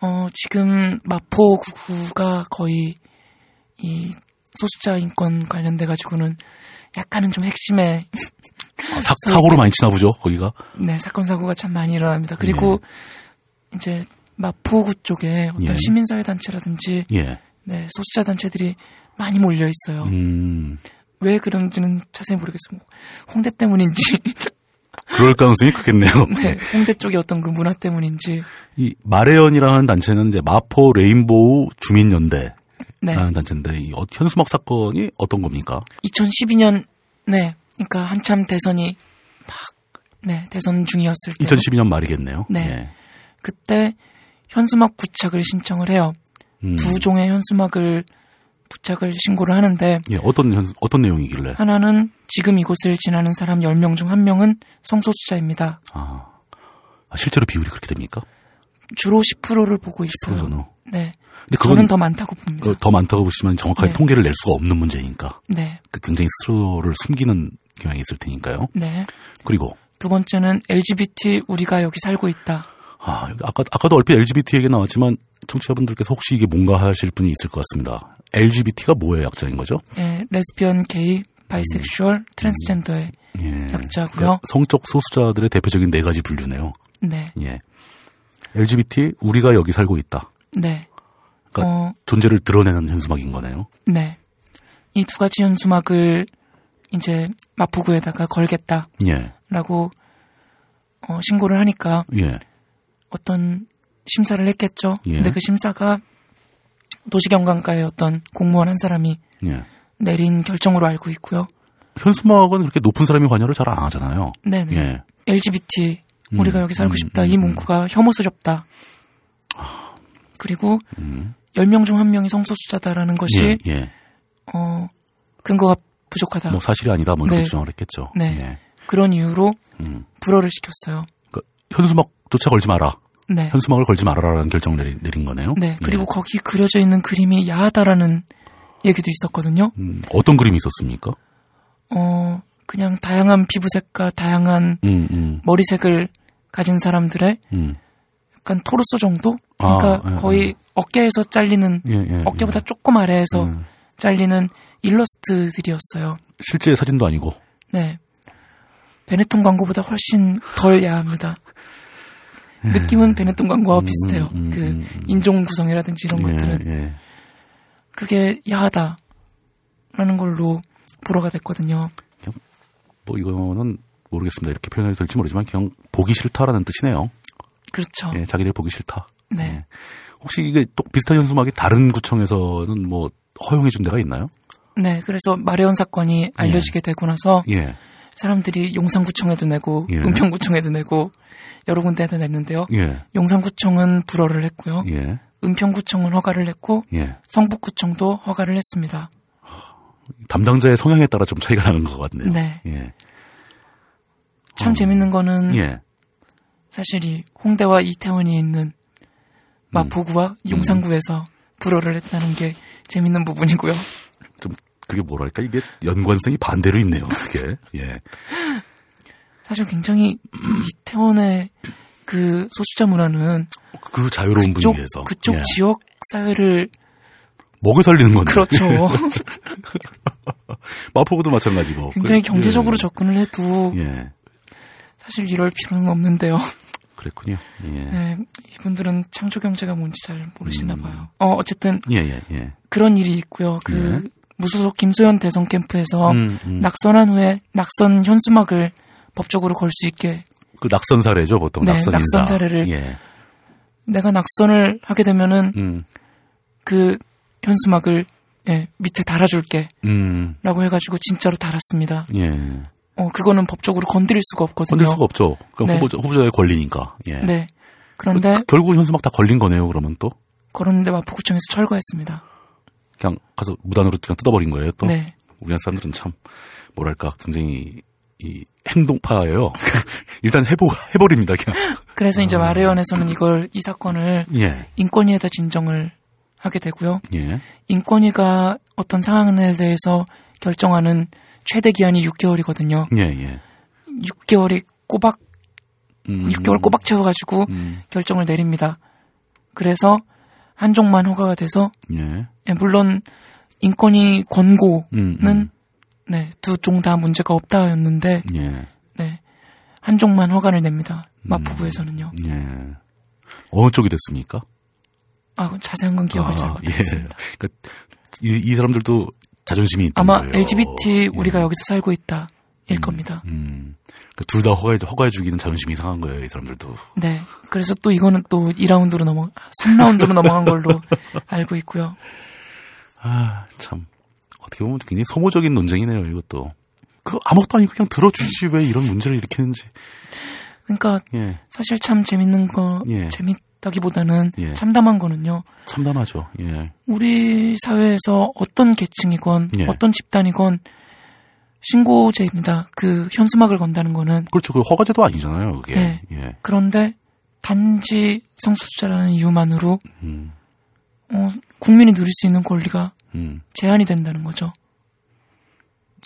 어, 지금 마포구가 거의 이 소수자 인권 관련돼 가지고는 약간은 좀 핵심의 아, 사, 사고로 많이 치나 보죠, 거기가? 네, 사건 사고가 참 많이 일어납니다. 그리고 이제 마포구 쪽에 어떤 예. 시민사회 단체라든지 예. 네, 소수자 단체들이 많이 몰려 있어요. 음, 왜 그런지는 자세히 모르겠어요. 뭐 홍대 때문인지, <laughs> 그럴 가능성이 크겠네요. <laughs> 네, 홍대 쪽의 어떤 그 문화 때문인지, 이 마레연이라는 단체는 이제 마포 레인보우 주민연대라는 네, 단체인데, 이 어- 현수막 사건이 어떤 겁니까? 2012년, 네, 그러니까 한참 대선이 막, 네, 대선 중이었을 때, 2012년 말이겠네요. 네. 예. 그때 현수막 부착을 신청을 해요. 음. 두 종의 현수막을 부착을 신고를 하는데, 예, 어떤 현, 어떤 내용이길래? 하나는 지금 이곳을 지나는 사람 10명 중한 명은 성소수자입니다. 아, 아, 실제로 비율이 그렇게 됩니까? 주로 10%를 보고 있어요. 저는. 네. 근데 그건 저는 더 많다고 봅니다. 어, 더 많다고 보시면 정확하게 네. 통계를 낼 수가 없는 문제니까. 네. 그 굉장히 스스로를 숨기는 경향이 있을 테니까요. 네. 그리고 두 번째는 LGBT 우리가 여기 살고 있다. 아, 아까 아까도 얼핏 LGBT 얘기 나왔지만 청취자분들께서 혹시 이게 뭔가 하실 분이 있을 것 같습니다. LGBT가 뭐의 약자인 거죠? 예, 레즈비언, 게이, bisexual, 트랜스젠더의 예. 약자고요. 그러니까 성적 소수자들의 대표적인 네 가지 분류네요. 네. 예. LGBT 우리가 여기 살고 있다. 네. 그러니까 어, 존재를 드러내는 현수막인 거네요. 네. 이 두 가지 현수막을 이제 마포구에다가 걸겠다라고 예. 어, 신고를 하니까 예. 어떤 심사를 했겠죠. 예. 근데 그 심사가 도시경관과의 어떤 공무원 한 사람이 예. 내린 결정으로 알고 있고요. 현수막은 그렇게 높은 사람이 관여를 잘 안 하잖아요. 네네. 예. LGBT 우리가 음, 여기 살고 음, 싶다. 음, 이 음. 문구가 혐오스럽다. 그리고 음. 10명 중한 명이 성소수자다라는 것이 예. 예. 어 근거가 부족하다. 뭐 사실이 아니다 뭐 이렇게 네. 주장을 했겠죠. 네. 예. 그런 이유로 음. 불허를 시켰어요. 그러니까 현수막조차 걸지 마라. 네. 현수막을 걸지 말아라라는 결정을 내린, 거네요. 네. 그리고 예. 거기 그려져 있는 그림이 야하다라는 얘기도 있었거든요. 음, 어떤 그림이 있었습니까? 어, 그냥 다양한 피부색과 다양한 음, 음, 머리색을 가진 사람들의 음. 약간 토르소 정도? 아, 그러니까 예, 거의 예. 어깨에서 잘리는 예, 예, 어깨보다 예. 조금 아래에서 음. 잘리는 일러스트들이었어요. 실제 사진도 아니고. 네. 베네통 광고보다 훨씬 덜 야합니다. 느낌은 베네통 광고와 비슷해요. 음, 음, 그 음, 음. 인종 구성이라든지 이런 것들은 예, 예. 그게 야하다라는 걸로 불어가 됐거든요. 뭐 이거는 모르겠습니다. 이렇게 표현해도 될지 모르지만 그냥 보기 싫다라는 뜻이네요. 그렇죠. 예, 자기들 보기 싫다. 네. 예. 혹시 이게 또 비슷한 현수막이 다른 구청에서는 뭐 허용해 준 데가 있나요? 네. 그래서 마레온 사건이 알려지게 되고 나서 예. 사람들이 용산구청에도 내고 예. 은평구청에도 내고 여러 군데에도 냈는데요. 예. 용산구청은 불허를 했고요. 예. 은평구청은 허가를 했고 예. 성북구청도 허가를 했습니다. 담당자의 성향에 따라 좀 차이가 나는 것 같네요. 네. 예. 참 재밌는 거는 예. 사실 이 홍대와 이태원이 있는 마포구와 용산구에서 불허를 했다는 게 재밌는 부분이고요. 좀 그게 뭐랄까 이게 연관성이 반대로 있네요. 그게. 예. 사실 굉장히 이태원의 그 소수자 문화는 그 자유로운 그쪽, 분위기에서 그쪽 예. 지역 사회를 먹여 살리는 건데. 그렇죠. <laughs> 마포구도 마찬가지고. 굉장히 그- 경제적으로 예. 접근을 해도 예. 사실 이럴 필요는 없는데요. 그랬군요. 예. 네, 이분들은 창조 경제가 뭔지 잘 모르시나 음. 봐요. 어, 어쨌든 예, 예, 예. 그런 일이 있고요. 그 무소속 김소연 대선 캠프에서 음, 음. 낙선한 후에 낙선 현수막을 법적으로 걸 수 있게 그 낙선 사례죠, 보통 네, 낙선 낙선. 사례를 예. 내가 낙선을 하게 되면은 음. 그 현수막을 예, 밑에 달아줄게 음. 라고 해가지고 진짜로 달았습니다. 예. 어, 그거는 법적으로 건드릴 수가 없거든요. 건들 수가 없죠. 그러니까 네. 후보자, 후보자의 권리니까. 예. 네. 그런데 그- 결국 현수막 다 걸린 거네요, 그러면 또? 그런데 마포구청에서 철거했습니다. 그냥 가서 무단으로 그냥 뜯어버린 거예요, 또? 네. 우리나라 사람들은 참, 뭐랄까, 굉장히, 이, 행동파예요. <laughs> 일단 해보, 해버립니다, 그냥. 그래서 이제 마레원에서는 이걸 이 사건을 예. 인권위에다 진정을 하게 되고요. 예. 인권위가 어떤 상황에 대해서 결정하는 최대 기한이 6개월이거든요. 예, 예. 6개월이 꼬박 음, 6개월 꼬박 채워가지고 음, 결정을 내립니다. 그래서 한종만 허가가 돼서 예. 예, 물론 인권위 권고는 음, 음. 네, 두 종 다 문제가 없다였는데 예. 네, 한종만 허가를 냅니다. 마포구에서는요. 예. 어느 쪽이 됐습니까? 아, 자세한 건 기억을 잘 못하겠습니다. 그러니까 이, 이 사람들도 자존심이 있던 아마 거예요. LGBT 우리가 예. 여기서 살고 있다 일 겁니다. 음. 그러니까 둘다 허가해, 허가해 주기는 자존심이 상한 거예요, 이 사람들도. 네. 그래서 또 이거는 또 2라운드로 넘어 3라운드로 넘어간 걸로 <laughs> 알고 있고요. 아, 참. 어떻게 보면 굉장히 소모적인 논쟁이네요, 이것도. 그, 아무것도 아니고 그냥 들어주지 왜 이런 문제를 일으키는지. 그러니까 예. 사실 참 재밌는 거 예. 재밌다기보다는 예. 참담한 거는요. 참담하죠, 예. 우리 사회에서 어떤 계층이건 예. 어떤 집단이건 신고제입니다. 그 현수막을 건다는 거는 그렇죠. 그 허가제도 아니잖아요, 그게. 네. 예. 그런데 단지 성소수자라는 이유만으로 음, 어, 국민이 누릴 수 있는 권리가 음. 제한이 된다는 거죠.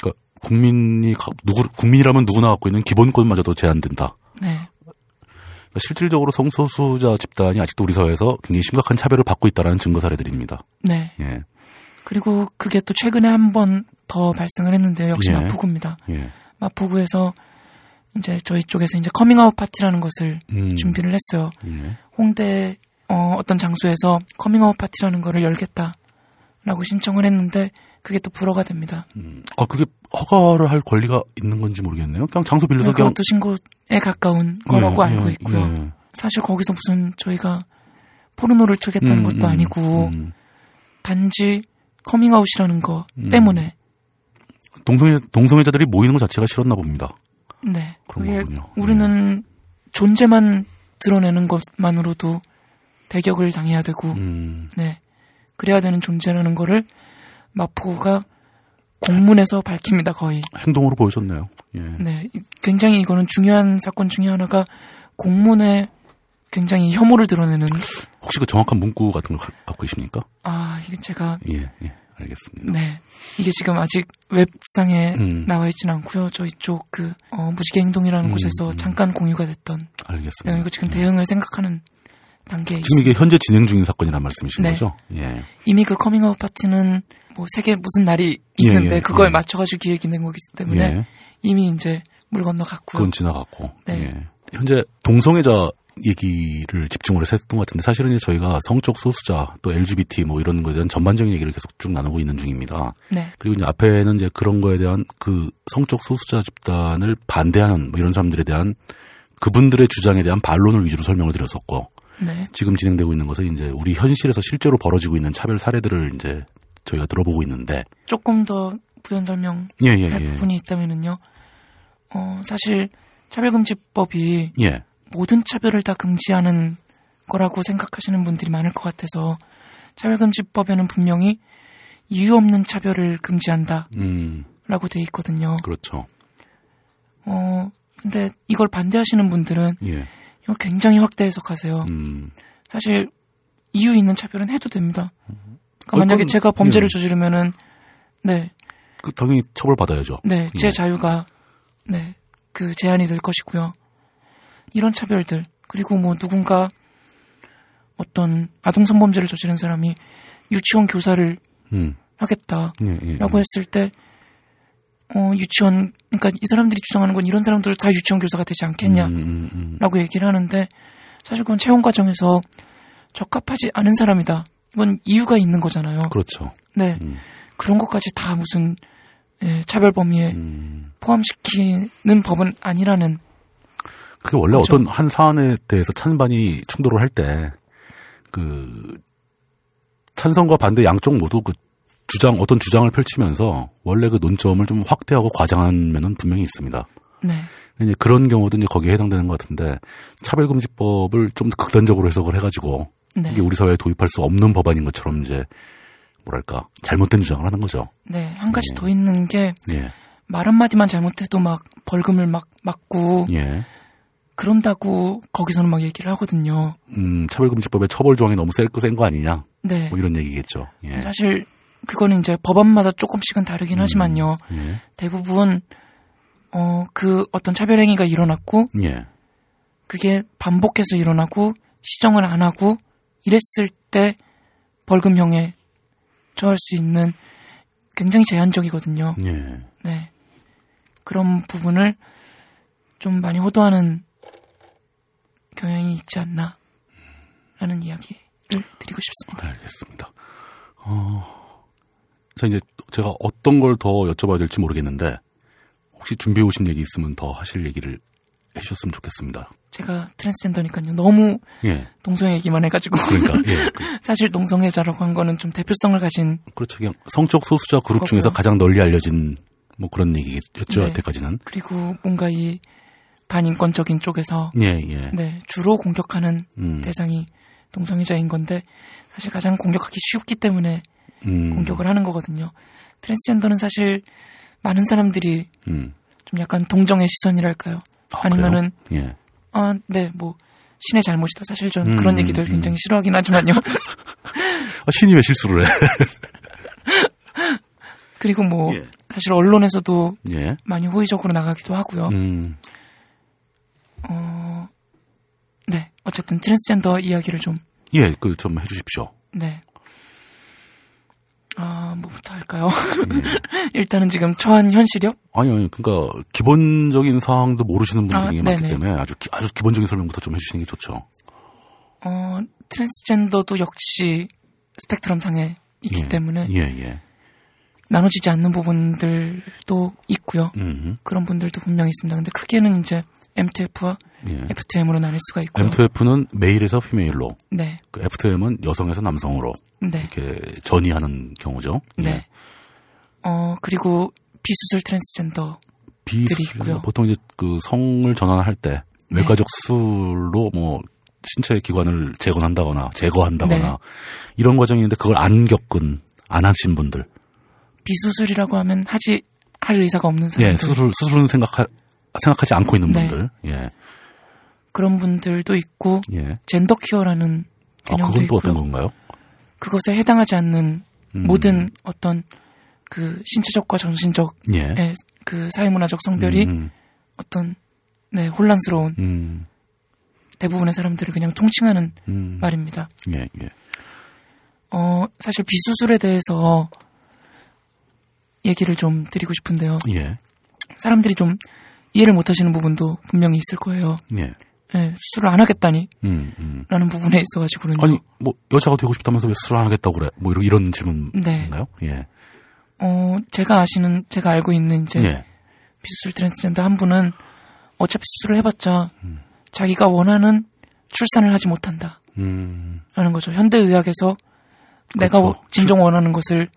그러니까 국민이 가- 누구 국민이라면 누구나 갖고 있는 기본권마저도 제한된다. 네. 그러니까 실질적으로 성소수자 집단이 아직도 우리 사회에서 굉장히 심각한 차별을 받고 있다는 증거 사례들입니다. 네. 예, 그리고 그게 또 최근에 한번 더 발생을 했는데요. 역시 예. 마포구입니다. 예. 마포구에서 이제 저희 쪽에서 이제 커밍아웃 파티라는 것을 음, 준비를 했어요. 예. 홍대 어, 어떤 장소에서 커밍아웃 파티라는 거를 열겠다라고 신청을 했는데 그게 또 불허가 됩니다. 음. 아 그게 허가를 할 권리가 있는 건지 모르겠네요. 그냥 장소 빌려서 그냥 그것도 신고에 가까운 거라고 예, 알고 예, 있고요. 예. 사실 거기서 무슨 저희가 포르노를 틀겠다는 음, 것도 음, 아니고 음. 단지 커밍아웃이라는 거 음. 때문에 동성애 동성애자들이 모이는 것 자체가 싫었나 봅니다. 네. 그런 거군요. 우리는 존재만 드러내는 것만으로도 배격을 당해야 되고, 음, 네. 그래야 되는 존재라는 거를 마포가 공문에서 밝힙니다, 거의. 행동으로 보여줬네요. 예. 네. 이- 굉장히 이거는 중요한 사건 중에 하나가 공문에 굉장히 혐오를 드러내는, 혹시 그 정확한 문구 같은 거 가- 갖고 계십니까? 아, 이게 제가, 예, 예, 알겠습니다. 네. 이게 지금 아직 웹상에 음. 나와 있지는 않고요. 저희 쪽 그, 어, 무지개 행동이라는 음, 곳에서 음. 잠깐 공유가 됐던, 알겠습니다. 네, 이거 지금 대응을 생각하는 단계에 지금 이게 현재 진행 중인 사건이란 말씀이신 네. 거죠? 예. 이미 그 커밍아웃 파티는 뭐 세계 무슨 날이 예, 있는데 예, 예. 맞춰가지고 기획이 된 거기 때문에 예. 이미 이제 물 건너갔고요. 그건 지나갔고. 네. 예. 현재 동성애자 얘기를 집중을 해서 했던 것 같은데 사실은 이제 저희가 성적 소수자 또 LGBT 뭐 이런 거에 대한 전반적인 얘기를 계속 쭉 나누고 있는 중입니다. 네, 그리고 이제 앞에는 이제 그런 거에 대한 그 성적 소수자 집단을 반대하는 뭐 이런 사람들에 대한 그분들의 주장에 대한 반론을 위주로 설명을 드렸었고 네, 지금 진행되고 있는 것은 이제 우리 현실에서 실제로 벌어지고 있는 차별 사례들을 이제 저희가 들어보고 있는데 조금 더 부연 설명할 예, 예, 예. 부분이 있다면은요. 어, 사실 차별금지법이 예. 모든 차별을 다 금지하는 거라고 생각하시는 분들이 많을 것 같아서 차별금지법에는 분명히 이유 없는 차별을 금지한다라고 음, 돼 있거든요. 그렇죠. 어, 근데 이걸 반대하시는 분들은 예. 이걸 굉장히 확대 해석하세요. 음, 사실 이유 있는 차별은 해도 됩니다. 그러니까 어, 만약에 제가 범죄를 예. 저지르면은 네, 그 당연히 처벌 받아야죠. 네, 제 예. 자유가 네, 그 제한이 될 것이고요. 이런 차별들 그리고 뭐 누군가 어떤 아동 성범죄를 저지른 사람이 유치원 교사를 음, 하겠다라고 예, 예. 했을 때 어, 유치원 그러니까 이 사람들이 주장하는 건 이런 사람들 다 유치원 교사가 되지 않겠냐? 음, 음, 음. 라고 얘기를 하는데 사실 그건 채용 과정에서 적합하지 않은 사람이다. 이건 이유가 있는 거잖아요. 그렇죠. 네. 음. 그런 것까지 다 무슨 예, 차별 범위에 음. 포함시키는 법은 아니라는 그게 원래 그렇죠. 어떤 한 사안에 대해서 찬반이 충돌을 할 때, 그, 찬성과 반대 양쪽 모두 그 주장, 어떤 주장을 펼치면서 원래 그 논점을 좀 확대하고 과장한 면은 분명히 있습니다. 네, 이제 그런 경우도 이제 거기에 해당되는 것 같은데, 차별금지법을 좀 더 극단적으로 해석을 해가지고, 네, 이게 우리 사회에 도입할 수 없는 법안인 것처럼 이제, 뭐랄까, 잘못된 주장을 하는 거죠. 네. 한 가지 네. 더 있는 게말 예, 한마디만 잘못해도 막 벌금을 막 맞고 예. 그런다고 거기서는 막 얘기를 하거든요. 음, 차별금지법의 처벌 조항이 너무 센거 아니냐? 네. 뭐 이런 얘기겠죠. 예. 사실 그거는 이제 법안마다 조금씩은 다르긴 하지만요. 예. 대부분 어 그 어떤 차별 행위가 일어났고 예. 그게 반복해서 일어나고 시정을 안 하고 이랬을 때 벌금형에 처할 수 있는 굉장히 제한적이거든요. 예. 네. 그런 부분을 좀 많이 호도하는 경향이 있지 않나 라는 이야기를 드리고 싶습니다. 네, 알겠습니다. 어, 자, 이제 제가 어떤 걸 더 여쭤봐야 될지 모르겠는데, 혹시 준비해 오신 얘기 있으면 더 하실 얘기를 해주셨으면 좋겠습니다. 제가 트랜스젠더니까요. 너무 예. 동성 얘기만 해가지고 그러니까, 예. 그, <laughs> 사실 동성애자라고 한 거는 좀 대표성을 가진 그렇죠. 그냥 성적 소수자 그룹 그렇고요. 중에서 가장 널리 알려진 뭐 그런 얘기였죠, 네. 여태까지는. 그리고 뭔가 이 반인권적인 쪽에서 예, 예. 네 주로 공격하는 음, 대상이 동성애자인 건데 사실 가장 공격하기 쉽기 때문에 음, 공격을 하는 거거든요. 트랜스젠더는 사실 많은 사람들이 음. 좀 약간 동정의 시선이랄까요? 아, 그래요? 예. 아, 네, 뭐 신의 잘못이다. 사실 전 음, 그런 얘기들 음. 굉장히 싫어하긴 하지만요. 아, 신이 왜 실수를 해? <laughs> 그리고 뭐 예. 사실 언론에서도 예. 많이 호의적으로 나가기도 하고요. 음, 어, 네, 어쨌든 트랜스젠더 이야기를 좀 예, 그 좀 해주십시오. 네. 아, 뭐부터 할까요? 예. <laughs> 일단은 지금 처한 현실이요? 아니, 아니, 그러니까 기본적인 사항도 모르시는 분들이 아, 많기 네네. 때문에 아주 기- 아주 기본적인 설명부터 좀 해주시는 게 좋죠. 어, 트랜스젠더도 역시 스펙트럼 상에 있기 예. 때문에 예, 예. 나눠지지 않는 부분들도 있고요. 음, 그런 분들도 분명히 있습니다. 근데 크게는 이제 MTF와 예. FTM으로 나뉠 수가 있고요. M2F는 male에서 female로, 네, 그 F2M은 여성에서 남성으로 네, 이렇게 전이하는 경우죠. 네. 예. 어 그리고 비수술 트랜스젠더 비수술. 보통 이제 그 성을 전환할 때 네. 외과적 수술로 뭐 신체 기관을 재건한다거나 제거한다거나 네. 이런 과정인데 그걸 안 겪은 안 하신 분들, 비수술이라고 하면 하지 할 의사가 없는 사람들 예, 수술 수술은 생각하 생각하지 않고 있는 네. 분들, 예, 그런 분들도 있고 예. 젠더 큐어라는 아, 개념도 그건 또 있고요. 어떤 건가요? 그것에 해당하지 않는 음. 모든 어떤 그 신체적과 정신적 예. 의그 사회문화적 성별이 음, 어떤 네 혼란스러운 음, 대부분의 사람들을 그냥 통칭하는 음, 말입니다. 예, 예. 어 사실 비수술에 대해서 얘기를 좀 드리고 싶은데요. 예, 사람들이 좀 이해를 못하시는 부분도 분명히 있을 거예요. 예. 예, 수술을 안 하겠다니 음, 음. 라는 부분에 있어가지고는요. 아니, 뭐, 여자가 되고 싶다면서 왜술안 하겠다고 그래? 뭐, 이런, 이런 질문인가요? 예. 어 제가 아시는 제가 알고 있는 이제 예. 비수술 트랜스젠더 한 분은 어차피 수술을 해봤자 음. 자기가 원하는 출산을 하지 못한다. 음, 라는 거죠. 현대의학에서 내가 그렇죠. 진정 원하는 것을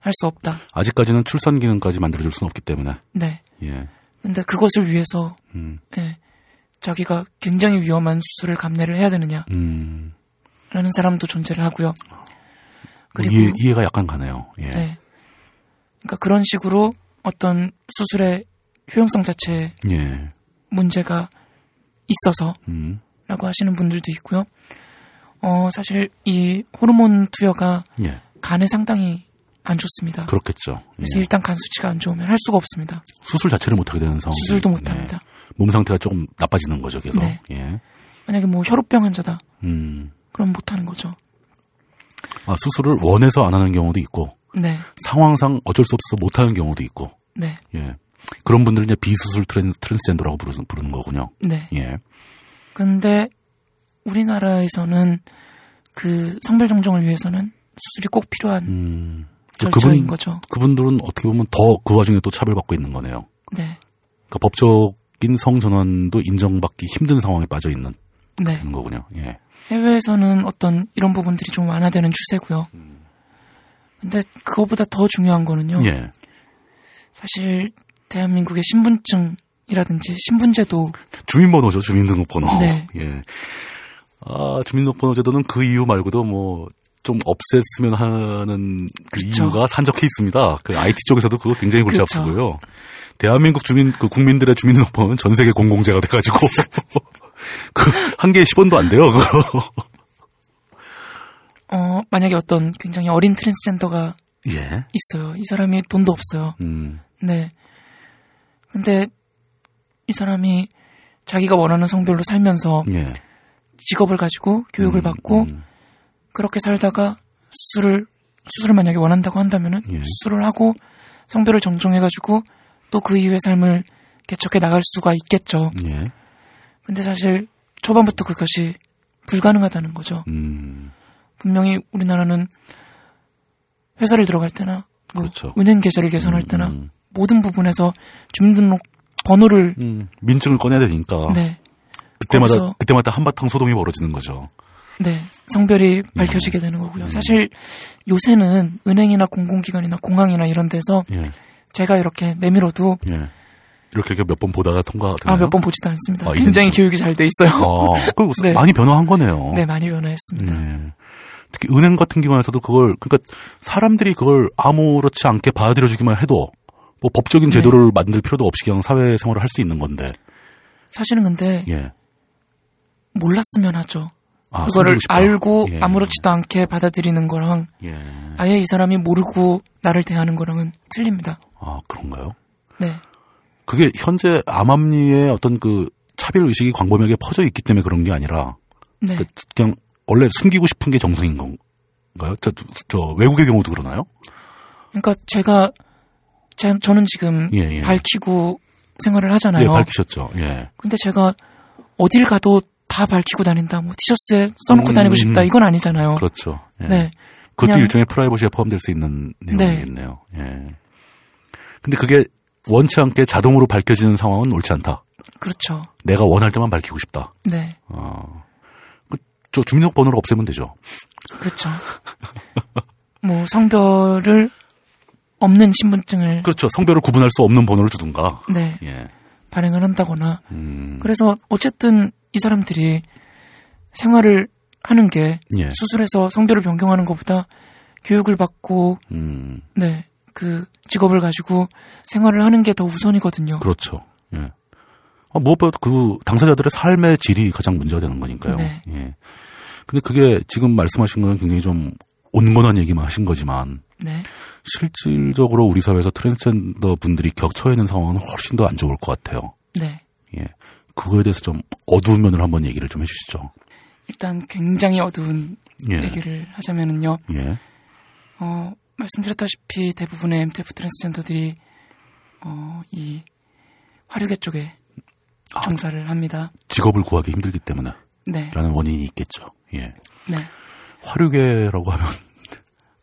할 수 없다. 아직까지는 출산 기능까지 만들어줄 수는 없기 때문에. 네. 예. 근데 그것을 위해서 음, 예, 자기가 굉장히 위험한 수술을 감내를 해야 되느냐라는 음. 사람도 존재를 하고요. 그리고 이해, 이해 가 약간 가네요. 예. 네. 그러니까 그런 식으로 어떤 수술의 효용성 자체에 예. 문제가 있어서 음, 라고 하시는 분들도 있고요. 어, 사실 이 호르몬 투여가 예. 간에 상당히 안 좋습니다. 그렇겠죠. 예. 그래서 일단 간 수치가 안 좋으면 할 수가 없습니다. 수술 자체를 못 하게 되는 상황. 수술도 못 합니다. 몸 상태가 조금 나빠지는 거죠, 계속. 네. 예. 만약에 뭐 혈우병 환자다. 음. 그럼 못 하는 거죠. 아, 수술을 원해서 안 하는 경우도 있고, 네. 상황상 어쩔 수 없어서 못 하는 경우도 있고, 네. 예. 그런 분들은 이제 비수술 트랜, 트랜스젠더라고 부르는, 부르는 거군요. 네. 예. 근데 우리나라에서는 그 성별 정정을 위해서는 수술이 꼭 필요한 음. 절차인 거죠. 그분들은 어떻게 보면 더 그 와중에 또 차별받고 있는 거네요. 네. 그러니까 법적인 성전환도 인정받기 힘든 상황에 빠져 있는 네. 그런 거군요. 예. 해외에서는 어떤 이런 부분들이 좀 완화되는 추세고요. 근데 그거보다 더 중요한 거는요. 예. 사실 대한민국의 신분증이라든지 신분제도 주민번호죠, 주민등록번호. 네. 예. 아, 주민등록번호 제도는 그 이유 말고도 뭐, 좀 없앴으면 하는 그 그쵸. 이유가 산적해 있습니다. 그 IT 쪽에서도 그거 굉장히 골치 그쵸. 아프고요. 대한민국 주민, 그 국민들의 주민등록번호는 전 세계 공공재가 돼가지고, <laughs> 그, 한 개에 10원도 안 돼요, 그거. 어 만약에 어떤 굉장히 어린 트랜스젠더가 예. 있어요. 이 사람이 돈도 없어요. 음, 네. 근데 이 사람이 자기가 원하는 성별로 살면서 예. 직업을 가지고 교육을 받고 음, 그렇게 살다가 수술을 수술을 만약에 원한다고 한다면은 예. 수술을 하고 성별을 정정해가지고 또 그 이후의 삶을 개척해 나갈 수가 있겠죠. 예. 근데 사실 초반부터 그것이 불가능하다는 거죠. 음, 분명히 우리나라는 회사를 들어갈 때나 뭐 그렇죠. 은행 계좌를 개설할 때나 음. 모든 부분에서 주민등록 번호를 음, 민증을 꺼내야 되니까. 네, 그때마다, 그때마다 한바탕 소동이 벌어지는 거죠. 네 성별이 밝혀지게 되는 거고요. 사실 요새는 은행이나 공공기관이나 공항이나 이런 데서 예. 제가 이렇게 내밀어도 예. 이렇게 몇 번 보다가 통과되나요? 아 몇 번 보지도 않습니다. 아, 굉장히 이제는 교육이 잘 돼 있어요. 어, 그리고 <laughs> 네. 많이 변화한 거네요. 네 많이 변화했습니다. 예. 특히 은행 같은 경우에서도 그걸 그러니까 사람들이 그걸 아무렇지 않게 받아들여 주기만 해도 뭐 법적인 네. 제도를 만들 필요도 없이 그냥 사회 생활을 할 수 있는 건데. 사실은 근데 예. 몰랐으면 하죠. 아, 그거를. 알고 예. 아무렇지도 않게 받아들이는 거랑 예. 아예 이 사람이 모르고 나를 대하는 거랑은 틀립니다. 아 그런가요? 네. 그게 현재 암암리의 어떤 그 차별 의식이 광범위하게 퍼져 있기 때문에 그런 게 아니라 네. 그 그냥 원래 숨기고 싶은 게 정상인 건가요? 저, 저 외국의 경우도 그러나요? 그러니까 제가 제, 저는 지금 예, 예. 밝히고 생활을 하잖아요. 예, 밝히셨죠. 예. 근데 제가 어딜 가도 다 밝히고 다닌다. 뭐 티셔츠에 써놓고 음, 다니고 싶다. 이건 아니잖아요. 그렇죠. 예. 네. 그것도 그냥- 일종의 프라이버시에 포함될 수 있는 네. 내용이겠네요. 예. 근데 그게 원치 않게 자동으로 밝혀지는 상황은 옳지 않다. 그렇죠. 내가 원할 때만 밝히고 싶다. 네. 어. 그, 저 주민등록번호를 없애면 되죠. 그렇죠. 뭐 성별을 없는 신분증을 그렇죠. 성별을 구분할 수 없는 번호를 주든가. 네, 예. 발행을 한다거나 음. 그래서 어쨌든 이 사람들이 생활을 하는 게 예. 수술해서 성별을 변경하는 것보다 교육을 받고 음. 네, 그 직업을 가지고 생활을 하는 게 더 우선이거든요. 그렇죠. 예. 아, 무엇보다 그 당사자들의 삶의 질이 가장 문제가 되는 거니까요. 네. 예. 근데 그게 지금 말씀하신 거는 굉장히 좀 온건한 얘기만 하신 거지만 네, 실질적으로 우리 사회에서 트랜스젠더 분들이 격처해 있는 상황은 훨씬 더 안 좋을 것 같아요. 네. 예. 그거에 대해서 좀 어두운 면을 한번 얘기를 좀 해주시죠. 일단 굉장히 어두운 예. 얘기를 하자면은요. 예. 어, 말씀드렸다시피 대부분의 MTF 트랜스젠더들이 어, 이 화류계 쪽에 아. 종사를 합니다. 직업을 구하기 힘들기 때문에 네, 라는 원인이 있겠죠. 예. 네. 화류계라고 하면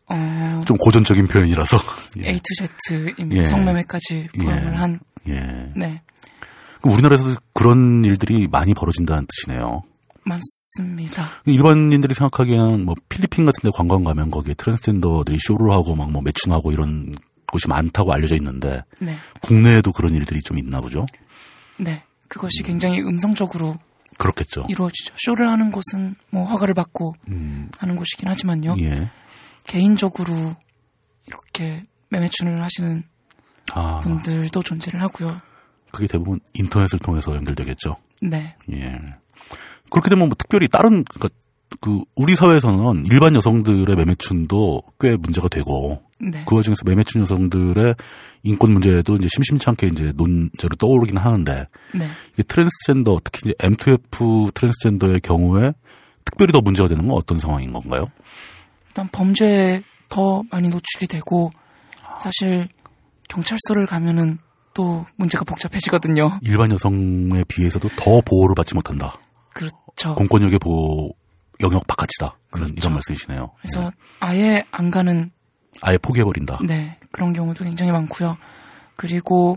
어, 좀 고전적인 표현이라서. 예. A to Z인 예. 성매매까지 포함을 예. 한, 예. 네, 우리나라에서도 그런 일들이 많이 벌어진다는 뜻이네요. 많습니다. 일반인들이 생각하기에는 뭐 필리핀 같은 데 관광 가면 거기에 트랜스젠더들이 쇼를 하고 막 뭐 매춘하고 이런 곳이 많다고 알려져 있는데 네, 국내에도 그런 일들이 좀 있나 보죠. 네. 그것이 굉장히 음성적으로 그렇겠죠. 이루어지죠. 쇼를 하는 곳은 뭐 허가를 받고 음, 하는 곳이긴 하지만요. 예. 개인적으로 이렇게 매매춘을 하시는 아, 분들도 존재를 하고요. 그게 대부분 인터넷을 통해서 연결되겠죠. 네, 예. 그렇게 되면 뭐 특별히 다른 그러니까 그 우리 사회에서는 일반 여성들의 매매춘도 꽤 문제가 되고 네, 그 와중에서 매매춘 여성들의 인권 문제도 이제 심심치 않게 이제 논제로 떠오르긴 하는데 네. 이게 트랜스젠더 특히 이제 M2F 트랜스젠더의 경우에 특별히 더 문제가 되는 건 어떤 상황인 건가요? 일단 범죄에 더 많이 노출이 되고 사실 경찰서를 가면은 또 문제가 복잡해지거든요. 일반 여성에 비해서도 더 보호를 받지 못한다. 그렇죠. 공권력의 보호 영역 바깥이다. 그런 그렇죠. 이런 말씀이시네요. 그래서 아예 안 가는 아예 포기해 버린다. 네, 그런 경우도 굉장히 많고요. 그리고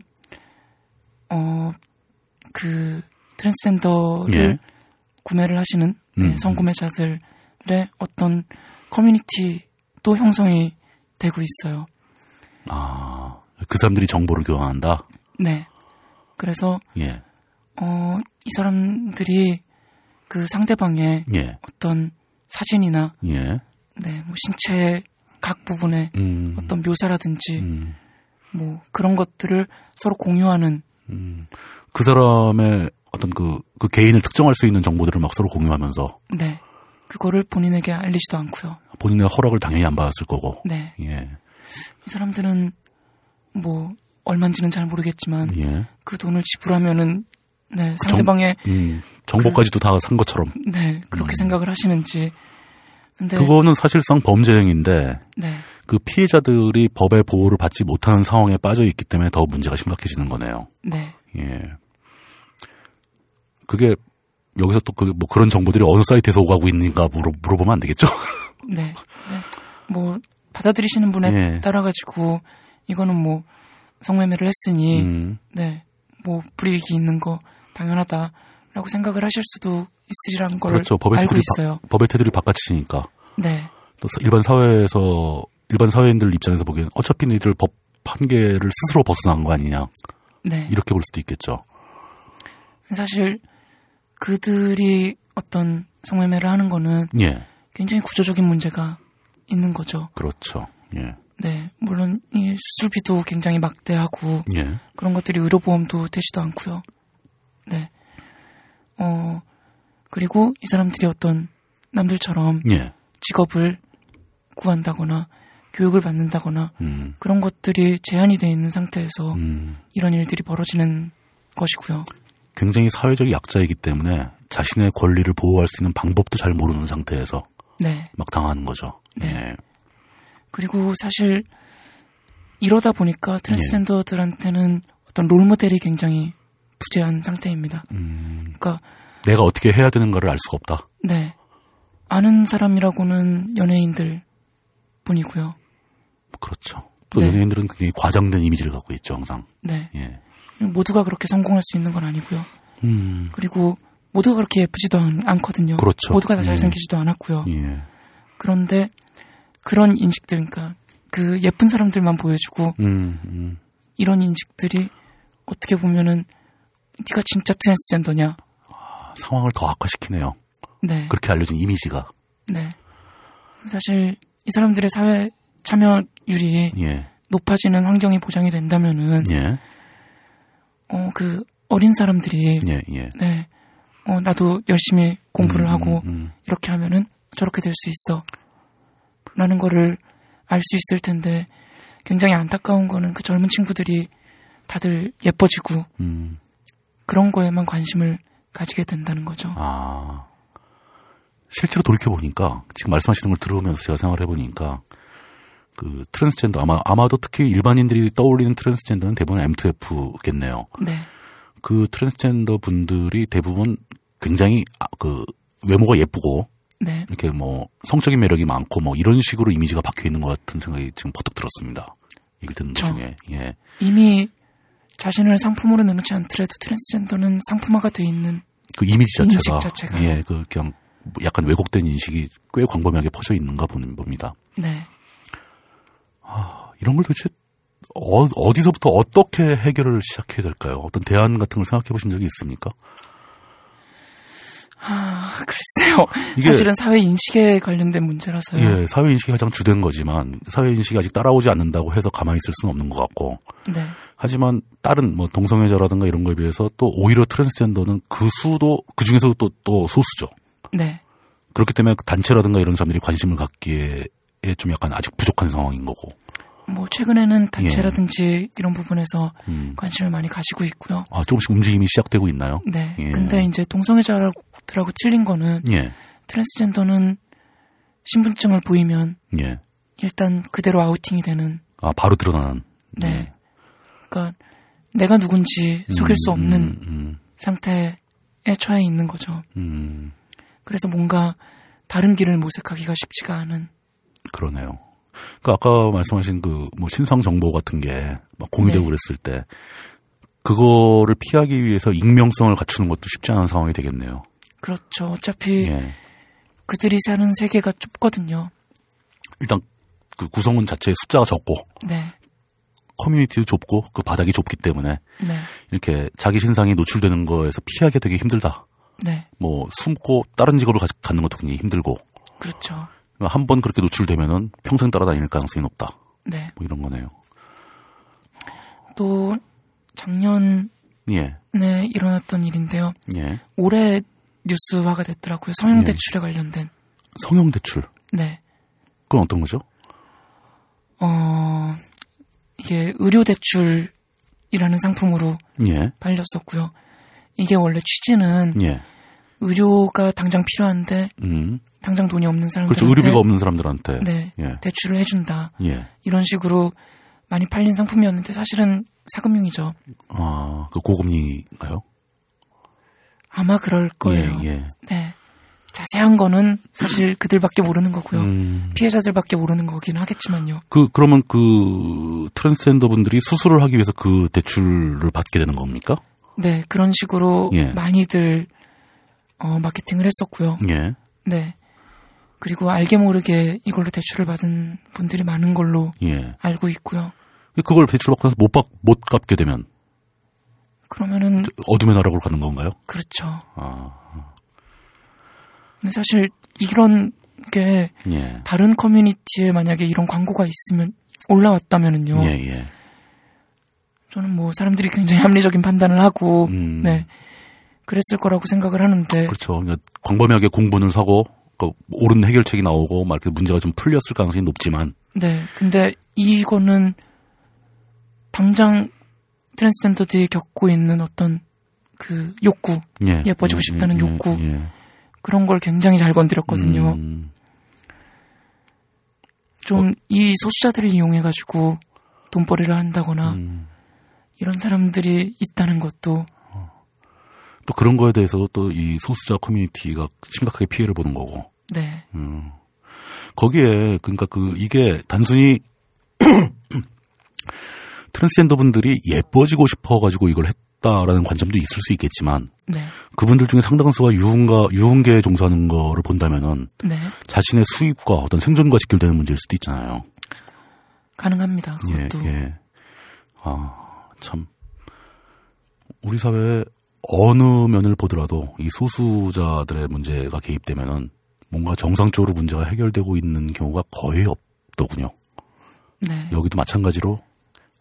어 그 트랜스젠더를 예. 구매를 하시는 네, 음. 성구매자들의 어떤 커뮤니티도 형성이 되고 있어요. 아, 그 사람들이 정보를 교환한다? 네. 그래서 예, 어 이 사람들이 그 상대방의 예, 어떤 사진이나 예. 네, 뭐 신체 각 부분의 음, 어떤 묘사라든지 음, 뭐 그런 것들을 서로 공유하는 그 사람의 어떤 그, 그 개인을 특정할 수 있는 정보들을 막 서로 공유하면서 네. 그거를 본인에게 알리지도 않고요. 본인의 허락을 당연히 안 받았을 거고. 네. 예, 이 사람들은 뭐 얼마인지는 잘 모르겠지만 예. 그 돈을 지불하면은 네, 상대방의 음, 정보까지도 다산 것처럼. 네, 그렇게 생각을 하시는지 근데 그거는 사실상 범죄 행위인데 네. 그 피해자들이 법의 보호를 받지 못하는 상황에 빠져 있기 때문에 더 문제가 심각해지는 거네요. 네. 예. 그게 여기서 또 그 뭐 그런 정보들이 어느 사이트에서 오가고 있는가 물어, 물어보면 안 되겠죠? 네. 네. 뭐 받아들이시는 분에 예. 따라 가지고 이거는 뭐 성매매를 했으니 음, 네. 뭐 불이익이 있는 거 당연하다라고 생각을 하실 수도 있으리라는 걸 그렇죠. 법의 알고 테두리 있어요. 바, 법의 테두리 바깥이니까 네. 또 사- 일반 사회에서 일반 사회인들 입장에서 보기엔 어차피 니들 법 한계를 스스로 벗어난 거 아니냐 네. 이렇게 볼 수도 있겠죠. 사실 그들이 어떤 성매매를 하는 거는 예, 굉장히 구조적인 문제가 있는 거죠. 그렇죠. 예, 네. 물론 이 수술비도 굉장히 막대하고 예, 그런 것들이 의료보험도 되지도 않고요. 네. 어, 그리고 이 사람들이 어떤 남들처럼 예, 직업을 구한다거나 교육을 받는다거나 음, 그런 것들이 제한이 돼 있는 상태에서 음. 이런 일들이 벌어지는 것이고요. 굉장히 사회적 약자이기 때문에 자신의 권리를 보호할 수 있는 방법도 잘 모르는 상태에서 네. 막 당하는 거죠. 네. 예, 그리고 사실 이러다 보니까 트랜스젠더들한테는 어떤 롤 모델이 굉장히 부재한 상태입니다. 음, 그러니까 내가 어떻게 해야 되는가를 알 수가 없다. 네. 아는 사람이라고는 연예인들 뿐이고요. 그렇죠. 또 네. 연예인들은 굉장히 과장된 이미지를 갖고 있죠, 항상. 네. 예. 모두가 그렇게 성공할 수 있는 건 아니고요. 음, 그리고 모두가 그렇게 예쁘지도 않, 않거든요. 그렇죠. 모두가 다 예. 잘생기지도 않았고요. 예. 그런데 그런 인식들, 그러니까 그 예쁜 사람들만 보여주고 음, 음. 이런 인식들이 어떻게 보면은 네가 진짜 트랜스젠더냐? 상황을 더 악화시키네요. 네, 그렇게 알려진 이미지가. 네. 사실 이 사람들의 사회 참여율이 예. 높아지는 환경이 보장이 된다면은 예. 어그 어린 사람들이 예, 예. 네, 어 나도 열심히 공부를 음, 하고 음, 이렇게 하면은 저렇게 될 수 있어. 라는 거를 알 수 있을 텐데 굉장히 안타까운 거는 그 젊은 친구들이 다들 예뻐지고 음. 그런 거에만 관심을 가지게 된다는 거죠. 아. 실제로 돌이켜보니까, 지금 말씀하시는 걸 들으면서 제가 생각을 해보니까, 그 트랜스젠더, 아마, 아마도 특히 일반인들이 떠올리는 트랜스젠더는 대부분 M2F겠네요. 네. 그 트랜스젠더 분들이 대부분 굉장히, 아, 그, 외모가 예쁘고, 네. 이렇게 뭐, 성적인 매력이 많고, 뭐, 이런 식으로 이미지가 박혀 있는 것 같은 생각이 지금 퍼뜩 들었습니다. 얘기를 듣는 그쵸. 중에, 예. 이미 자신을 상품으로 내놓지 않더라도 트랜스젠더는 상품화가 돼 있는 그 이미지 자체가, 자체가. 예, 그 그냥 뭐 약간 왜곡된 인식이 꽤 광범위하게 퍼져 있는가 보는 봅니다. 네. 이런 걸 도대체 어, 디서부터 어떻게 해결을 시작해야 될까요? 어떤 대안 같은 걸 생각해 보신 적이 있습니까? 아, 글쎄요. 이게- 사실은 사회 인식에 관련된 문제라서요. 예, 사회 인식이 가장 주된 거지만 사회 인식이 아직 따라오지 않는다고 해서 가만히 있을 수는 없는 것 같고 네. 하지만 다른 뭐 동성애자라든가 이런 거에 비해서 또 오히려 트랜스젠더는 그 수도 그 중에서도 또, 또 소수죠. 네. 그렇기 때문에 그 단체라든가 이런 사람들이 관심을 갖기에 좀 약간 아직 부족한 상황인 거고. 뭐 최근에는 단체라든지 이런 부분에서 예. 음. 관심을 많이 가지고 있고요. 아, 조금씩 움직임이 시작되고 있나요? 네. 예. 근데 이제 동성애자 들하고 틀린 거는 예, 트랜스젠더는 신분증을 보이면 예. 일단 그대로 아우팅이 되는 아, 바로 드러나는. 네. 그러니까 내가 누군지 속일 수 없는 음, 음, 상태에 처해 있는 거죠. 음, 그래서 뭔가 다른 길을 모색하기가 쉽지가 않은 그러네요. 그 아까 말씀하신 그 뭐 신상 정보 같은 게 막 공유되고 네. 그랬을 때 그거를 피하기 위해서 익명성을 갖추는 것도 쉽지 않은 상황이 되겠네요. 그렇죠. 어차피 예. 그들이 사는 세계가 좁거든요. 일단 그 구성원 자체의 숫자가 적고 네. 커뮤니티도 좁고 그 바닥이 좁기 때문에 네. 이렇게 자기 신상이 노출되는 거에서 피하기 되게 힘들다. 네. 뭐 숨고 다른 직업을 가- 갖는 것도 굉장히 힘들고 그렇죠. 한 번 그렇게 노출되면은 평생 따라다닐 가능성이 높다. 네. 뭐 이런 거네요. 또 작년에 예, 일어났던 일인데요. 예. 올해 뉴스화가 됐더라고요. 성형 예. 대출에 관련된. 성형 대출. 네. 그건 어떤 거죠? 어, 이게 의료 대출이라는 상품으로 예, 팔렸었고요. 이게 원래 취지는 예. 의료가 당장 필요한데 음. 당장 돈이 없는 사람들한테 그렇죠. 의료비가 없는 사람들한테. 네, 예. 대출을 해준다. 예. 이런 식으로 많이 팔린 상품이었는데 사실은 사금융이죠. 아, 그 고금리인가요? 아마 그럴 거예요. 예, 예. 네. 자세한 거는 사실 그들밖에 모르는 거고요. 음. 피해자들밖에 모르는 거긴 하겠지만요. 그, 그러면 그 트랜스젠더 분들이 수술을 하기 위해서 그 대출을 받게 되는 겁니까? 네, 그런 식으로 예. 많이들 어, 마케팅을 했었고요. 예. 네. 그리고 알게 모르게 이걸로 대출을 받은 분들이 많은 걸로 예. 알고 있고요. 그걸 대출 받고 나서 못, 받, 못 갚게 되면 그러면은 어둠의 나라로 가는 건가요? 그렇죠. 아, 근데 사실 이런 게 예. 다른 커뮤니티에 만약에 이런 광고가 있으면 올라왔다면은요. 예, 예. 저는 뭐 사람들이 굉장히 합리적인 판단을 하고 음. 네. 그랬을 거라고 생각을 하는데 그렇죠. 그러니까 광범위하게 공분을 사고 그 옳은 해결책이 나오고 막 이렇게 문제가 좀 풀렸을 가능성이 높지만 네. 근데 이거는 당장 트랜스젠더들이 겪고 있는 어떤 그 욕구 예. 예뻐지고 예, 싶다는 예, 욕구. 예. 그런 걸 굉장히 잘 건드렸거든요. 음, 좀이 소수자들을 이용해 가지고 돈벌이를 한다거나 음. 이런 사람들이 있다는 것도 또 그런 거에 대해서도 또 이 소수자 커뮤니티가 심각하게 피해를 보는 거고. 네. 음. 거기에 그러니까 그 이게 단순히 <clears throat> <coughs> 트랜스젠더 분들이 예뻐지고 싶어 가지고 이걸 했다라는 관점도 있을 수 있겠지만 네. 그분들 중에 상당수가 유흥가 유흥계에 종사하는 거를 본다면은 네. 자신의 수입과 어떤 생존과 직결되는 문제일 수도 있잖아요. 가능합니다. 예, 그것도. 예. 아, 참. 우리 사회에 어느 면을 보더라도 이 소수자들의 문제가 개입되면은 뭔가 정상적으로 문제가 해결되고 있는 경우가 거의 없더군요. 네. 여기도 마찬가지로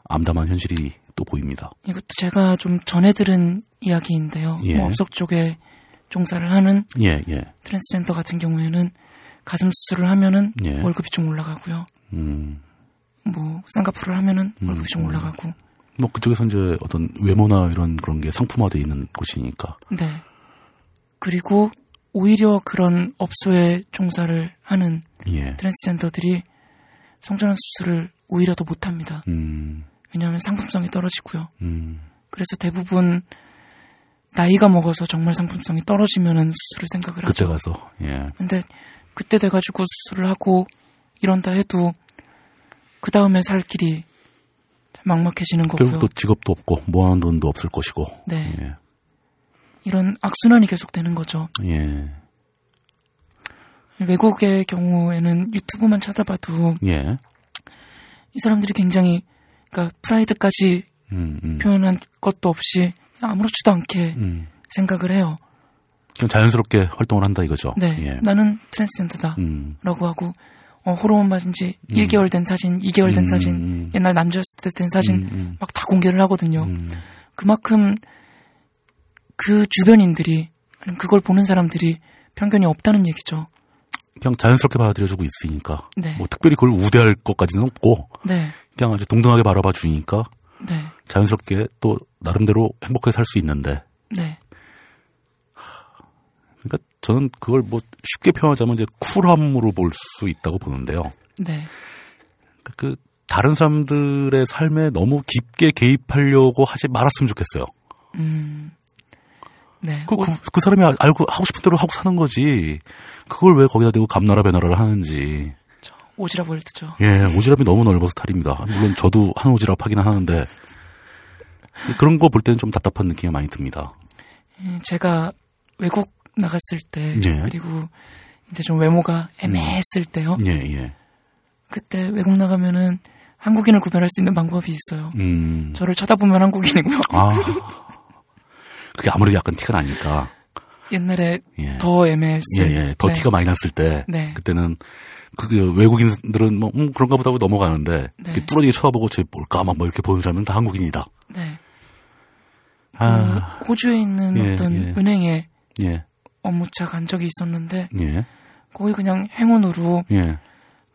암담한 현실이 또 보입니다. 이것도 제가 좀 전해 들은 이야기인데요. 예. 뭐 업적 쪽에 종사를 하는 예, 예. 트랜스젠더 같은 경우에는 가슴 수술을 하면은 예. 월급이 좀 올라가고요. 음, 뭐 쌍꺼풀을 하면은 월급이 좀 올라가고. 뭐 그쪽에서 이제 어떤 외모나 이런 그런 게 상품화되어 있는 곳이니까. 네. 그리고 오히려 그런 업소에 종사를 하는 예. 트랜스젠더들이 성전환 수술을 오히려 더 못합니다. 음, 왜냐하면 상품성이 떨어지고요. 음, 그래서 대부분 나이가 먹어서 정말 상품성이 떨어지면은 수술을 생각을 그때 하죠. 가서, 예. 근데 그때 돼가지고 수술을 하고 이런다 해도 그 다음에 살 길이 참 막막해지는 거고요. 결국 또 직업도 없고 모아놓은 돈도 없을 것이고. 네. 예. 이런 악순환이 계속되는 거죠. 예. 외국의 경우에는 유튜브만 찾아봐도 예. 이 사람들이 굉장히 그러니까 프라이드까지 음, 음. 표현한 것도 없이 아무렇지도 않게 음. 생각을 해요. 그냥 자연스럽게 활동을 한다 이거죠. 네, 예. 나는 트랜스젠더다. 음. 라고 하고 어, 호르몬 맞은 지 1개월 된 사진, 2개월 된 음, 사진, 음. 옛날 남자였을 때 된 사진 음, 음. 막다 공개를 하거든요. 음. 그만큼 그 주변인들이 아니면 그걸 보는 사람들이 편견이 없다는 얘기죠. 그냥 자연스럽게 받아들여주고 있으니까. 네. 뭐 특별히 그걸 우대할 것까지는 없고 네, 그냥 아주 동등하게 바라봐 주니까 네, 자연스럽게 또 나름대로 행복하게 살 수 있는데. 네, 그러니까 저는 그걸 뭐 쉽게 표현하자면 이제 쿨함으로 볼 수 있다고 보는데요. 네, 그 다른 사람들의 삶에 너무 깊게 개입하려고 하지 말았으면 좋겠어요. 음, 네. 그, 오, 그, 그 사람이 알고 하고 싶은 대로 하고 사는 거지. 그걸 왜 거기다 대고 감나라 배나라를 하는지. 오지랖 월드죠. 예, 오지랖이 너무 넓어서 탈입니다. 물론 저도 한 오지랖 하기는 하는데 그런 거 볼 때는 좀 답답한 느낌이 많이 듭니다. 예, 제가 외국 나갔을 때 예. 그리고 이제 좀 외모가 애매했을 때요. 예, 예. 그때 외국 나가면은 한국인을 구별할 수 있는 방법이 있어요. 음, 저를 쳐다보면 한국인이고요. 아, 그게 아무래도 약간 티가 나니까. 옛날에 예. 더 애매했을 예, 예. 더 네. 티가 많이 났을 때. 네. 그때는 그 외국인들은 뭐, 음, 그런가 보다 하고 넘어가는데. 네. 이렇게 뚫어지게 쳐다보고 쟤 뭘까 막 뭐 이렇게 보는 사람은 다 한국인이다. 네. 아, 그 호주에 있는 예, 어떤 예. 은행에 예, 업무차 간 적이 있었는데 예, 거기 그냥 행운으로 예,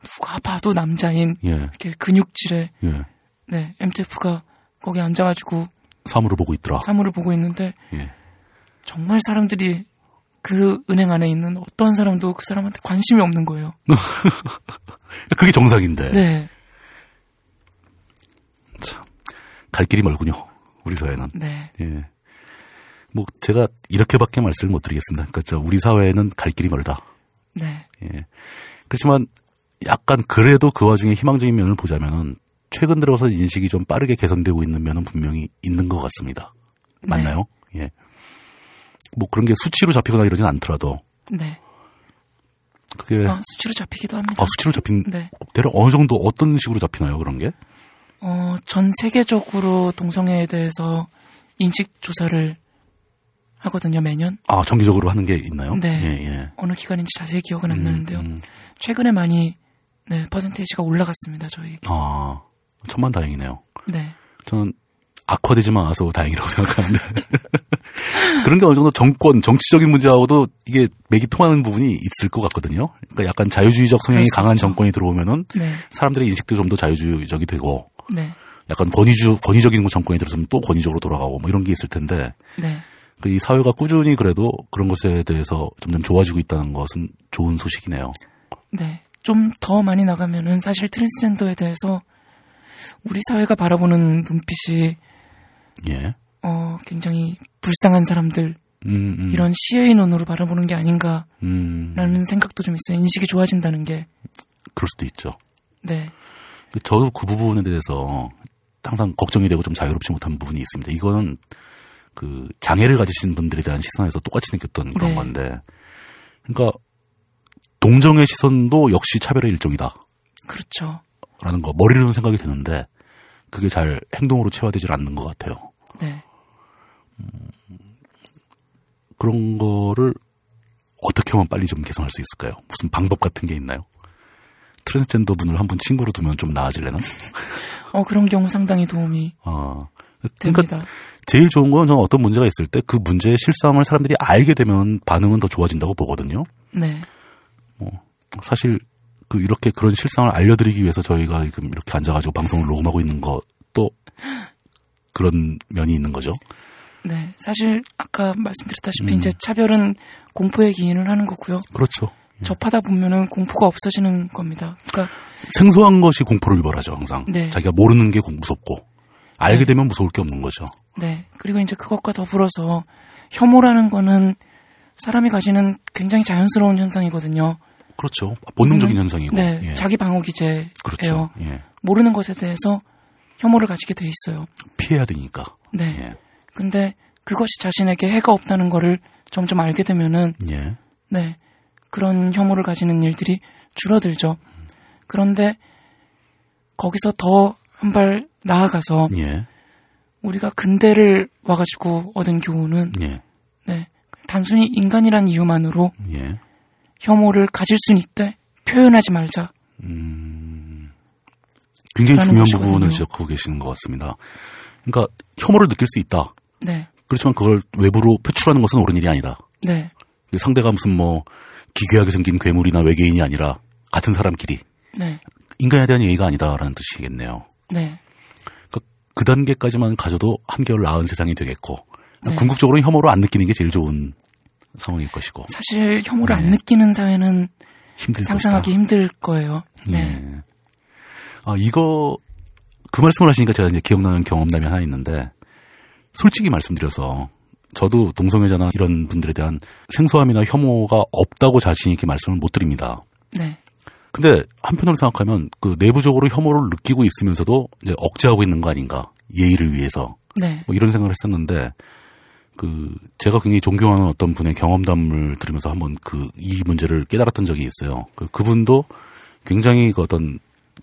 누가 봐도 남자인 예, 이렇게 근육질의 예. 네 MTF가 거기 앉아가지고 사물을 보고 있더라. 사물을 보고 있는데 예. 정말 사람들이 그 은행 안에 있는 어떤 사람도 그 사람한테 관심이 없는 거예요. <laughs> 그게 정상인데. 네, 갈 길이 멀군요. 우리 사회는. 네, 예. 뭐, 제가 이렇게밖에 말씀을 못 드리겠습니다. 그러니까 저 우리 사회는 갈 길이 멀다. 네, 예. 그렇지만 약간 그래도 그 와중에 희망적인 면을 보자면은 최근 들어서 인식이 좀 빠르게 개선되고 있는 면은 분명히 있는 것 같습니다. 맞나요? 예. 뭐 그런 게 수치로 잡히거나 이러진 않더라도 네. 그게 아, 수치로 잡히기도 합니다. 아, 수치로 잡힌 네. 대략 어느 정도 어떤 식으로 잡히나요 그런 게? 어, 전 세계적으로 동성애에 대해서 인식 조사를 하거든요, 매년. 아 정기적으로 하는 게 있나요? 네. 예, 예. 어느 기간인지 자세히 기억은 안 음, 나는데요. 음. 최근에 많이 네, 퍼센테이지가 올라갔습니다, 저희. 아 천만 다행이네요. 네. 저는 악화되지만 않아서 다행이라고 생각하는데 <laughs> 그런 게 어느 정도 정권 정치적인 문제하고도 이게 맥이 통하는 부분이 있을 것 같거든요. 그러니까 약간 자유주의적 성향이 강한 있죠. 정권이 들어오면은 네. 사람들의 인식도 좀 더 자유주의적이 되고 네. 약간 권위주 권위적인 정권이 들어서면 또 권위적으로 돌아가고 뭐 이런 게 있을 텐데 네. 그이 사회가 꾸준히 그래도 그런 것에 대해서 점점 좋아지고 있다는 것은 좋은 소식이네요. 네. 좀 더 많이 나가면은 사실 트랜스젠더에 대해서 우리 사회가 바라보는 눈빛이 예. 어, 굉장히 불쌍한 사람들 음, 음, 이런 시의 눈으로 바라보는 게 아닌가라는 음, 생각도 좀 있어요. 인식이 좋아진다는 게. 그럴 수도 있죠. 네. 저도 그 부분에 대해서 항상 걱정이 되고 좀 자유롭지 못한 부분이 있습니다. 이거는 그 장애를 가지신 분들에 대한 시선에서 똑같이 느꼈던 그런 네. 건데, 그러니까 동정의 시선도 역시 차별의 일종이다라는 그렇죠. 거 머리로는 생각이 드는데 그게 잘 행동으로 체화되질 않는 것 같아요. 네. 그런 거를 어떻게 하면 빨리 좀 개선할 수 있을까요? 무슨 방법 같은 게 있나요? 트랜스젠더 분을 한 분 친구로 두면 좀 나아질래나? <laughs> 어, 그런 경우 상당히 도움이 아, 그러니까 됩니다. 제일 좋은 건 저는 어떤 문제가 있을 때 그 문제의 실상을 사람들이 알게 되면 반응은 더 좋아진다고 보거든요. 네. 사실 그 이렇게 그런 실상을 알려드리기 위해서 저희가 지금 이렇게 앉아가지고 방송을 녹음하고 있는 것도 그런 면이 있는 거죠. 네. 사실 아까 말씀드렸다시피 음. 이제 차별은 공포에 기인을 하는 거고요. 그렇죠. 접하다 보면은 공포가 없어지는 겁니다. 그러니까 생소한 것이 공포를 유발하죠, 항상. 네. 자기가 모르는 게 공- 무섭고 알게 네. 되면 무서울 게 없는 거죠. 네. 그리고 이제 그것과 더불어서 혐오라는 거는 사람이 가지는 굉장히 자연스러운 현상이거든요. 그렇죠. 본능적인 이거는, 현상이고. 네. 예. 자기 방어 기제예요. 그렇죠. 예. 모르는 것에 대해서 혐오를 가지게 돼 있어요. 피해야 되니까. 네. 예. 근데 그것이 자신에게 해가 없다는 거를 점점 알게 되면은 예. 네. 그런 혐오를 가지는 일들이 줄어들죠. 그런데 거기서 더 한 발 나아가서 예. 우리가 근대를 와가지고 얻은 교훈은 예. 네. 단순히 인간이란 이유만으로 예. 혐오를 가질 수는 있대. 표현하지 말자. 굉장히 중요한 것이거든요. 부분을 지적하고 계시는 것 같습니다. 그러니까 혐오를 느낄 수 있다. 네. 그렇지만 그걸 외부로 표출하는 것은 옳은 일이 아니다. 네. 상대가 무슨 뭐 기괴하게 생긴 괴물이나 외계인이 아니라 같은 사람끼리 네. 인간에 대한 예의가 아니다라는 뜻이겠네요. 네. 그러니까 그 단계까지만 가져도 한결 나은 세상이 되겠고 네. 궁극적으로 혐오를 안 느끼는 게 제일 좋은 상황일 것이고 사실 혐오를 네. 안 느끼는 사회는 힘들 상상하기 것이다. 힘들 거예요. 네. 네. 아 이거 그 말씀을 하시니까 제가 이제 기억나는 경험담이 하나 있는데 솔직히 말씀드려서 저도 동성애자나 이런 분들에 대한 생소함이나 혐오가 없다고 자신 있게 말씀을 못 드립니다. 네. 근데 한편으로 생각하면 그 내부적으로 혐오를 느끼고 있으면서도 이제 억제하고 있는 거 아닌가 예의를 위해서 네. 뭐 이런 생각을 했었는데 그 제가 굉장히 존경하는 어떤 분의 경험담을 들으면서 한번 그 이 문제를 깨달았던 적이 있어요. 그 그분도 굉장히 그 어떤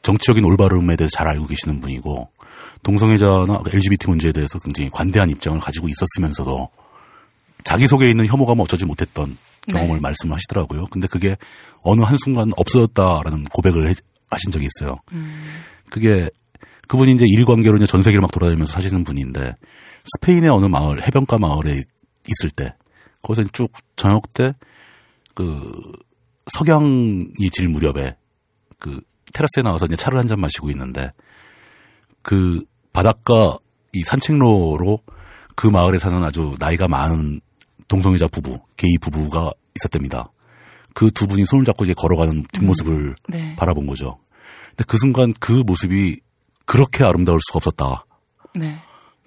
정치적인 올바름에 대해서 잘 알고 계시는 분이고 동성애자나 LGBT 문제에 대해서 굉장히 관대한 입장을 가지고 있었으면서도 자기 속에 있는 혐오감을 어쩌지 못했던 경험을 네. 말씀을 하시더라고요. 근데 그게 어느 한순간 없어졌다라는 고백을 해- 하신 적이 있어요. 그게 그분이 이제 일관계로 이제 전 세계를 막 돌아다니면서 사시는 분인데 스페인의 어느 마을 해변가 마을에 있을 때 거기서 쭉 저녁 때 그 석양이 질 무렵에 그 테라스에 나와서 이제 차를 한 잔 마시고 있는데 그 바닷가 이 산책로로 그 마을에 사는 아주 나이가 많은 동성애자 부부, 게이 부부가 있었답니다. 그 두 분이 손을 잡고 이제 걸어가는 뒷모습을 네. 바라본 거죠. 근데 그 순간 그 모습이 그렇게 아름다울 수가 없었다. 네.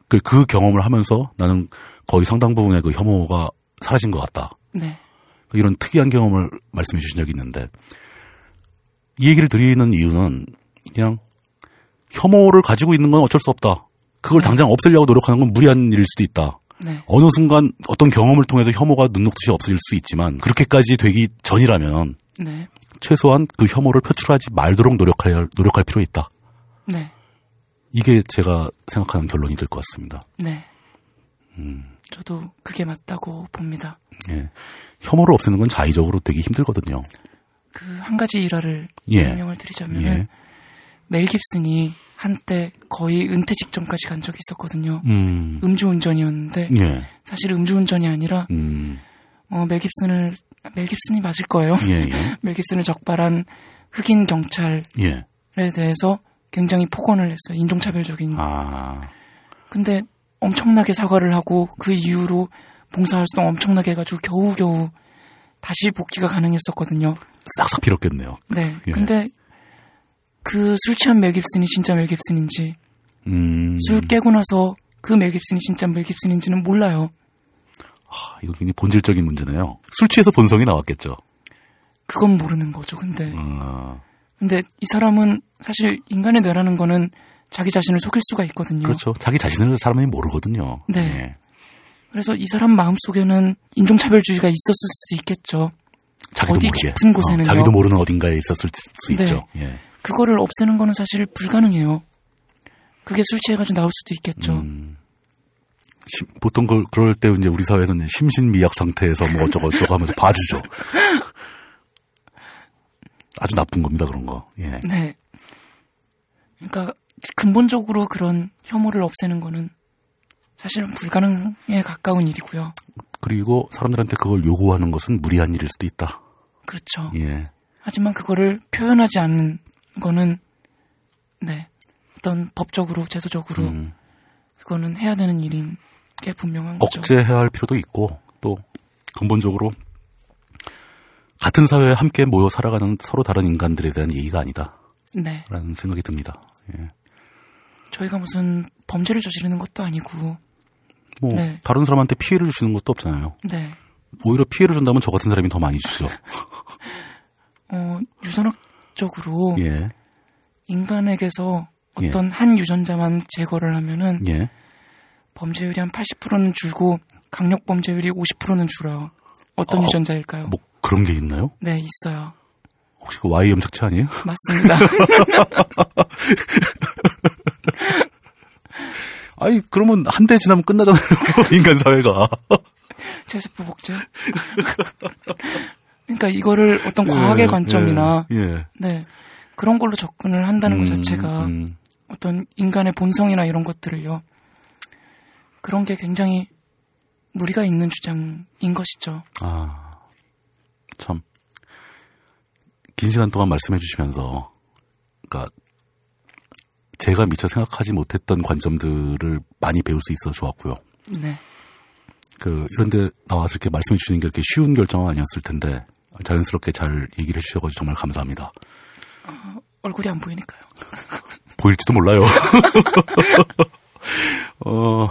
그, 그 경험을 하면서 나는 거의 상당 부분의 그 혐오가 사라진 것 같다. 네. 이런 특이한 경험을 말씀해 주신 적이 있는데 이 얘기를 드리는 이유는 그냥 혐오를 가지고 있는 건 어쩔 수 없다. 그걸 당장 없애려고 노력하는 건 무리한 일일 수도 있다. 네. 어느 순간 어떤 경험을 통해서 혐오가 눈 녹듯이 없어질 수 있지만 그렇게까지 되기 전이라면 네. 최소한 그 혐오를 표출하지 말도록 노력할 노력할 필요 있다. 네. 이게 제가 생각하는 결론이 될 것 같습니다. 네. 음. 저도 그게 맞다고 봅니다. 예. 혐오를 없애는 건 자의적으로 되게 힘들거든요. 그 한 가지 일화를 예. 설명을 드리자면 예. 은멜 깁슨이 한때 거의 은퇴 직전까지 간 적이 있었거든요. 음. 음주운전이었는데 예. 사실 음주운전이 아니라 음. 어, 멜 깁슨을 멜 깁슨이 맞을 거예요. 예, 예. <laughs> 멜 깁슨을 적발한 흑인 경찰에 예. 대해서 굉장히 폭언을 했어요. 인종차별적인. 아. 근데 엄청나게 사과를 하고 그 이후로 봉사활동 엄청나게 해가지고 겨우겨우 다시 복귀가 가능했었거든요. 싹싹 빌었겠네요. 네. 예. 근데 그 술 취한 멜 깁슨이 진짜 멜 깁슨인지 음. 술 깨고 나서 그 멜 깁슨이 진짜 멜 깁슨인지는 몰라요. 아, 이거 굉장히 본질적인 문제네요. 술 취해서 본성이 나왔겠죠. 그건 모르는 거죠. 근데 아, 근데 이 사람은 사실 인간의 뇌라는 거는 자기 자신을 속일 수가 있거든요. 그렇죠. 자기 자신을 사람이 모르거든요. 네. 예. 그래서 이 사람 마음속에는 인종차별주의가 있었을 수도 있겠죠. 자기도 어디 모르게. 깊은 곳에는요? 어, 자기도 모르는 어딘가에 있었을 수 네. 있죠. 예. 그거를 없애는 거는 사실 불가능해요. 그게 술 취해가지고 나올 수도 있겠죠. 음. 심- 보통 그, 그럴 때 이제 우리 사회에서는 심신미약 상태에서 뭐 어쩌고 어쩌고 하면서 <laughs> 봐주죠. 아주 나쁜 겁니다, 그런 거. 예. 네. 그러니까 근본적으로 그런 혐오를 없애는 거는 사실은 불가능에 가까운 일이고요. 그리고 사람들한테 그걸 요구하는 것은 무리한 일일 수도 있다. 그렇죠. 예. 하지만 그거를 표현하지 않는 거는 네 어떤 법적으로 제도적으로 음. 그거는 해야 되는 일인 게 분명한 거죠. 억제해야 할 필요도 있고 또 근본적으로 같은 사회에 함께 모여 살아가는 서로 다른 인간들에 대한 예의가 아니다라는 네, 생각이 듭니다. 예. 저희가 무슨 범죄를 저지르는 것도 아니고 뭐 네. 다른 사람한테 피해를 주시는 것도 없잖아요. 네, 오히려 피해를 준다면 저 같은 사람이 더 많이 주죠. <laughs> 어 유전학적으로 예. 인간에게서 어떤 한 유전자만 제거를 하면은 예. 범죄율이 한 80%는 줄고 강력 범죄율이 50%는 줄어요. 어떤 어, 유전자일까요? 뭐 그런 게 있나요? 네, 있어요. 혹시 그 Y 염색체 아니에요? 맞습니다. <laughs> <laughs> 아니 그러면 한 대 지나면 끝나잖아요. <laughs> 인간 사회가. 체세포 복제. 그러니까 이거를 어떤 과학의 예, 관점이나 예, 예. 네 그런 걸로 접근을 한다는 것 음, 자체가 음. 어떤 인간의 본성이나 이런 것들을요 그런 게 굉장히 무리가 있는 주장인 것이죠. 아, 참. 긴 시간 동안 말씀해 주시면서, 그니까, 제가 미처 생각하지 못했던 관점들을 많이 배울 수 있어 좋았고요. 네, 그, 이런데 나와서 이렇게 말씀해 주시는 게 그렇게 쉬운 결정은 아니었을 텐데, 자연스럽게 잘 얘기를 해주셔가지고 정말 감사합니다. 얼굴이 안 보이니까요. <laughs> 보일지도 몰라요. <laughs> 어,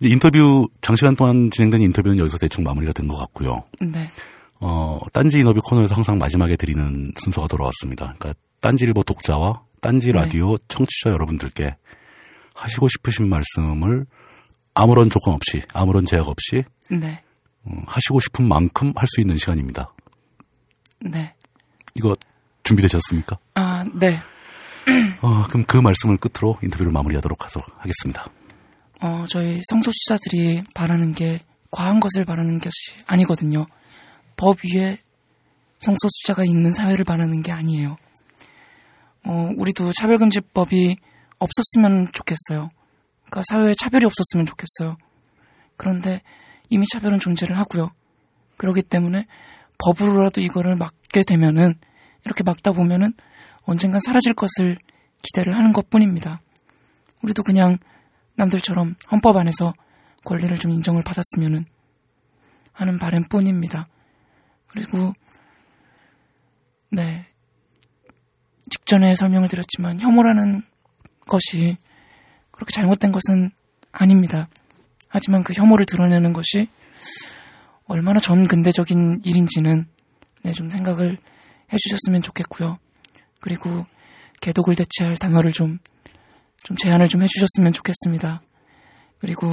이제 인터뷰, 장시간 동안 진행된 인터뷰는 여기서 대충 마무리가 된 것 같고요. 네, 어, 딴지 인터뷰 코너에서 항상 마지막에 드리는 순서가 돌아왔습니다. 그러니까 딴지일보 독자와 딴지 라디오 청취자 여러분들께 하시고 싶으신 말씀을 아무런 조건 없이, 아무런 제약 없이 네. 음, 하시고 싶은 만큼 할 수 있는 시간입니다. 네. 이거 준비되셨습니까? 아, 네. 어, 그럼 그 말씀을 끝으로 인터뷰를 마무리하도록 하도록 하겠습니다. 어, 저희 성소수자들이 바라는 게 과한 것을 바라는 것이 아니거든요. 법 위에 성소수자가 있는 사회를 바라는 게 아니에요. 어, 우리도 차별금지법이 없었으면 좋겠어요. 그러니까 사회에 차별이 없었으면 좋겠어요. 그런데 이미 차별은 존재를 하고요. 그렇기 때문에 법으로라도 이거를 막게 되면은 이렇게 막다 보면은 언젠간 사라질 것을 기대를 하는 것 뿐입니다. 우리도 그냥 남들처럼 헌법 안에서 권리를 좀 인정을 받았으면은 하는 바람 뿐입니다. 그리고 네 직전에 설명을 드렸지만 혐오라는 것이 그렇게 잘못된 것은 아닙니다. 하지만 그 혐오를 드러내는 것이 얼마나 전근대적인 일인지는 네, 좀 생각을 해주셨으면 좋겠고요. 그리고 개독을 대체할 단어를 좀, 좀 제안을 좀 해주셨으면 좋겠습니다. 그리고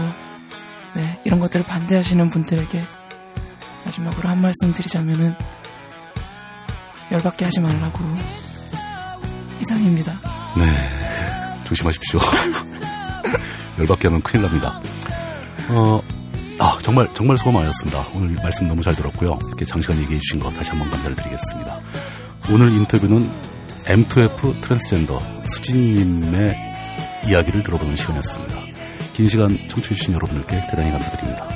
네, 이런 것들을 반대하시는 분들에게 마지막으로 한 말씀 드리자면은 열받게 하지 말라고 이상입니다. 네. 조심하십시오. <laughs> 열받게 하면 큰일 납니다. 어, 아, 정말, 정말 수고 많으셨습니다. 오늘 말씀 너무 잘 들었고요. 이렇게 장시간 얘기해 주신 거 다시 한번 감사를 드리겠습니다. 오늘 인터뷰는 M2F 트랜스젠더 수진님의 이야기를 들어보는 시간이었습니다. 긴 시간 청취해주신 여러분들께 대단히 감사드립니다.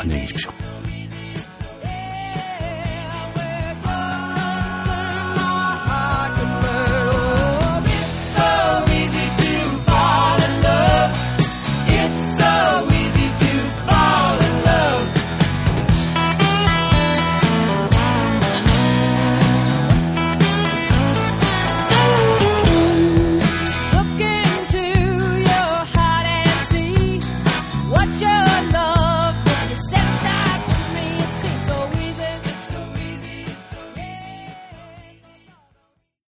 안녕히 계십시오.